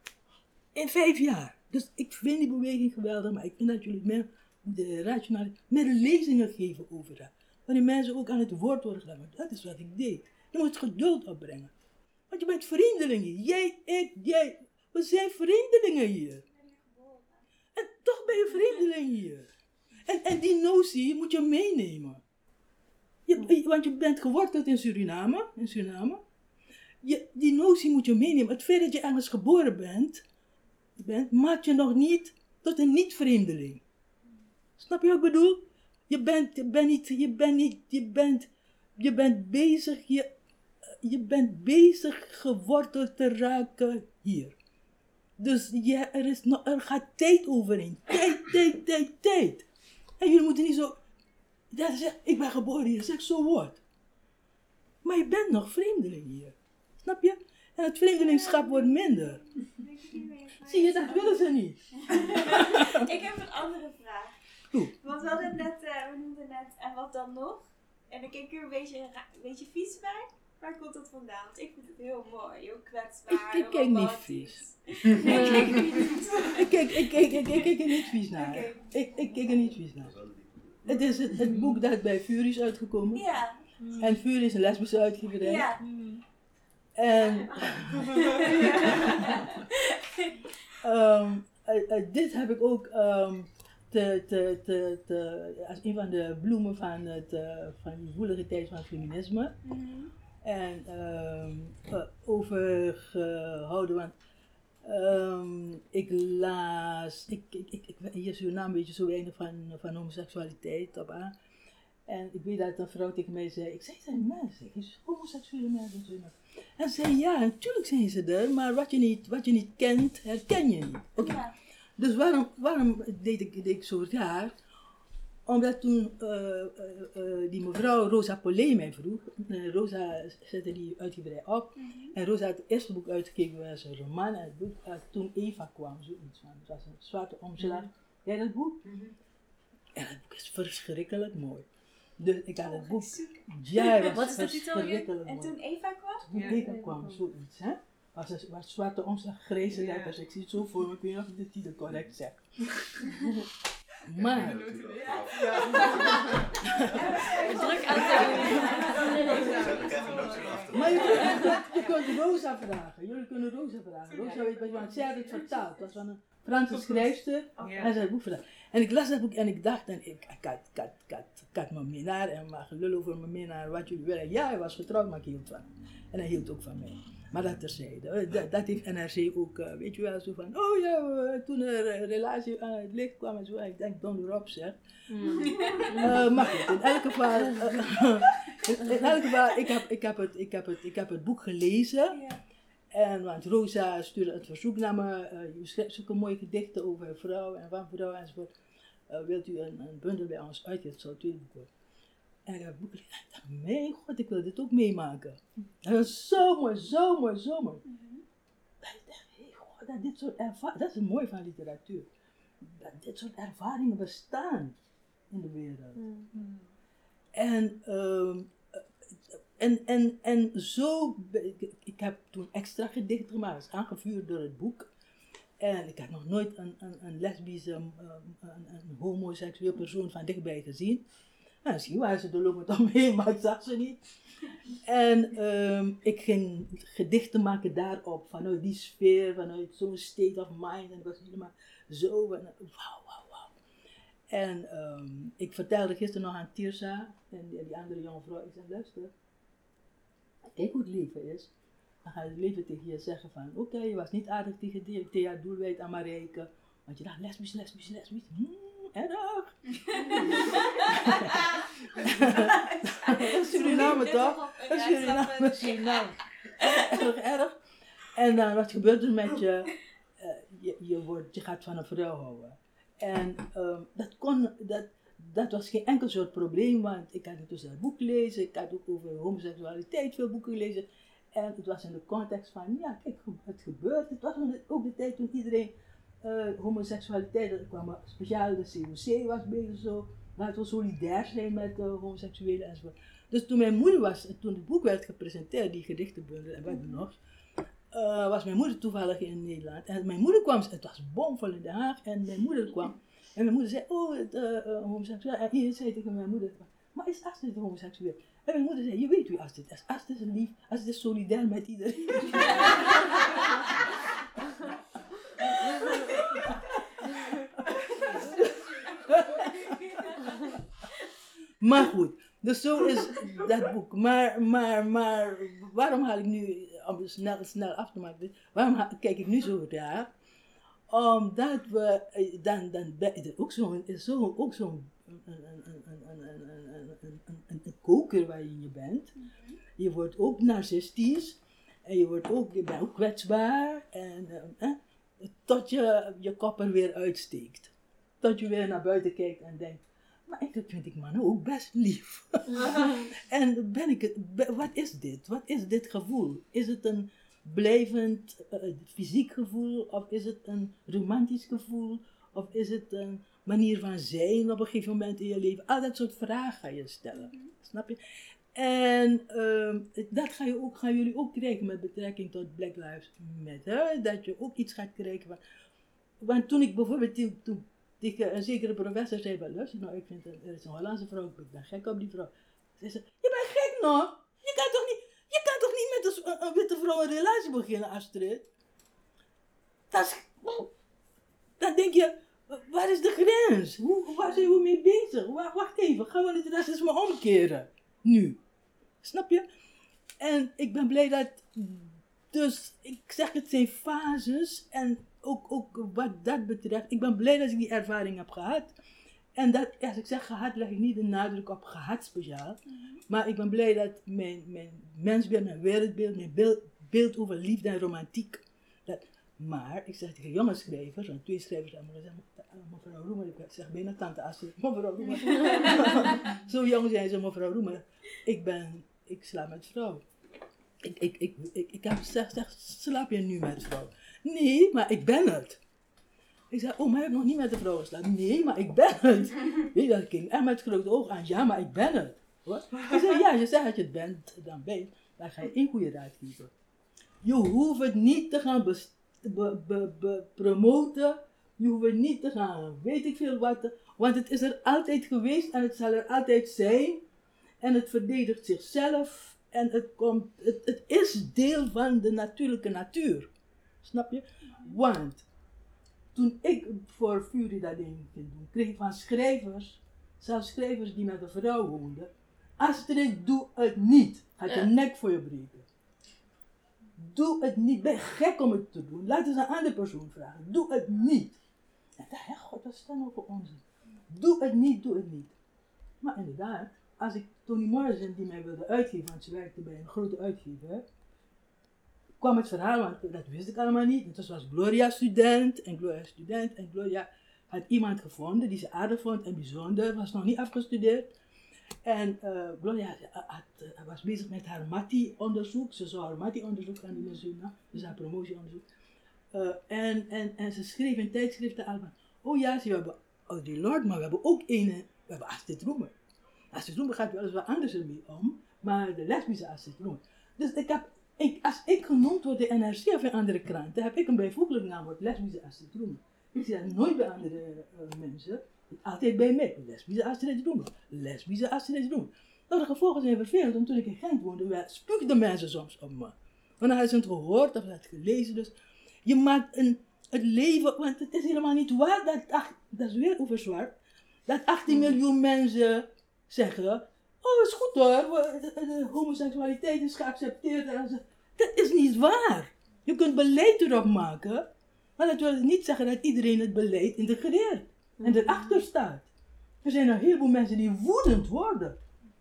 in, vijf jaar. Dus ik vind die beweging geweldig, maar ik vind dat jullie meer moeten rationale, meer lezingen geven over dat. Waarin mensen ook aan het woord worden gelaten. Dat is wat ik deed. Je moet geduld opbrengen. Want je bent vreemdelingen. Jij, ik, jij. We zijn vreemdelingen hier. En toch ben je vreemdeling hier. En, en die notie moet je meenemen. Je, want je bent geworteld in Suriname. In Suriname. Je, die notie moet je meenemen. Het feit dat je ergens geboren bent, bent maakt je nog niet tot een niet-vreemdeling. Snap je wat ik bedoel? Je bent, je bent niet, je bent niet, je bent, je bent bezig, je, je bent bezig geworteld te raken hier. Dus er, is nog, er gaat tijd overheen. Tijd, tijd, tijd, tijd. En jullie moeten niet zo, ja, zeg, ik ben geboren hier, zeg zo woord. Maar je bent nog vreemdeling hier. Snap je? En het vreemdelingschap wordt minder. Zie je, dat willen ze niet. ik heb een andere vraag. Want we hadden net, eh, we noemden net, en wat dan nog? En ik keek er een beetje, een beetje vies bij. Waar komt dat vandaan? Want ik vind het heel mooi, heel kwetsbaar. Ik, ik kijk niet vies. Nee, kijk niet. ik, kijk, ik, kijk, ik, ik kijk er niet vies naar. Ik, ik kijk er niet vies naar. Het is het, het boek dat bij Fury is uitgekomen. Ja. En Fury is een lesbische uitgeverij. Ja. En ehm, eh, eh, dit heb ik ook ehm, te, te, te, te, als een van de bloemen van, het, eh, van die woelige tijd van het feminisme. En ehm, eh, overgehouden, want ik las, ik, ik, ik, ik hier is naam een beetje zo weinig van, van homoseksualiteit op aan. En ik weet dat een vrouw tegen mij zei, ik zei, zijn mensen, is homoseksuele mensen. Zijn er?" En ze zei, ja, natuurlijk zijn ze er, maar wat je niet, wat je niet kent, herken je niet. Oké. Dus waarom, waarom deed ik, deed ik zo raar? Omdat toen eh, eh, eh, die mevrouw Rosa Polé mij vroeg, Rosa zette die uitgeverij op, en Rosa had het eerste boek uitgegeven, was een roman, en het boek toen Eva kwam, zoiets van, het was een zwarte omslag. Jij dat boek? En het boek is verschrikkelijk mooi. Dus ik had het boek, ja, het was Wat is de titel En toen Eva kwam? Toen Eva kwam, zoiets, hè? Was een was zwarte omslag, grijze letters. Ik zie het zo voor me, ik weet niet of ik de titel correct zeg. maar, Druk maar je kunt, je kunt Rosa vragen. Jullie kunnen Rosa vragen. Rosa weet wat je want zij had het vertaald. Het was van een Franse schrijfster. En zij het boek vertaald. En ik las dat boek en ik dacht, en ik, ik, had, ik, had, ik, had, ik had mijn minnaar en maar gelul over mijn minnaar, wat jullie willen. Ja, hij was getrouwd, maar ik hield van. En hij hield ook van mij. Maar dat terzijde. Dat, dat heeft NRC ook, eh, weet je wel, zo van, oh ja, eh, toen er een relatie aan het licht kwam en zo. En ik denk, don erop zeg. Eh, maar goed, in elk geval, in, in elk geval ik, heb, ik, heb het, ik, heb het, ik heb het boek gelezen. En, want Rosa stuurde het verzoek naar me. eh, je schrijft zulke mooie gedichten over vrouw en van vrouw enzovoort. Eh, wilt u een, een bundel bij ons uitgeven? Het zou het boek worden. En ik dacht, mijn god, ik wil dit ook meemaken. Dat was zo mooi, zo mooi, zo mooi. Dat ik dacht, hey, god, dat dit soort ervaringen, dat is het mooie van literatuur. Dat dit soort ervaringen bestaan in de wereld. En, ehm, en, en, en zo, ik, ik heb toen extra gedichten gemaakt, is aangevuurd door het boek. En ik had nog nooit een, een, een lesbische, um, een, een homoseksueel persoon van dichtbij gezien. Nou, misschien waren ze er lopend omheen, maar ik zag ze niet. En ehm, ik ging gedichten maken daarop, vanuit die sfeer, vanuit zo'n state of mind. En het was helemaal zo, en, wauw, wauw, wauw. En ik vertelde gisteren nog aan Tirsa en die, die andere jonge vrouw, ik zei, luister, kijk hoe het leven is. Dan gaat het leven tegen je zeggen van, oké, je was niet aardig tegen Thea Doelwijd en Marijke, want je dacht lesbisch, lesbisch, lesbisch, hmm, erg. Dat is Suriname toch? Dat is Suriname, Suriname. Erg, erg. En dan wat gebeurt er met je? Eh, je, je, wordt, je gaat van een vrouw houden. En ehm, dat, kon, dat, dat was geen enkel soort probleem, want ik had intussen dat boek gelezen, ik had ook over homoseksualiteit veel boeken gelezen. En het was in de context van, ja, kijk, het gebeurt. Het was ook de tijd toen iedereen eh, homoseksualiteit, er kwam speciaal de COC was bezig zo, laten we solidair zijn met uh, homoseksuelen enzovoort. Dus toen mijn moeder was, toen het boek werd gepresenteerd, die gedichtenbundel en wat dan nog, eh, was mijn moeder toevallig in Nederland. En mijn moeder kwam, het was bomvol in Den Haag, en mijn moeder kwam. En mijn moeder zei, oh, het homoseksueel. En iedereen zei tegen mijn moeder, maar is Astrid homoseksueel? En mijn moeder zei, je weet wie Astrid is. Astrid is lief, Astrid is solidair met iedereen. Maar goed, dus zo is dat boek. Maar, maar, maar waarom haal ik nu, om snel, snel af te maken, waarom kijk ik nu zo raar? Omdat we, dan, dan je ook zo'n zo, ook zo'n een, een, een koker waarin je bent. Je wordt ook narcistisch. En je wordt ook, je bent ook kwetsbaar. En, eh, tot je je kop er weer uitsteekt. Tot je weer naar buiten kijkt en denkt, maar eigenlijk vind ik mannen ook best lief. en ben ik het, wat is dit? Wat is dit gevoel? Is het een blijvend uh, fysiek gevoel? Of is het een romantisch gevoel? Of is het een manier van zijn op een gegeven moment in je leven? Al dat soort vragen ga je stellen. Snap je? En ehm, dat ga je ook, gaan jullie ook krijgen met betrekking tot Black Lives Matter. Dat je ook iets gaat krijgen van. Want toen ik bijvoorbeeld toen, toen een zekere professor zei: van, luister, nou, ik vind er, is een Hollandse vrouw, ik ben gek op die vrouw. Ze zei: Je bent gek, nog? Je kan toch niet, je kan toch niet met een, een- een witte vrouw een relatie beginnen, Astrid? Dat is. Dan denk je: waar is de grens? Hoe, waar zijn we mee bezig? Wa- Wacht even, gaan we het racisme omkeren? Nu. Snap je? En ik ben blij dat. Dus ik zeg het zijn fases. En ook, ook wat dat betreft. Ik ben blij dat ik die ervaring heb gehad. En dat, als ik zeg gehad, leg ik niet de nadruk op gehad speciaal. Maar ik ben blij dat mijn, mijn mensbeeld, mijn wereldbeeld, mijn beeld, beeld over liefde en romantiek. Maar ik zeg tegen jonge schrijvers, want twee schrijvers gezegd, mevrouw Roemer, ik zeg bijna tante Astrid, mevrouw Roemer. Zo jong zijn ze, mevrouw Roemer. Ik ben, ik slaap met vrouw. Ik, ik, ik, ik, ik heb gezegd, zeg, slaap je nu met vrouw? Nee, maar ik ben het. Ik zei, oh, maar heb ik nog niet met de vrouw geslapen? Nee, maar ik ben het. Weet dat ging echt met grote ogen aan. Ja, maar ik ben het. Wat? Ik zei, ja, je zegt dat je het bent, dan ben je. Dan ga je één goede raad geven. Je hoeft het niet te gaan bes- be- be- be- promoten. Je hoeft het niet te gaan, weet ik veel wat. Want het is er altijd geweest en het zal er altijd zijn. En het verdedigt zichzelf. En het, komt, het, het is deel van de natuurlijke natuur. Snap je? Want toen ik voor Fury dat ding ging doen, kreeg ik van schrijvers, zelfs schrijvers die met een vrouw woonden, Astrid, doe het niet. Gaat je Ja. nek voor je breken. Doe het niet. Ben gek om het te doen? Laat eens een andere persoon vragen. Doe het niet. En dacht, hè, god, wat is dat nou voor onzin? Doe het niet, doe het niet. Maar inderdaad, als ik Toni Morrison, die mij wilde uitgeven, want ze werkte bij een grote uitgever, kwam het verhaal, want dat wist ik allemaal niet. Dus was Gloria student, en Gloria student, en Gloria had iemand gevonden die ze aardig vond en bijzonder, was nog niet afgestudeerd. En eh, Gloria had, eh, was bezig met haar Matti-onderzoek. Ze zou haar Matti-onderzoek gaan doen in dus haar promotieonderzoek. Eh, en, en, en ze schreef in tijdschriften al van, oh ja, we hebben Audre Lorde, maar we hebben ook een, we hebben Astrid Roemer. Astrid Roemer gaat wel eens wat anders ermee om, maar de lesbische Astrid Roemer. Dus ik heb, ik, als ik genoemd word in NRC of in andere kranten, heb ik een bijvoeglijk naamwoord, lesbische Astrid Roemer. Ik zie dat nooit bij andere eh, mensen, altijd bij mij, lesbische Astrid Roemer, lesbische Astrid Roemer. Nou, de gevolgen zijn vervelend, want toen ik in Gent woonde, spuugden mensen soms op me. Want dan hadden ze het gehoord of het gelezen, dus je maakt een, het leven, want het is helemaal niet waar dat, ach, dat is weer over zwart, dat 18 miljoen mensen zeggen, oh is goed hoor, homoseksualiteit is geaccepteerd. Dat is niet waar. Je kunt beleid erop maken, maar dat wil niet zeggen dat iedereen het beleid integreert en erachter staat. Er zijn een heleboel mensen die woedend worden.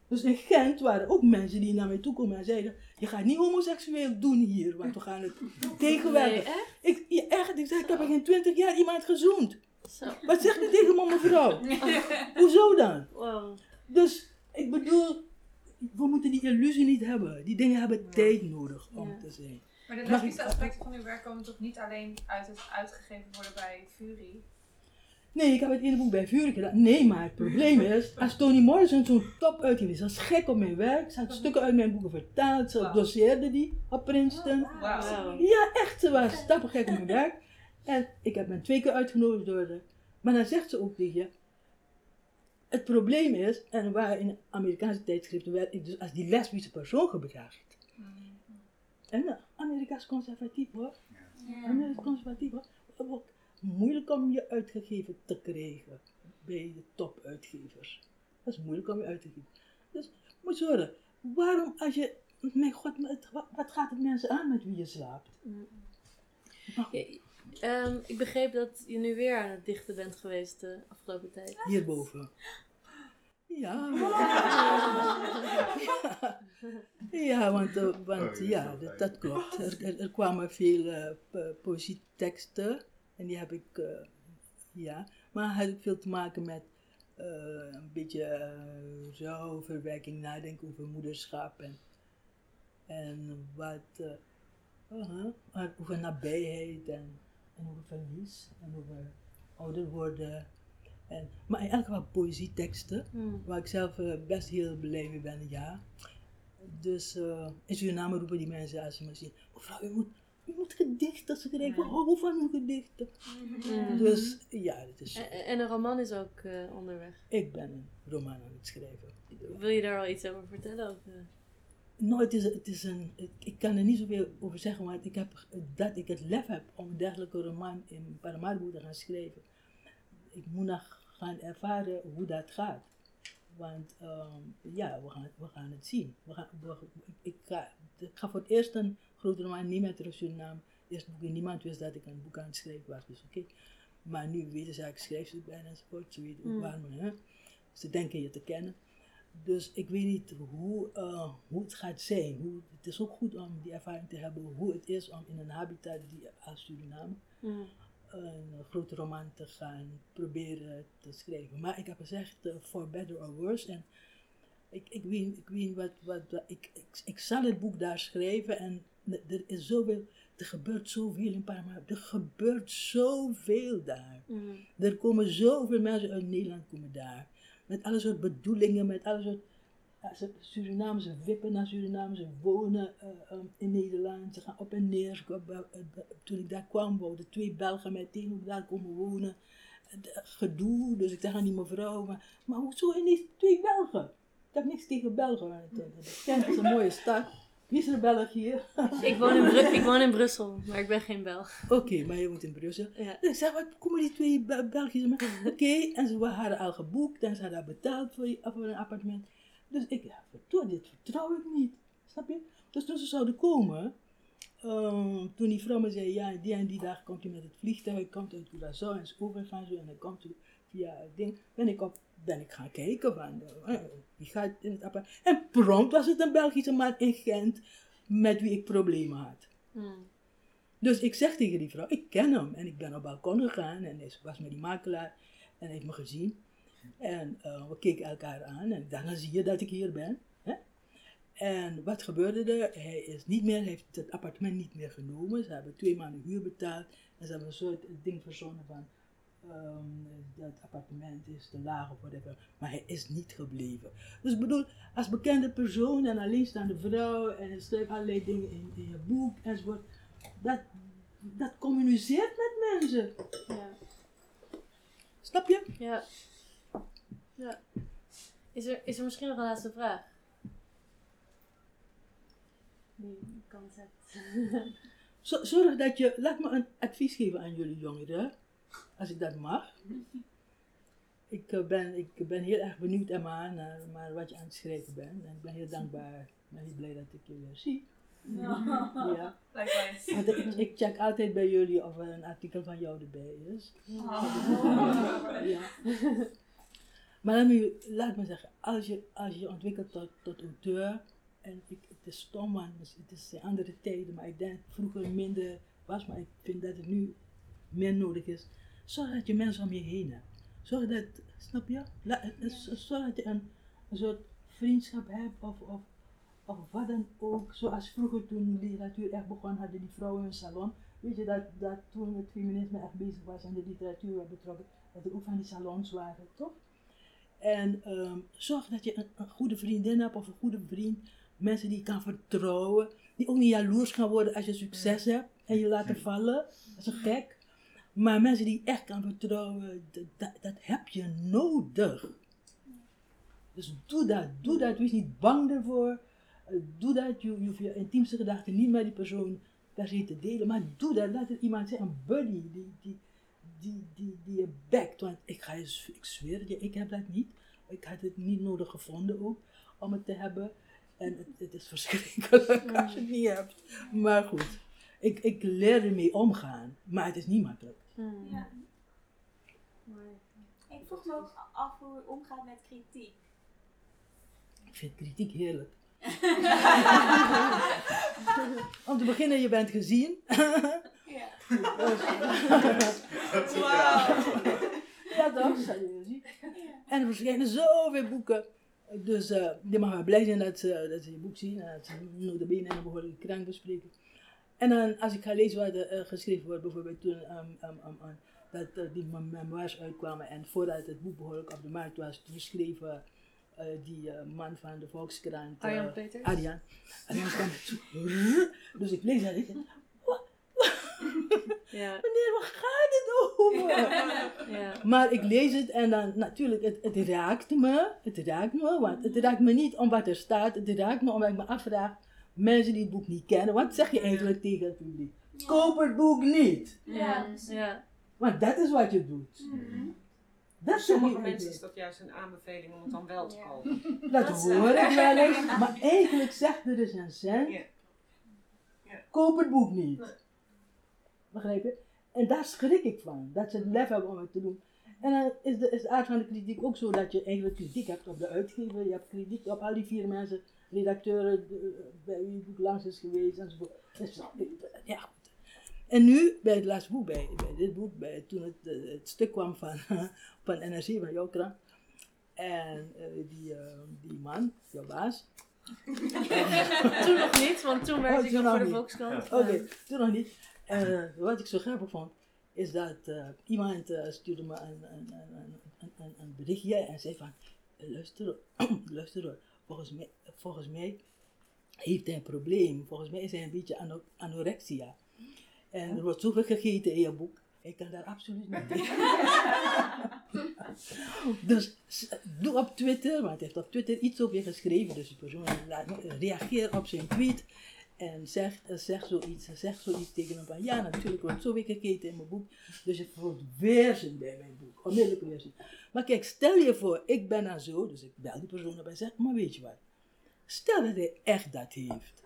Dus in Gent waren ook mensen die naar mij toe komen en zeiden: Je gaat niet homoseksueel doen hier, want we gaan het tegenwerken. Nee, echt? Ik, ja, echt, ik zei: Ik heb in geen twintig jaar iemand gezoend. Zo. Wat zegt u tegen mijn mevrouw? Hoezo dan? Wow. Dus ik bedoel, we moeten die illusie niet hebben. Die dingen hebben tijd nodig om Ja. te zijn. Maar de lesbische aspecten van uw werk komen toch niet alleen uit het uitgegeven worden bij Fury? Nee, ik heb het ene boek bij Vuur gedaan. Nee, maar het probleem is, als Toni Morrison zo'n top uitgeeft, ze was gek op mijn werk. Ze had stukken uit mijn boeken vertaald, ze doseerde die op Princeton. Wauw. Ja, echt, ze was stapelgek op mijn werk. En ik heb hem twee keer uitgenodigd door de... Maar dan zegt ze ook tegen je, het probleem is, en waar in Amerikaanse tijdschriften werd ik dus als die lesbische persoon gebracht. En uh, Amerika is conservatief hoor. Amerika is conservatief hoor. Moeilijk om je uitgegeven te krijgen bij de topuitgevers. Dat is moeilijk om je uit te geven. Dus moet je horen, waarom als je, mijn god, wat, gaat het mensen aan met wie je slaapt? Ja, ehm, ik begreep dat je nu weer aan het dichten bent geweest de afgelopen tijd. Hierboven. Ja, ja want, eh, want Oh, ja, dat, dat klopt. Er, kwamen veel eh, po- poëzieteksten en die heb ik, eh, ja, maar had ik veel te maken met eh, een beetje eh, zo verwerking, nadenken over moederschap en, en wat, eh, uh-huh, over nabijheid en, en over verlies en over ouder worden. En, maar in elk geval poëzieteksten, Hmm. waar ik zelf best heel blij mee ben, ja. Dus eh, in Suriname roepen die mensen als ze me zien, mevrouw, u moet, moet gedichten schrijven, we houden van gedichten. Dus ja, het is. En, en een roman is ook eh, onderweg. Ik ben een roman aan het schrijven. Wil je daar al iets over vertellen? Of, eh? Nou, het is, het is een, ik, ik kan er niet zoveel over zeggen, want ik heb, dat ik het lef heb om een dergelijke roman in Paramaribo te gaan schrijven. Ik moet nog gaan ervaren hoe dat gaat. Want ehm, ja, we gaan, we gaan het zien. We gaan, we- ik, ga, ik ga voor het eerst een grote roman niet met de Suriname. Eerst boek niemand wist dat ik een boek aan het schrijven was, dus oké. Maar nu weten ze dat ik schrijfster ben enzovoort. Ze weten ook Mm. waarom, hè. Ze denken je te kennen. Dus ik weet niet hoe, eh, hoe het gaat zijn. Hoe, het is ook goed om die ervaring te hebben hoe het is om in een habitat die als Suriname Mm. een grote roman te gaan proberen te schrijven. Maar ik heb gezegd, eh, for better or worse. En ik, ik weet, ik weet wat, wat, wat- ik, ik, ik zal het boek daar schrijven en er is zoveel, er gebeurt zoveel in Paramaribo. Er gebeurt zoveel daar. Mm. Er komen zoveel mensen uit Nederland komen daar. Met alle soort bedoelingen, met alle soort... ja, wippen naar Suriname, ze wonen eh, ehm, in Nederland, ze gaan op en neer. Eh, toen ik daar kwam, wouden twee Belgen meteen ook daar komen wonen. Eh, gedoe, dus ik zeg aan die mevrouw, maar, maar hoezo ineens twee Belgen? Ik heb niks tegen Belgen. het- is een mooie stad. Wie is er Belg hier? Ik, woon in Bru- ik woon in Brussel, maar ik ben geen Belg. Oké, maar je woont in Brussel. Ja. Dus ik zeg, wat komen die twee Bel- Belgische mensen? Oké, en ze hadden al geboekt en ze hadden betaald voor, die, voor een appartement. Dus ik, verdorie, dit vertrouw ik niet. Snap je? Dus toen ze zouden komen, ehm, toen die vrouw me zei, ja, die en die dag komt hij met het vliegtuig, hij komt uit Curaçao en is overgaan zo en hij komt via het ding, ben ik, op, ben ik gaan kijken van, eh, wie gaat in het appartement. En prompt was het een Belgische man in Gent met wie ik problemen had. Mm. Dus ik zeg tegen die vrouw, ik ken hem. En ik ben op het balkon gegaan en hij was met die makelaar en hij heeft me gezien. En eh, we keken elkaar aan en dan zie je dat ik hier ben. Hè? En wat gebeurde er? Hij is niet meer, heeft het appartement niet meer genomen. Ze hebben twee maanden huur betaald en ze hebben een soort ding verzonnen van ehm, dat appartement is te laag of whatever. Maar hij is niet gebleven. Dus ik bedoel, als bekende persoon en alleenstaande vrouw en je schrijft allerlei dingen in, in je boek enzovoort. Dat, dat communiceert met mensen. Ja. Snap je? Ja. ja. Is, er, is er misschien nog een laatste vraag? Die je kans hebt. Zo- Zorg dat je, laat me een advies geven aan jullie jongeren, als ik dat mag. Ik, eh, ben, ik ben heel erg benieuwd, Emma, naar, naar wat je aan het schrijven bent. En ik ben heel dankbaar, ik ben heel blij dat ik je weer zie. Ja. Likewise. Want ik, ik check altijd bij jullie of er een artikel van jou erbij is. Oh. Ja. Maar laat me, laat me zeggen, als je als je ontwikkelt tot, tot auteur, en ik, het is stom, want het is andere tijden, maar ik denk vroeger minder was, maar ik vind dat het nu meer nodig is. Zorg dat je mensen om je heen hebt. Zorg dat, snap je? La- eh, zorg dat je een, een soort vriendschap hebt of, of, of wat dan ook. Zoals vroeger toen literatuur echt begon, hadden die vrouwen in hun salon. Weet je, dat, dat toen het feminisme echt bezig was en de literatuur werd betrokken, dat er ook van die salons waren, toch? En ehm, zorg dat je een, een goede vriendin hebt of een goede vriend. Mensen die je kan vertrouwen. Die ook niet jaloers gaan worden als je succes hebt en je laten vallen. Dat is een gek. Maar mensen die echt kan vertrouwen, dat, dat, heb je nodig. Dus doe dat. Doe dat. Wees niet bang ervoor. Eh, Doe dat. Je, je hoeft je intiemste gedachten niet met die persoon per se te delen. Maar doe dat. Laat het iemand zijn. Een buddy. Die, die, die, die, die je backt. Want ik, ga ik zweer je, ik heb dat niet. Ik had het niet nodig gevonden ook om het te hebben. En het, het is verschrikkelijk als je het niet hebt. Maar goed, ik, ik leer ermee omgaan. Maar het is niet makkelijk. Hmm. Ja. Ik vroeg me ook af hoe je omgaat met kritiek. Ik vind kritiek heerlijk. Om te beginnen, je bent gezien. Ja. ja, toch? En er verschijnen zoveel boeken. Dus eh je mag wel blij zijn dat ze, dat ze je boek zien. En dat ze notabene een behoorlijke krant bespreken. En dan, als ik ga lezen wat er eh, geschreven wordt, bijvoorbeeld toen ehm, ehm, ehm, dat eh, die mem- memoirs uitkwamen en voordat het boek behoorlijk op de markt was, toen schreven, eh, die man van de Volkskrant. Arjan Peters? Arjan. Arjan kwam zo, Dus ik lees dat. Ik Ja. meneer, waar gaat het over? Ja. Maar ik lees het en dan natuurlijk, het, het raakt me. Het raakt me, want het raakt me niet om wat er staat. Het raakt me omdat ik me afvraag, mensen die het boek niet kennen, wat zeg je eigenlijk tegen het publiek? Koop het boek niet. Ja. Ja. Want dat is wat je doet. Dat zeg Sommige mensen is dat juist een aanbeveling om het dan wel te kopen. Dat hoor ik wel eens. Maar eigenlijk zegt de recensent, Ja. koop het boek niet. Begrijp je? En daar schrik ik van. Dat ze het lef hebben om het te doen. En dan is de, is de aard van de kritiek ook zo dat je eigenlijk kritiek hebt op de uitgever. Je hebt kritiek op al die vier mensen, redacteuren, de- bij wie het boek langs is geweest enzovoort. Dus, ja. En nu, bij het laatste boek, bij, bij dit boek, bij, toen het, eh, het stuk kwam van, van NRC, van jouw krant. En eh, die, eh, die man, jouw baas. Toen nog niet, want toen werkte Oh, ik toen nog voor de. Volkskrant. Oké, toen nog niet. Wat ik zo grappig vond, is dat eh, iemand eh, stuurde me een, een, een, een, berichtje en zei van, eh, luister, luister volgens mij, volgens mij heeft hij een probleem. Volgens mij is hij een beetje ano- anorexia. En er wordt zoveel gegeten in je boek. Ik kan daar absoluut niet tegen. dus doe op Twitter, want hij heeft op Twitter iets op je geschreven. Dus die persoon laat, reageer op zijn tweet. En zeg, eh, zeg, zoiets, zeg zoiets tegen hem van, ja natuurlijk wordt zo weer gekeken in mijn boek. Dus ik vond weerzin bij mijn boek, onmiddellijk weerzin. Maar kijk, stel je voor, ik ben dan zo, dus ik bel die persoon op en zeg, maar weet je wat. Stel dat hij echt dat heeft,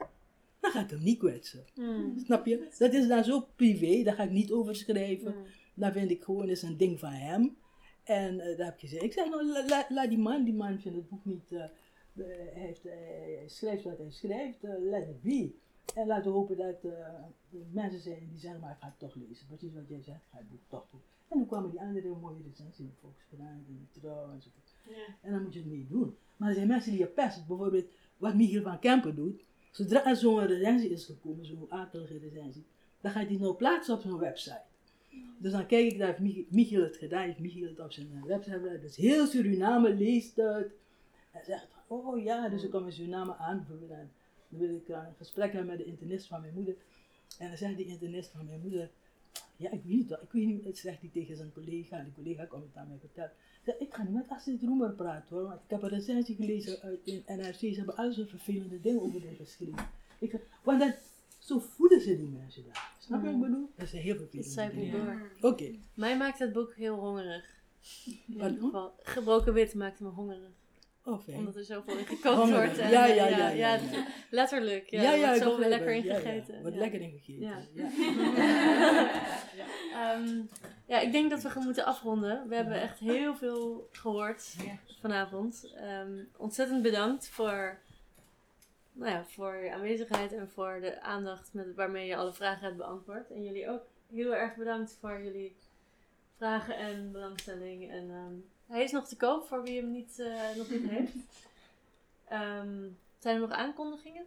dan ga ik hem niet kwetsen. Hmm. Snap je? Dat is dan zo privé, daar ga ik niet over schrijven. Hmm. Dan vind ik gewoon, is een ding van hem. En eh, daar heb ik gezegd, ik zeg nou, la- la- laat die man, die man vindt het boek niet, eh, eh, hij, heeft, hij schrijft wat hij schrijft, let it be. En laten we hopen dat eh, mensen zijn die zeggen, maar ik ga het toch lezen. Precies wat jij zegt, ik ga het boek toch doen. En dan kwamen die andere mooie recensies in Volkskrant en de Trouw enzovoort. En dan moet je het mee doen. Maar er zijn mensen die je pest. Bijvoorbeeld wat Michiel van Kempen doet. Zodra er zo'n recensie is gekomen, zo'n akelige recensie, dan gaat hij nou plaatsen op zijn website. Dus dan kijk ik, daar heeft Michiel, Michiel het gedaan, heeft Michiel het op zijn eh, website gedaan. Dus heel Suriname leest het. En zegt, oh ja, dus ik kom in Suriname aan. Bijvoorbeeld, dan wil ik een gesprek hebben met de internist van mijn moeder. En dan zegt die internist van mijn moeder, ja, ik weet niet, ik weet niet, het zegt hij tegen zijn collega. Die collega komt het aan mij vertellen. Ik ga niet met Astrid Roemer praten hoor, want ik heb een recensie gelezen uit in NRC. Ze hebben al zo'n vervelende dingen over mij geschreven. Ik zeg, want dan, zo voelen ze die mensen daar. Snap je wat ik bedoel? Dat is heel Het vervelend. zijpelt door. Oké. Mij maakt het boek heel hongerig. In ieder geval, gebroken wit maakt me hongerig. Omdat er zoveel in gekookt wordt. En, Ja, eh, ja, ja, ja. Letterlijk. Ja, Ja, wordt zoveel lekker in het. Ja, ja. gegeten. Wordt ja. lekker in gegeten. Ja. Ja. Ehm, ja, ik denk dat we gaan moeten afronden. We hebben echt heel veel gehoord vanavond. Ehm, ontzettend bedankt voor, nou ja, voor je aanwezigheid en voor de aandacht met, waarmee je alle vragen hebt beantwoord. En jullie ook heel erg bedankt voor jullie vragen en belangstelling. En ehm, hij is nog te koop voor wie hem niet, eh, nog niet heeft. Ehm, zijn er nog aankondigingen?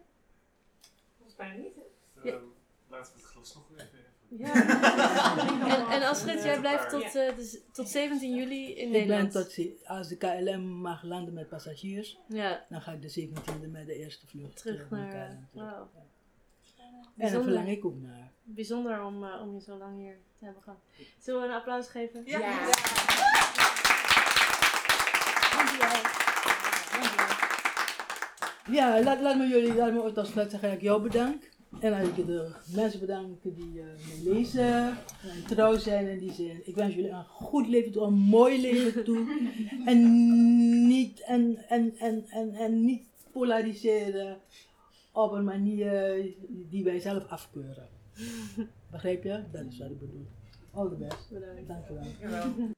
Volgens mij niet. hè? Ja. Ehm, laten we het glas nog even. Ja. en, en Astrid, jij blijft tot, eh, tot 17 juli in Ik ben Nederland. tot, ze- als de KLM mag landen met passagiers, Ja. dan ga ik de 17e met de eerste vlucht Terug naar naar. KLM. terug. Wauw. En daar Bijzonder. verlang ik ook naar. Bijzonder om, eh, om je zo lang hier te hebben gehad. Zullen we een applaus geven? Ja. Ja, laat, laat me jullie, laat me ook als net zeggen dat ik jou bedank. En dat ik de mensen bedank die eh me lezen en trouw zijn in die zin. Ik wens jullie een goed leven toe, een mooi leven toe. En niet, en, en, en, en, en niet polariseren op een manier die wij zelf afkeuren. Begrijp je? Dat is wat ik bedoel. All the best. Bedankt. Dank je wel.